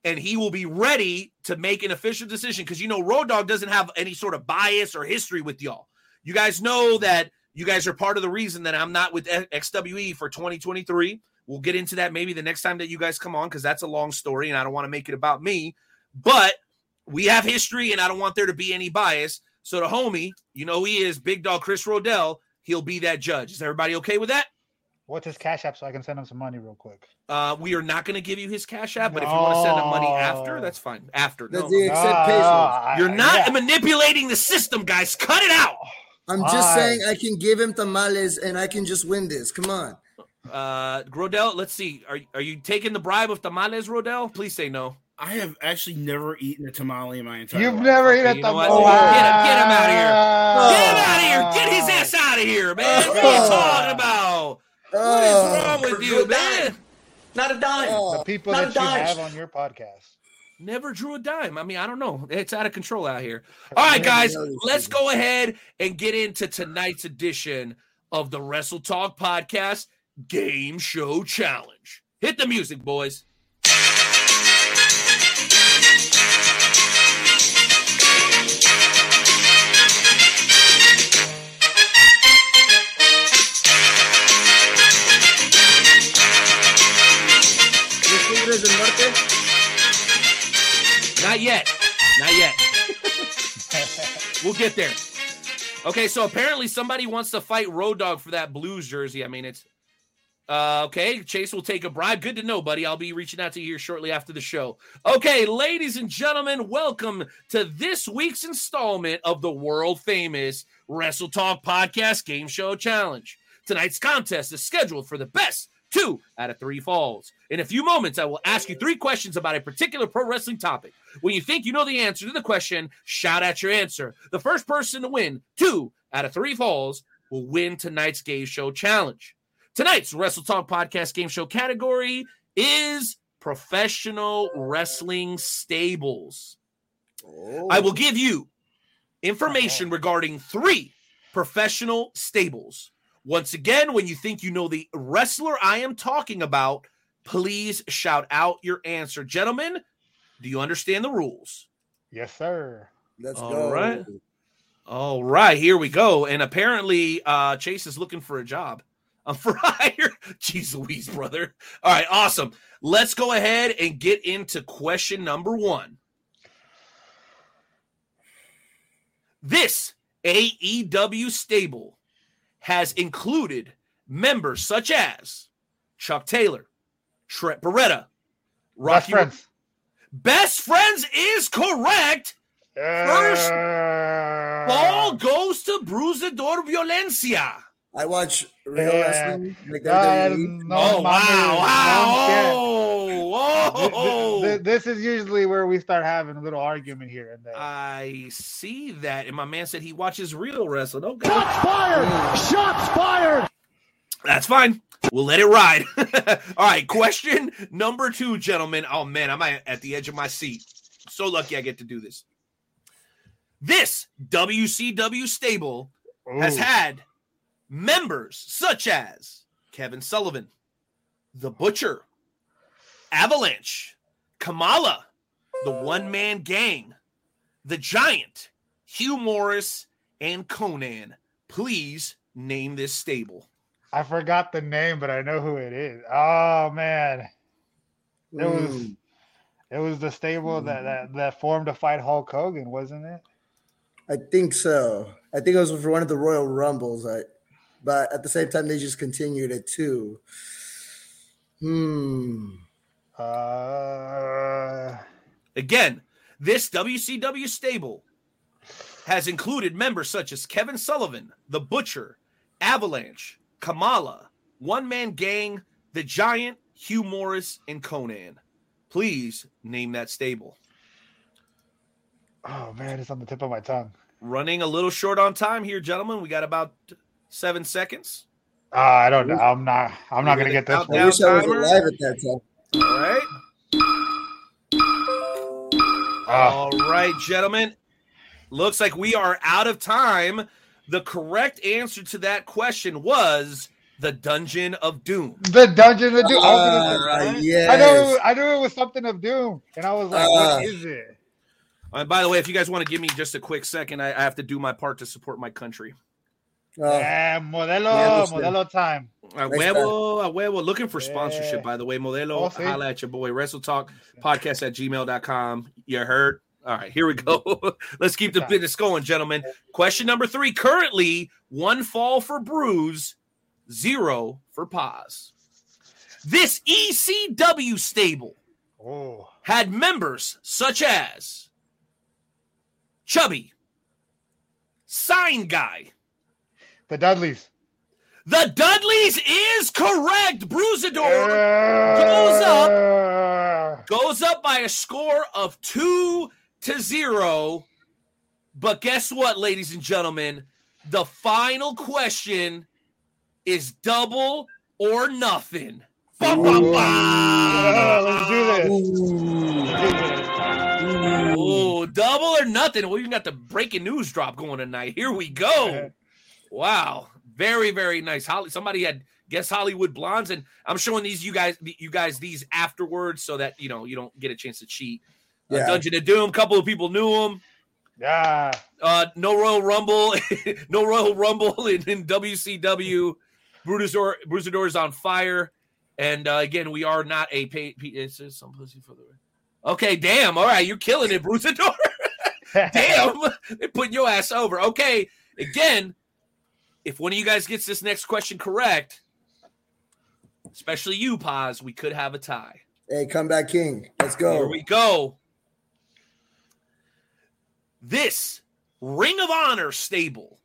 and he will be ready to make an official decision because you know Road Dog doesn't have any sort of bias or history with y'all. You guys know that you guys are part of the reason that I'm not with XWE for 2023. We'll get into that maybe the next time that you guys come on because that's a long story and I don't want to make it about me. But we have history and I don't want there to be any bias. So the homie, you know, he is Big Dog Chris Rodell. He'll be that judge. Is everybody okay with that? What's his cash app so I can send him some money real quick? Uh, we are not going to give you his cash app, but if you want to send him money after, that's fine. After, Does no. he accept Ah, You're not yeah. manipulating the system, guys. Cut it out. I'm just Why? saying I can give him tamales and I can just win this. Come on. Uh, Rodell, let's see. Are, are you taking the bribe of tamales, Rodell? Please say no. I have actually never eaten a tamale in my entire life. You've life. never Okay, eaten you a know what? tamale. Get him- get him outta here. Oh. Get him out of here. Get his ass out of here, man. What are you oh. talking about? What is Oh, wrong with you, man? Not a dime. The oh. people Not that you dime. have on your podcast. Never drew a dime. I mean, I don't know. It's out of control out here. All right, guys, let's go ahead and get into tonight's edition of the Wrestle Talk Podcast Game Show Challenge. Hit the music, boys. Not yet. Not yet. we'll get there. Okay, so apparently somebody wants to fight Road Dog for that Blues jersey. I mean, it's uh, okay. Chase will take a bribe. Good to know, buddy. I'll be reaching out to you here shortly after the show. Okay, ladies and gentlemen, welcome to this week's installment of the world famous Wrestle Talk Podcast Game Show Challenge. Tonight's contest is scheduled for the best two out of three falls. In a few moments, I will ask you three questions about a particular pro wrestling topic. When you think you know the answer to the question, shout out your answer. The first person to win two out of three falls will win tonight's game show challenge. Tonight's Wrestle Talk Podcast game show category is professional wrestling stables. Oh. I will give you information uh-huh. regarding three professional stables. Once again, when you think you know the wrestler I am talking about, please shout out your answer. Gentlemen, do you understand the rules? Yes, sir. Let's All go. right. All right, here we go. And apparently, uh, Chase is looking for a job. I'm for hire. Jeez Louise, brother. All right, awesome. Let's go ahead and get into question number one. This AEW stable has included members such as Chuck Taylor, Trent Beretta, Best Rocky. friends. Best friends is correct. First Uh, Ball goes to Bruisador Violencia. I watch real Yeah. wrestling. Like Uh, WWE. no oh, wow. Wow. no Oh, shit. oh. Th- th- This is usually where we start having a little argument here and there. I see that. And my man said he watches real wrestling. Okay. fired! Shots fired! That's fine. We'll let it ride. All right. Question number two, gentlemen. Oh, man. I'm at the edge of my seat. So lucky I get to do this. This WCW stable has had members such as Kevin Sullivan, The Butcher, Avalanche, Kamala, The One Man Gang, The Giant, Hugh Morrus, and Konnan. Please name this stable. I forgot the name, but I know who it is. Oh man, it was Mm. it was the stable that, that that formed to fight Hulk Hogan, wasn't it? I think so. I think it was for one of the Royal Rumbles. I, but at the same time, they just continued it too. Hmm. Uh, Again, this WCW stable has included members such as Kevin Sullivan, The Butcher, Avalanche, Kamala, One Man Gang, The Giant, Hugh Morrus, and Konnan. Please name that stable. oh man, it's on the tip of my tongue. Running a little short on time here, gentlemen. We got about seven seconds. Uh, I don't know. I'm not. I'm not We're gonna gonna get this one. I wish I was alive at that time. All right. Ah, All right, gentlemen. Looks like we are out of time. The correct answer to that question was the Dungeon of Doom. the Dungeon of Doom. I, was gonna say- Ah, I know. I knew it was something of Doom, and I was like, Ah. "What is it?" And by the way, if you guys want to give me just a quick second, I, I have to do my part to support my country. Oh, Yeah, modelo, modelo time. A Next huevo, a huevo. Looking for sponsorship, Yeah. by the way. Modelo, Oh, see. holla at your boy. Wrestle Talk Podcast at gmail.com. You heard? All right, here we go. Let's keep the business going, gentlemen. Question number three. Currently, one fall for Bruise, zero for Paz. This ECW stable Oh, had members such as Chubby, Sign Guy, the Dudleys. the Dudleys is correct. Bruisador goes up. goes up by a score of two to zero. But guess what, ladies and gentlemen? The final question is double or nothing. Bum, bum, bum. let's do this. Ooh. Let's do this. Oh, double or nothing. We even got the breaking news drop going tonight. Here we go. Wow, very very nice. Holly, somebody had guess Hollywood Blondes, and I'm showing these you guys you guys these afterwards so that you know you don't get a chance to cheat. Uh, Yeah. Dungeon of Doom, a couple of people knew him. Yeah. Uh, no Royal Rumble, no Royal Rumble in, in WCW. Bruisador, Bruisador is on fire, and uh, again, we are not a pay. P- it says some pussy for the. Okay, damn. All right, you're killing it, Bruisador. damn, they're putting your ass over. Okay, again, if one of you guys gets this next question correct, especially you, Paz, we could have a tie. Hey, comeback king. Let's go. Here we go. This Ring of Honor stable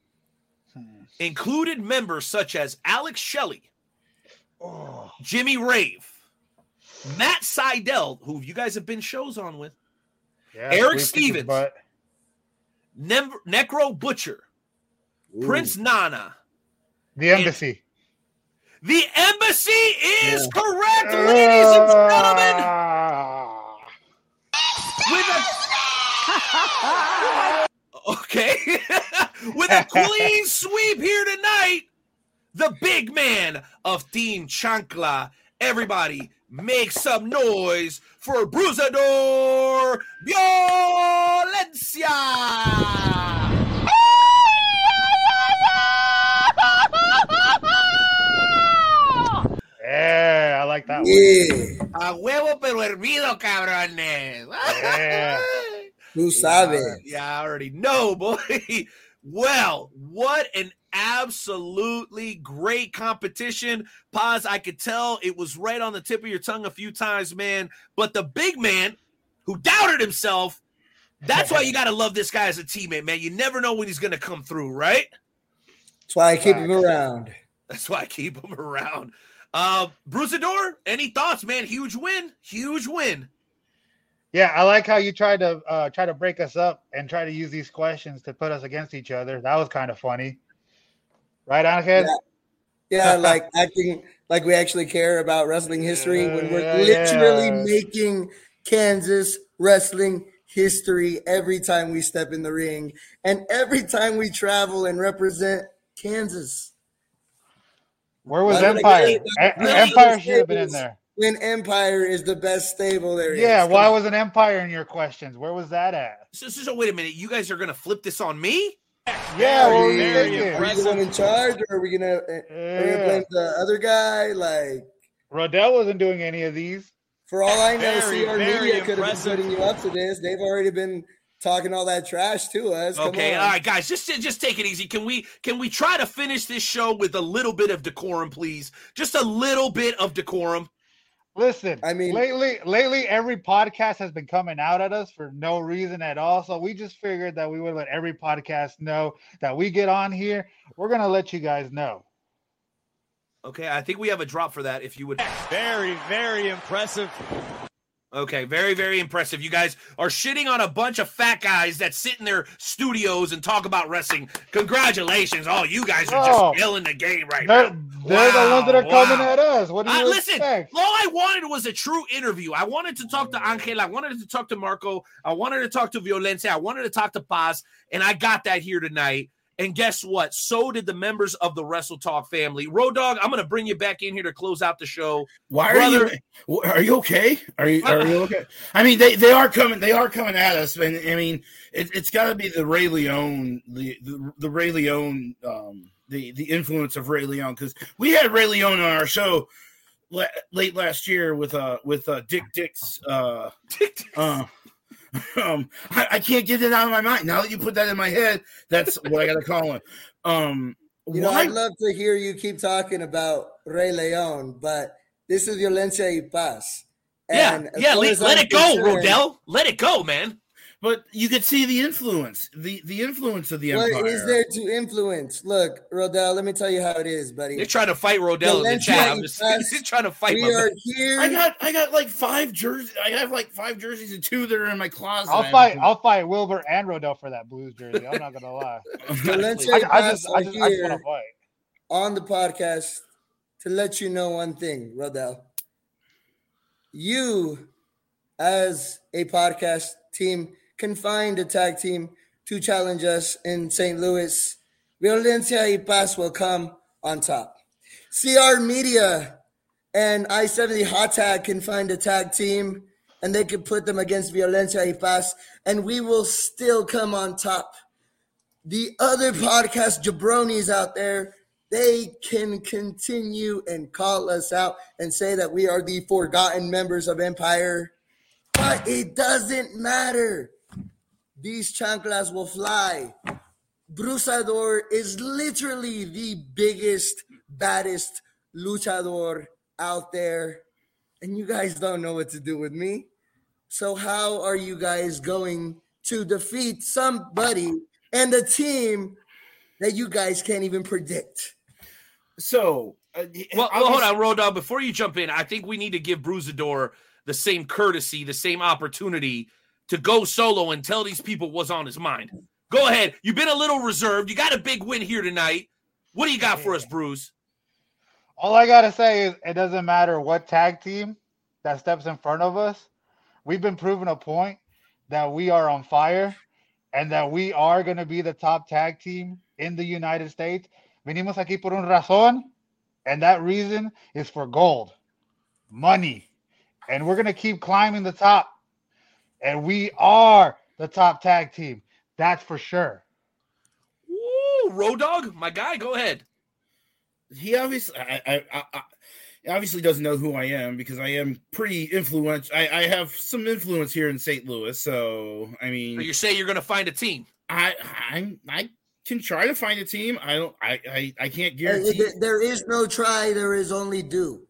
included members such as Alex Shelley, Oh, Jimmy Rave, Matt Sydal, who you guys have been shows on with, yeah, Erick Stevens. butt. Nem- Necro Butcher, Ooh. Prince Nana. The embassy. The embassy is Yeah. correct, ladies and gentlemen. Ah. With a okay, with a clean sweep here tonight, the big man of Team Chancla. Everybody, make some noise for Bruisador Violencia. Yeah, I that one. Yeah, A huevo pero hervido, cabrones. Yeah. who sabe? Yeah, I already know, boy. Well, what an absolutely great competition. Pause, I could tell it was right on the tip of your tongue a few times, man. But the big man who doubted himself, that's why you got to love this guy as a teammate, man. You never know when he's going to come through, right? That's why I keep him around. That's why I keep him around. Uh, Bruisador, any thoughts, man? Huge win. Huge win. Yeah, I like how you tried to uh, try to break us up and try to use these questions to put us against each other. That was kind of funny, right, Angel? Yeah. Yeah, like acting like we actually care about wrestling history when we're Yeah, literally yeah. making Kansas wrestling history every time we step in the ring and every time we travel and represent Kansas. Where was Why Empire? get- Empire should have been in there. When Empire is the best stable there is. Yeah, Come why on. wasn't Empire in your questions? Where was that at? So, so, so wait a minute. You guys are going to flip this on me? Yeah, what Are you, you are you the one in charge, or are we gonna, eh, are we gonna blame the other guy? Like, Rodell wasn't doing any of these. for all I know, Very, CR very Media could have been impressive. putting you up to this. They've already been talking all that trash to us. Come Okay, on. all right, guys, just just take it easy. Can we can we try to finish this show with a little bit of decorum, please? Just a little bit of decorum. Listen, I mean- lately, lately, every podcast has been coming out at us for no reason at all. So we just figured that we would let every podcast know that we get on here. We're gonna let you guys know. Okay, I think we have a drop for that. If you would. Very, very impressive. Okay, very very impressive. You guys are shitting on a bunch of fat guys that sit in their studios and talk about wrestling. Congratulations, all you guys are Oh. just killing the game right They're, now. they're the ones that are Wow, coming at us. What do I, you listen, all I wanted was a true interview. I wanted to talk to Angel. I wanted to talk to Marco. I wanted to talk to Violencia. I wanted to talk to Paz. And I got that here tonight. And guess what? So did the members of the Wrestle Talk family. Road Dog, I'm going to bring you back in here to close out the show. Why are Brother- you? Are you okay? Are you? Are you okay? I mean, they, they are coming. They are coming at us, and I mean, it, it's got to be the Ray Leone, the the, the Ray Leone, um, the the influence of Ray Leone, because we had Ray Leone on our show la- late last year with uh with uh Dick Dick's uh uh. Um, I, I can't get it out of my mind. Now that you put that in my head, that's what I gotta call him. Um, You know, I'd love to hear you keep talking about Ray Leon, but this is Violencia y Paz. Yeah, And as yeah, let, let it go, Rodell. Let it go, man. But you could see the influence, the the influence of the What empire. is there to influence? Look, Rodell, let me tell you how it is, buddy. They're trying to fight Rodell in the chat. I'm just, he's trying to fight we my are man. here. I got I got like five jerseys. I have like five jerseys and two that are in my closet. I'll fight. I'll fight Wilbur and Rodell for that Blues jersey. I'm not gonna lie. Violencia I, y I Paz just, I just, I just want to fight. on the podcast to let you know one thing, Rodell. You, as a podcast team, can find a tag team to challenge us in St. Louis. Violencia y Paz will come on top. CR Media and I 70 Hot Tag can find a tag team and they can put them against Violencia y Paz, and we will still come on top the other podcast jabronis out there, they can continue and call us out and say that we are the forgotten members of Empire. But it doesn't matter. These chanclas will fly. Brusador is literally the biggest, baddest luchador out there. And you guys don't know what to do with me. So, how are you guys going to defeat somebody and a team that you guys can't even predict? So, uh, Well, well hold on, Road Dog. Before you jump in, I think we need to give Bruisador the same courtesy, the same opportunity to go solo and tell these people what's on his mind. Go ahead. You've been a little reserved. You got a big win here tonight. What do you got for us, Bruce? All I gotta say is it doesn't matter what tag team that steps in front of us. We've been proving a point that we are on fire and that we are gonna be the top tag team in the United States. Venimos aquí por un razón, and that reason is for gold, money. And we're going to keep climbing the top. And we are the top tag team. That's for sure. Woo, Road Dog, my guy, go ahead. He obviously, I, I, I, I obviously doesn't know who I am because I am pretty influential. I, I have some influence here in St. Louis, so I mean, So you say you're going to find a team. I, I, I can try to find a team. I don't, I, I, I can't Uh, guarantee. there- there is no try, there is only do.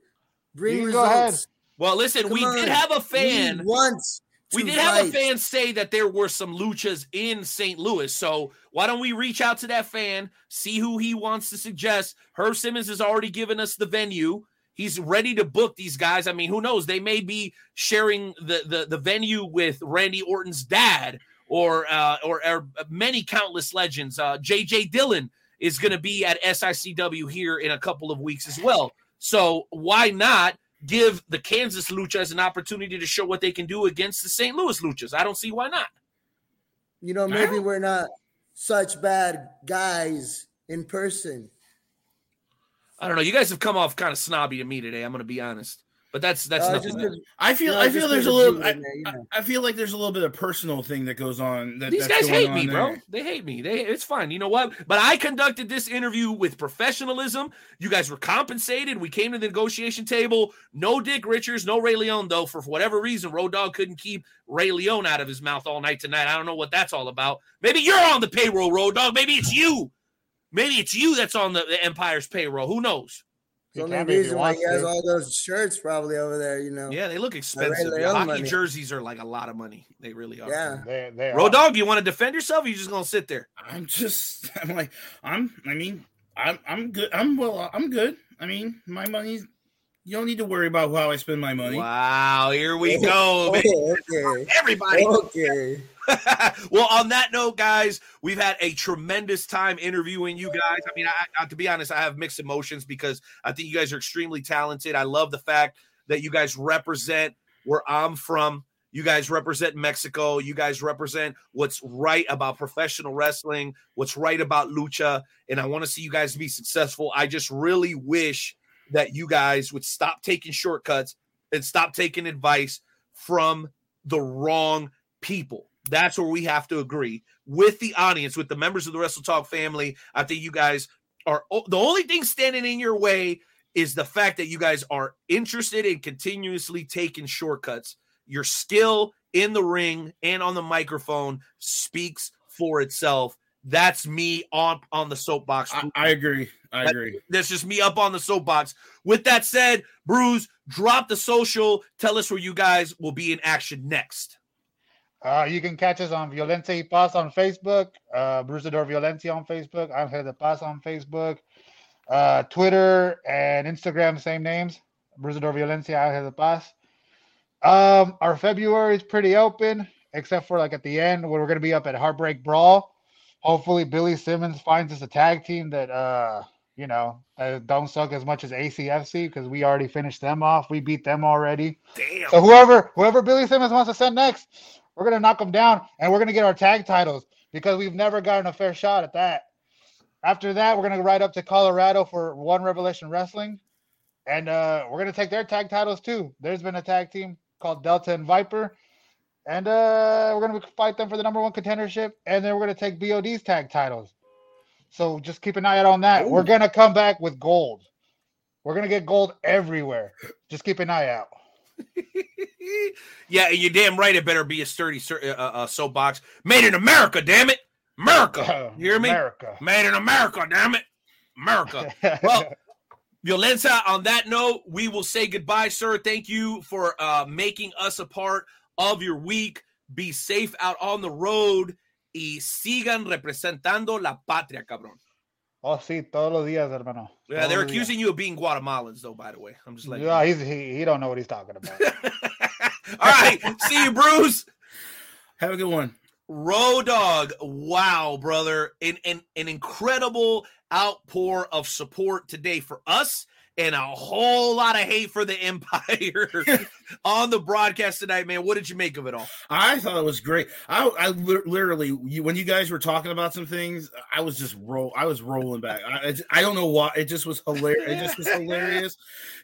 Bring You go ahead. results. Well, listen, Come we did have a We fan. once. We did have a fan say that there were some luchas in St. Louis. So why don't we reach out to that fan, see who he wants to suggest? Herb Simmons has already given us the venue. He's ready to book these guys. I mean, who knows? They may be sharing the the, the venue with Randy Orton's dad or uh, or, or many countless legends. Uh, JJ Dillon is going to be at SICW here in a couple of weeks as well. So why not give the Kansas Luchas an opportunity to show what they can do against the St. Louis Luchas? I don't see why not. You know, maybe we're not such bad guys in person. I don't know. You guys have come off kind of snobby to me today. I'm going to be honest, but that's that's Uh, nothing. just 'cause- I feel, No, I feel there's a little, I, you, man, you know. I feel like there's a little bit of personal thing that goes on. That These that's guys going hate on me, bro. They hate me. They it's fine. You know what? But I conducted this interview with professionalism. You guys were compensated. We came to the negotiation table. No Dick Richards, no Ray Leon, though. For whatever reason, Road Dog couldn't keep Ray Leon out of his mouth all night tonight. I don't know what that's all about. Maybe you're on the payroll, Road Dog. Maybe it's you. Maybe it's you that's on the, the Empire's payroll. Who knows? It's the only can be if he reason why he has to. all those shirts probably over there, you know. Yeah, they look expensive. Ray Yeah, Leon hockey money. jerseys are like a lot of money. They really are. Yeah. They, they Road are. Dog, you want to defend yourself? Or you just gonna sit there? I'm just, I'm like, I'm, I mean, I'm, I'm good. I'm well, I'm good. I mean, my money's. You don't need to worry about how I spend my money. Wow, here we go. man. Oh, okay. Everybody. Okay. well, on that note, guys, we've had a tremendous time interviewing you guys. I mean, I, I, to be honest, I have mixed emotions because I think you guys are extremely talented. I love the fact that you guys represent where I'm from. You guys represent Mexico. You guys represent what's right about professional wrestling, what's right about lucha. And I want to see you guys be successful. I just really wish that you guys would stop taking shortcuts and stop taking advice from the wrong people. That's where we have to agree with the audience, with the members of the Wrestle Talk family. I think you guys are the only thing standing in your way is the fact that you guys are interested in continuously taking shortcuts. Your skill in the ring and on the microphone speaks for itself. That's me on on the soapbox. I, I agree. I That- agree. That's just me up on the soapbox. With that said, Bruce, drop the social. Tell us where you guys will be in action next. Uh, you can catch us on Violencia y Paz on Facebook, uh, Brusador Violencia on Facebook, Angel de Paz on Facebook, uh, Twitter and Instagram, same names, Brusador Violencia, Angel de Paz. Um, our February is pretty open, except for like at the end where we're gonna be up at Heartbreak Brawl. Hopefully, Billy Simmons finds us a tag team that uh, you know, uh, don't suck as much as ACFC because we already finished them off. We beat them already. Damn. So whoever whoever Billy Simmons wants to send next, we're gonna knock them down and we're gonna get our tag titles because we've never gotten a fair shot at that. After that, we're gonna ride up to Colorado for One Revelation Wrestling, and uh, we're gonna take their tag titles too. There's been a tag team called Delta and Viper, and uh, we're gonna fight them for the number one contendership, and then we're gonna take BOD's tag titles. So just keep an eye out on that. We're gonna come back with gold. We're gonna get gold everywhere. Just keep an eye out. yeah, and you're damn right. It better be a sturdy sur- uh, uh, soapbox made in America. Damn it, America. You hear me? America. Made in America. Damn it, America. Well, Violencia, on that note, we will say goodbye, sir. Thank you for uh, making us a part of your week. Be safe out on the road y sigan representando la patria, cabrón. Oh, sí, todos los días, hermano. Yeah, they're Todos días. accusing you of being Guatemalans, though. By the way, I'm just letting. Yeah, he he don't know what he's talking about. All right, see you, Bruce. Have a good one. Road Dog, wow, brother, an, an an incredible outpour of support today for us and a whole lot of hate for the Empire on the broadcast tonight, man. What did you make of it all? I thought it was great. I, I literally, you, when you guys were talking about some things, I was just roll. I was rolling back. I, I don't know why. It just was hilarious. It just was hilarious.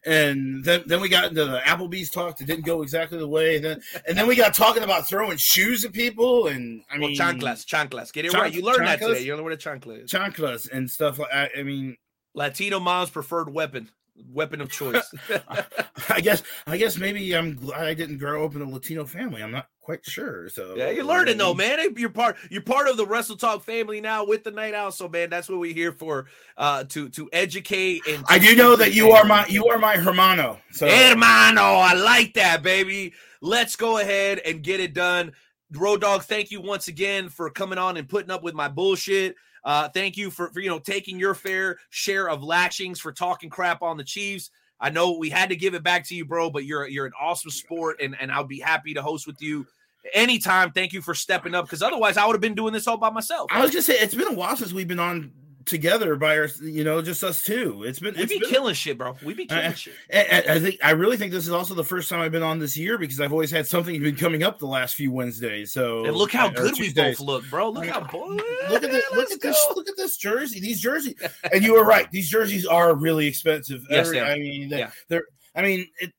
And then, then we got into the Applebee's talk that didn't go exactly the way. And then, and then we got talking about throwing shoes at people. And I Well, mean, chanclas, chanclas. Get it right. You learned that today. You learned what a chancla is. chanclas and stuff. Like, I mean, Latino mom's preferred weapon, weapon of choice. I guess, I guess maybe I'm glad I didn't grow up in a Latino family. I'm not quite sure. So Yeah, you're learning though, man. You're part you're part of the Wrestle Talk family now with the Night Owl. So man, that's what we're here for. Uh to to educate and I do know that you are my you are my hermano. So hermano. I like that, baby. Let's go ahead and get it done. Road Dog, thank you once again for coming on and putting up with my bullshit. Uh, thank you for, for you know taking your fair share of lashings for talking crap on the Chiefs. I know we had to give it back to you, bro, but you're you're an awesome sport, and and I'll be happy to host with you anytime. Thank you for stepping up, because otherwise I would have been doing this all by myself. I was just saying it's been a while since we've been on together by our you know just us two. It's been We it's be been, killing shit, bro. We be killing I- shit. I, I- think I really think this is also the first time I've been on this year because I've always had something been coming up the last few Wednesdays. So And look how good we both look, bro. Look how boy. Look at this! Look at this! Look at this jersey. These jerseys, and you were right. These jerseys are really expensive. Yes, Every- they. I mean, they're, Yeah. they're. I mean, it's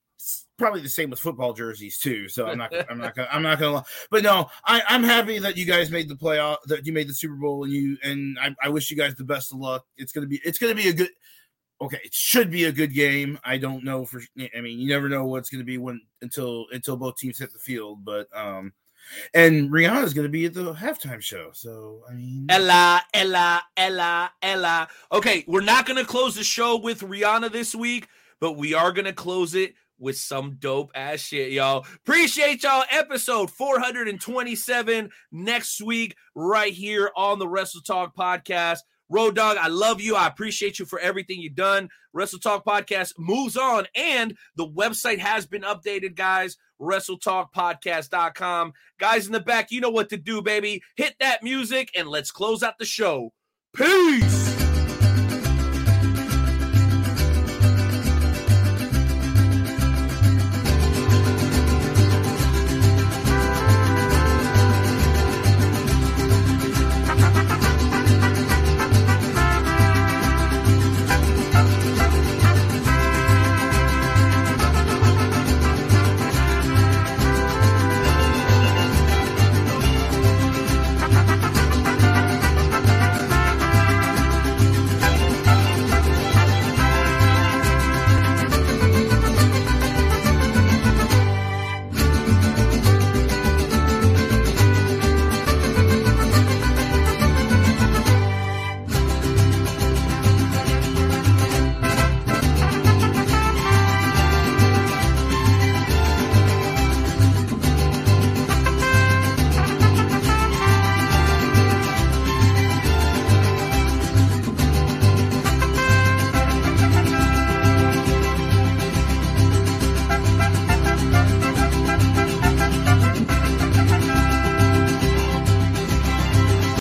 probably the same with football jerseys too. So I'm not. I'm not gonna. I'm not gonna. Lie. But no, I, I'm happy that you guys made the playoff. That you made the Super Bowl, and you and I, I wish you guys the best of luck. It's gonna be. It's gonna be a good. Okay, it should be a good game. I don't know for. I mean, you never know what's gonna be when until until both teams hit the field. But um, and Rihanna's gonna be at the halftime show. So I mean, Ella, Ella, Ella, Ella. Okay, we're not going to close the show with Rihanna this week, but we are going to close it with some dope ass shit, y'all. Appreciate y'all. Episode 427 next week, right here on the Wrestle Talk podcast. Road Dog, I love you. I appreciate you for everything you've done. Wrestle Talk podcast moves on, and the website has been updated, guys. WrestleTalkPodcast.com. Guys in the back, you know what to do, baby. Hit that music and let's close out the show. Peace.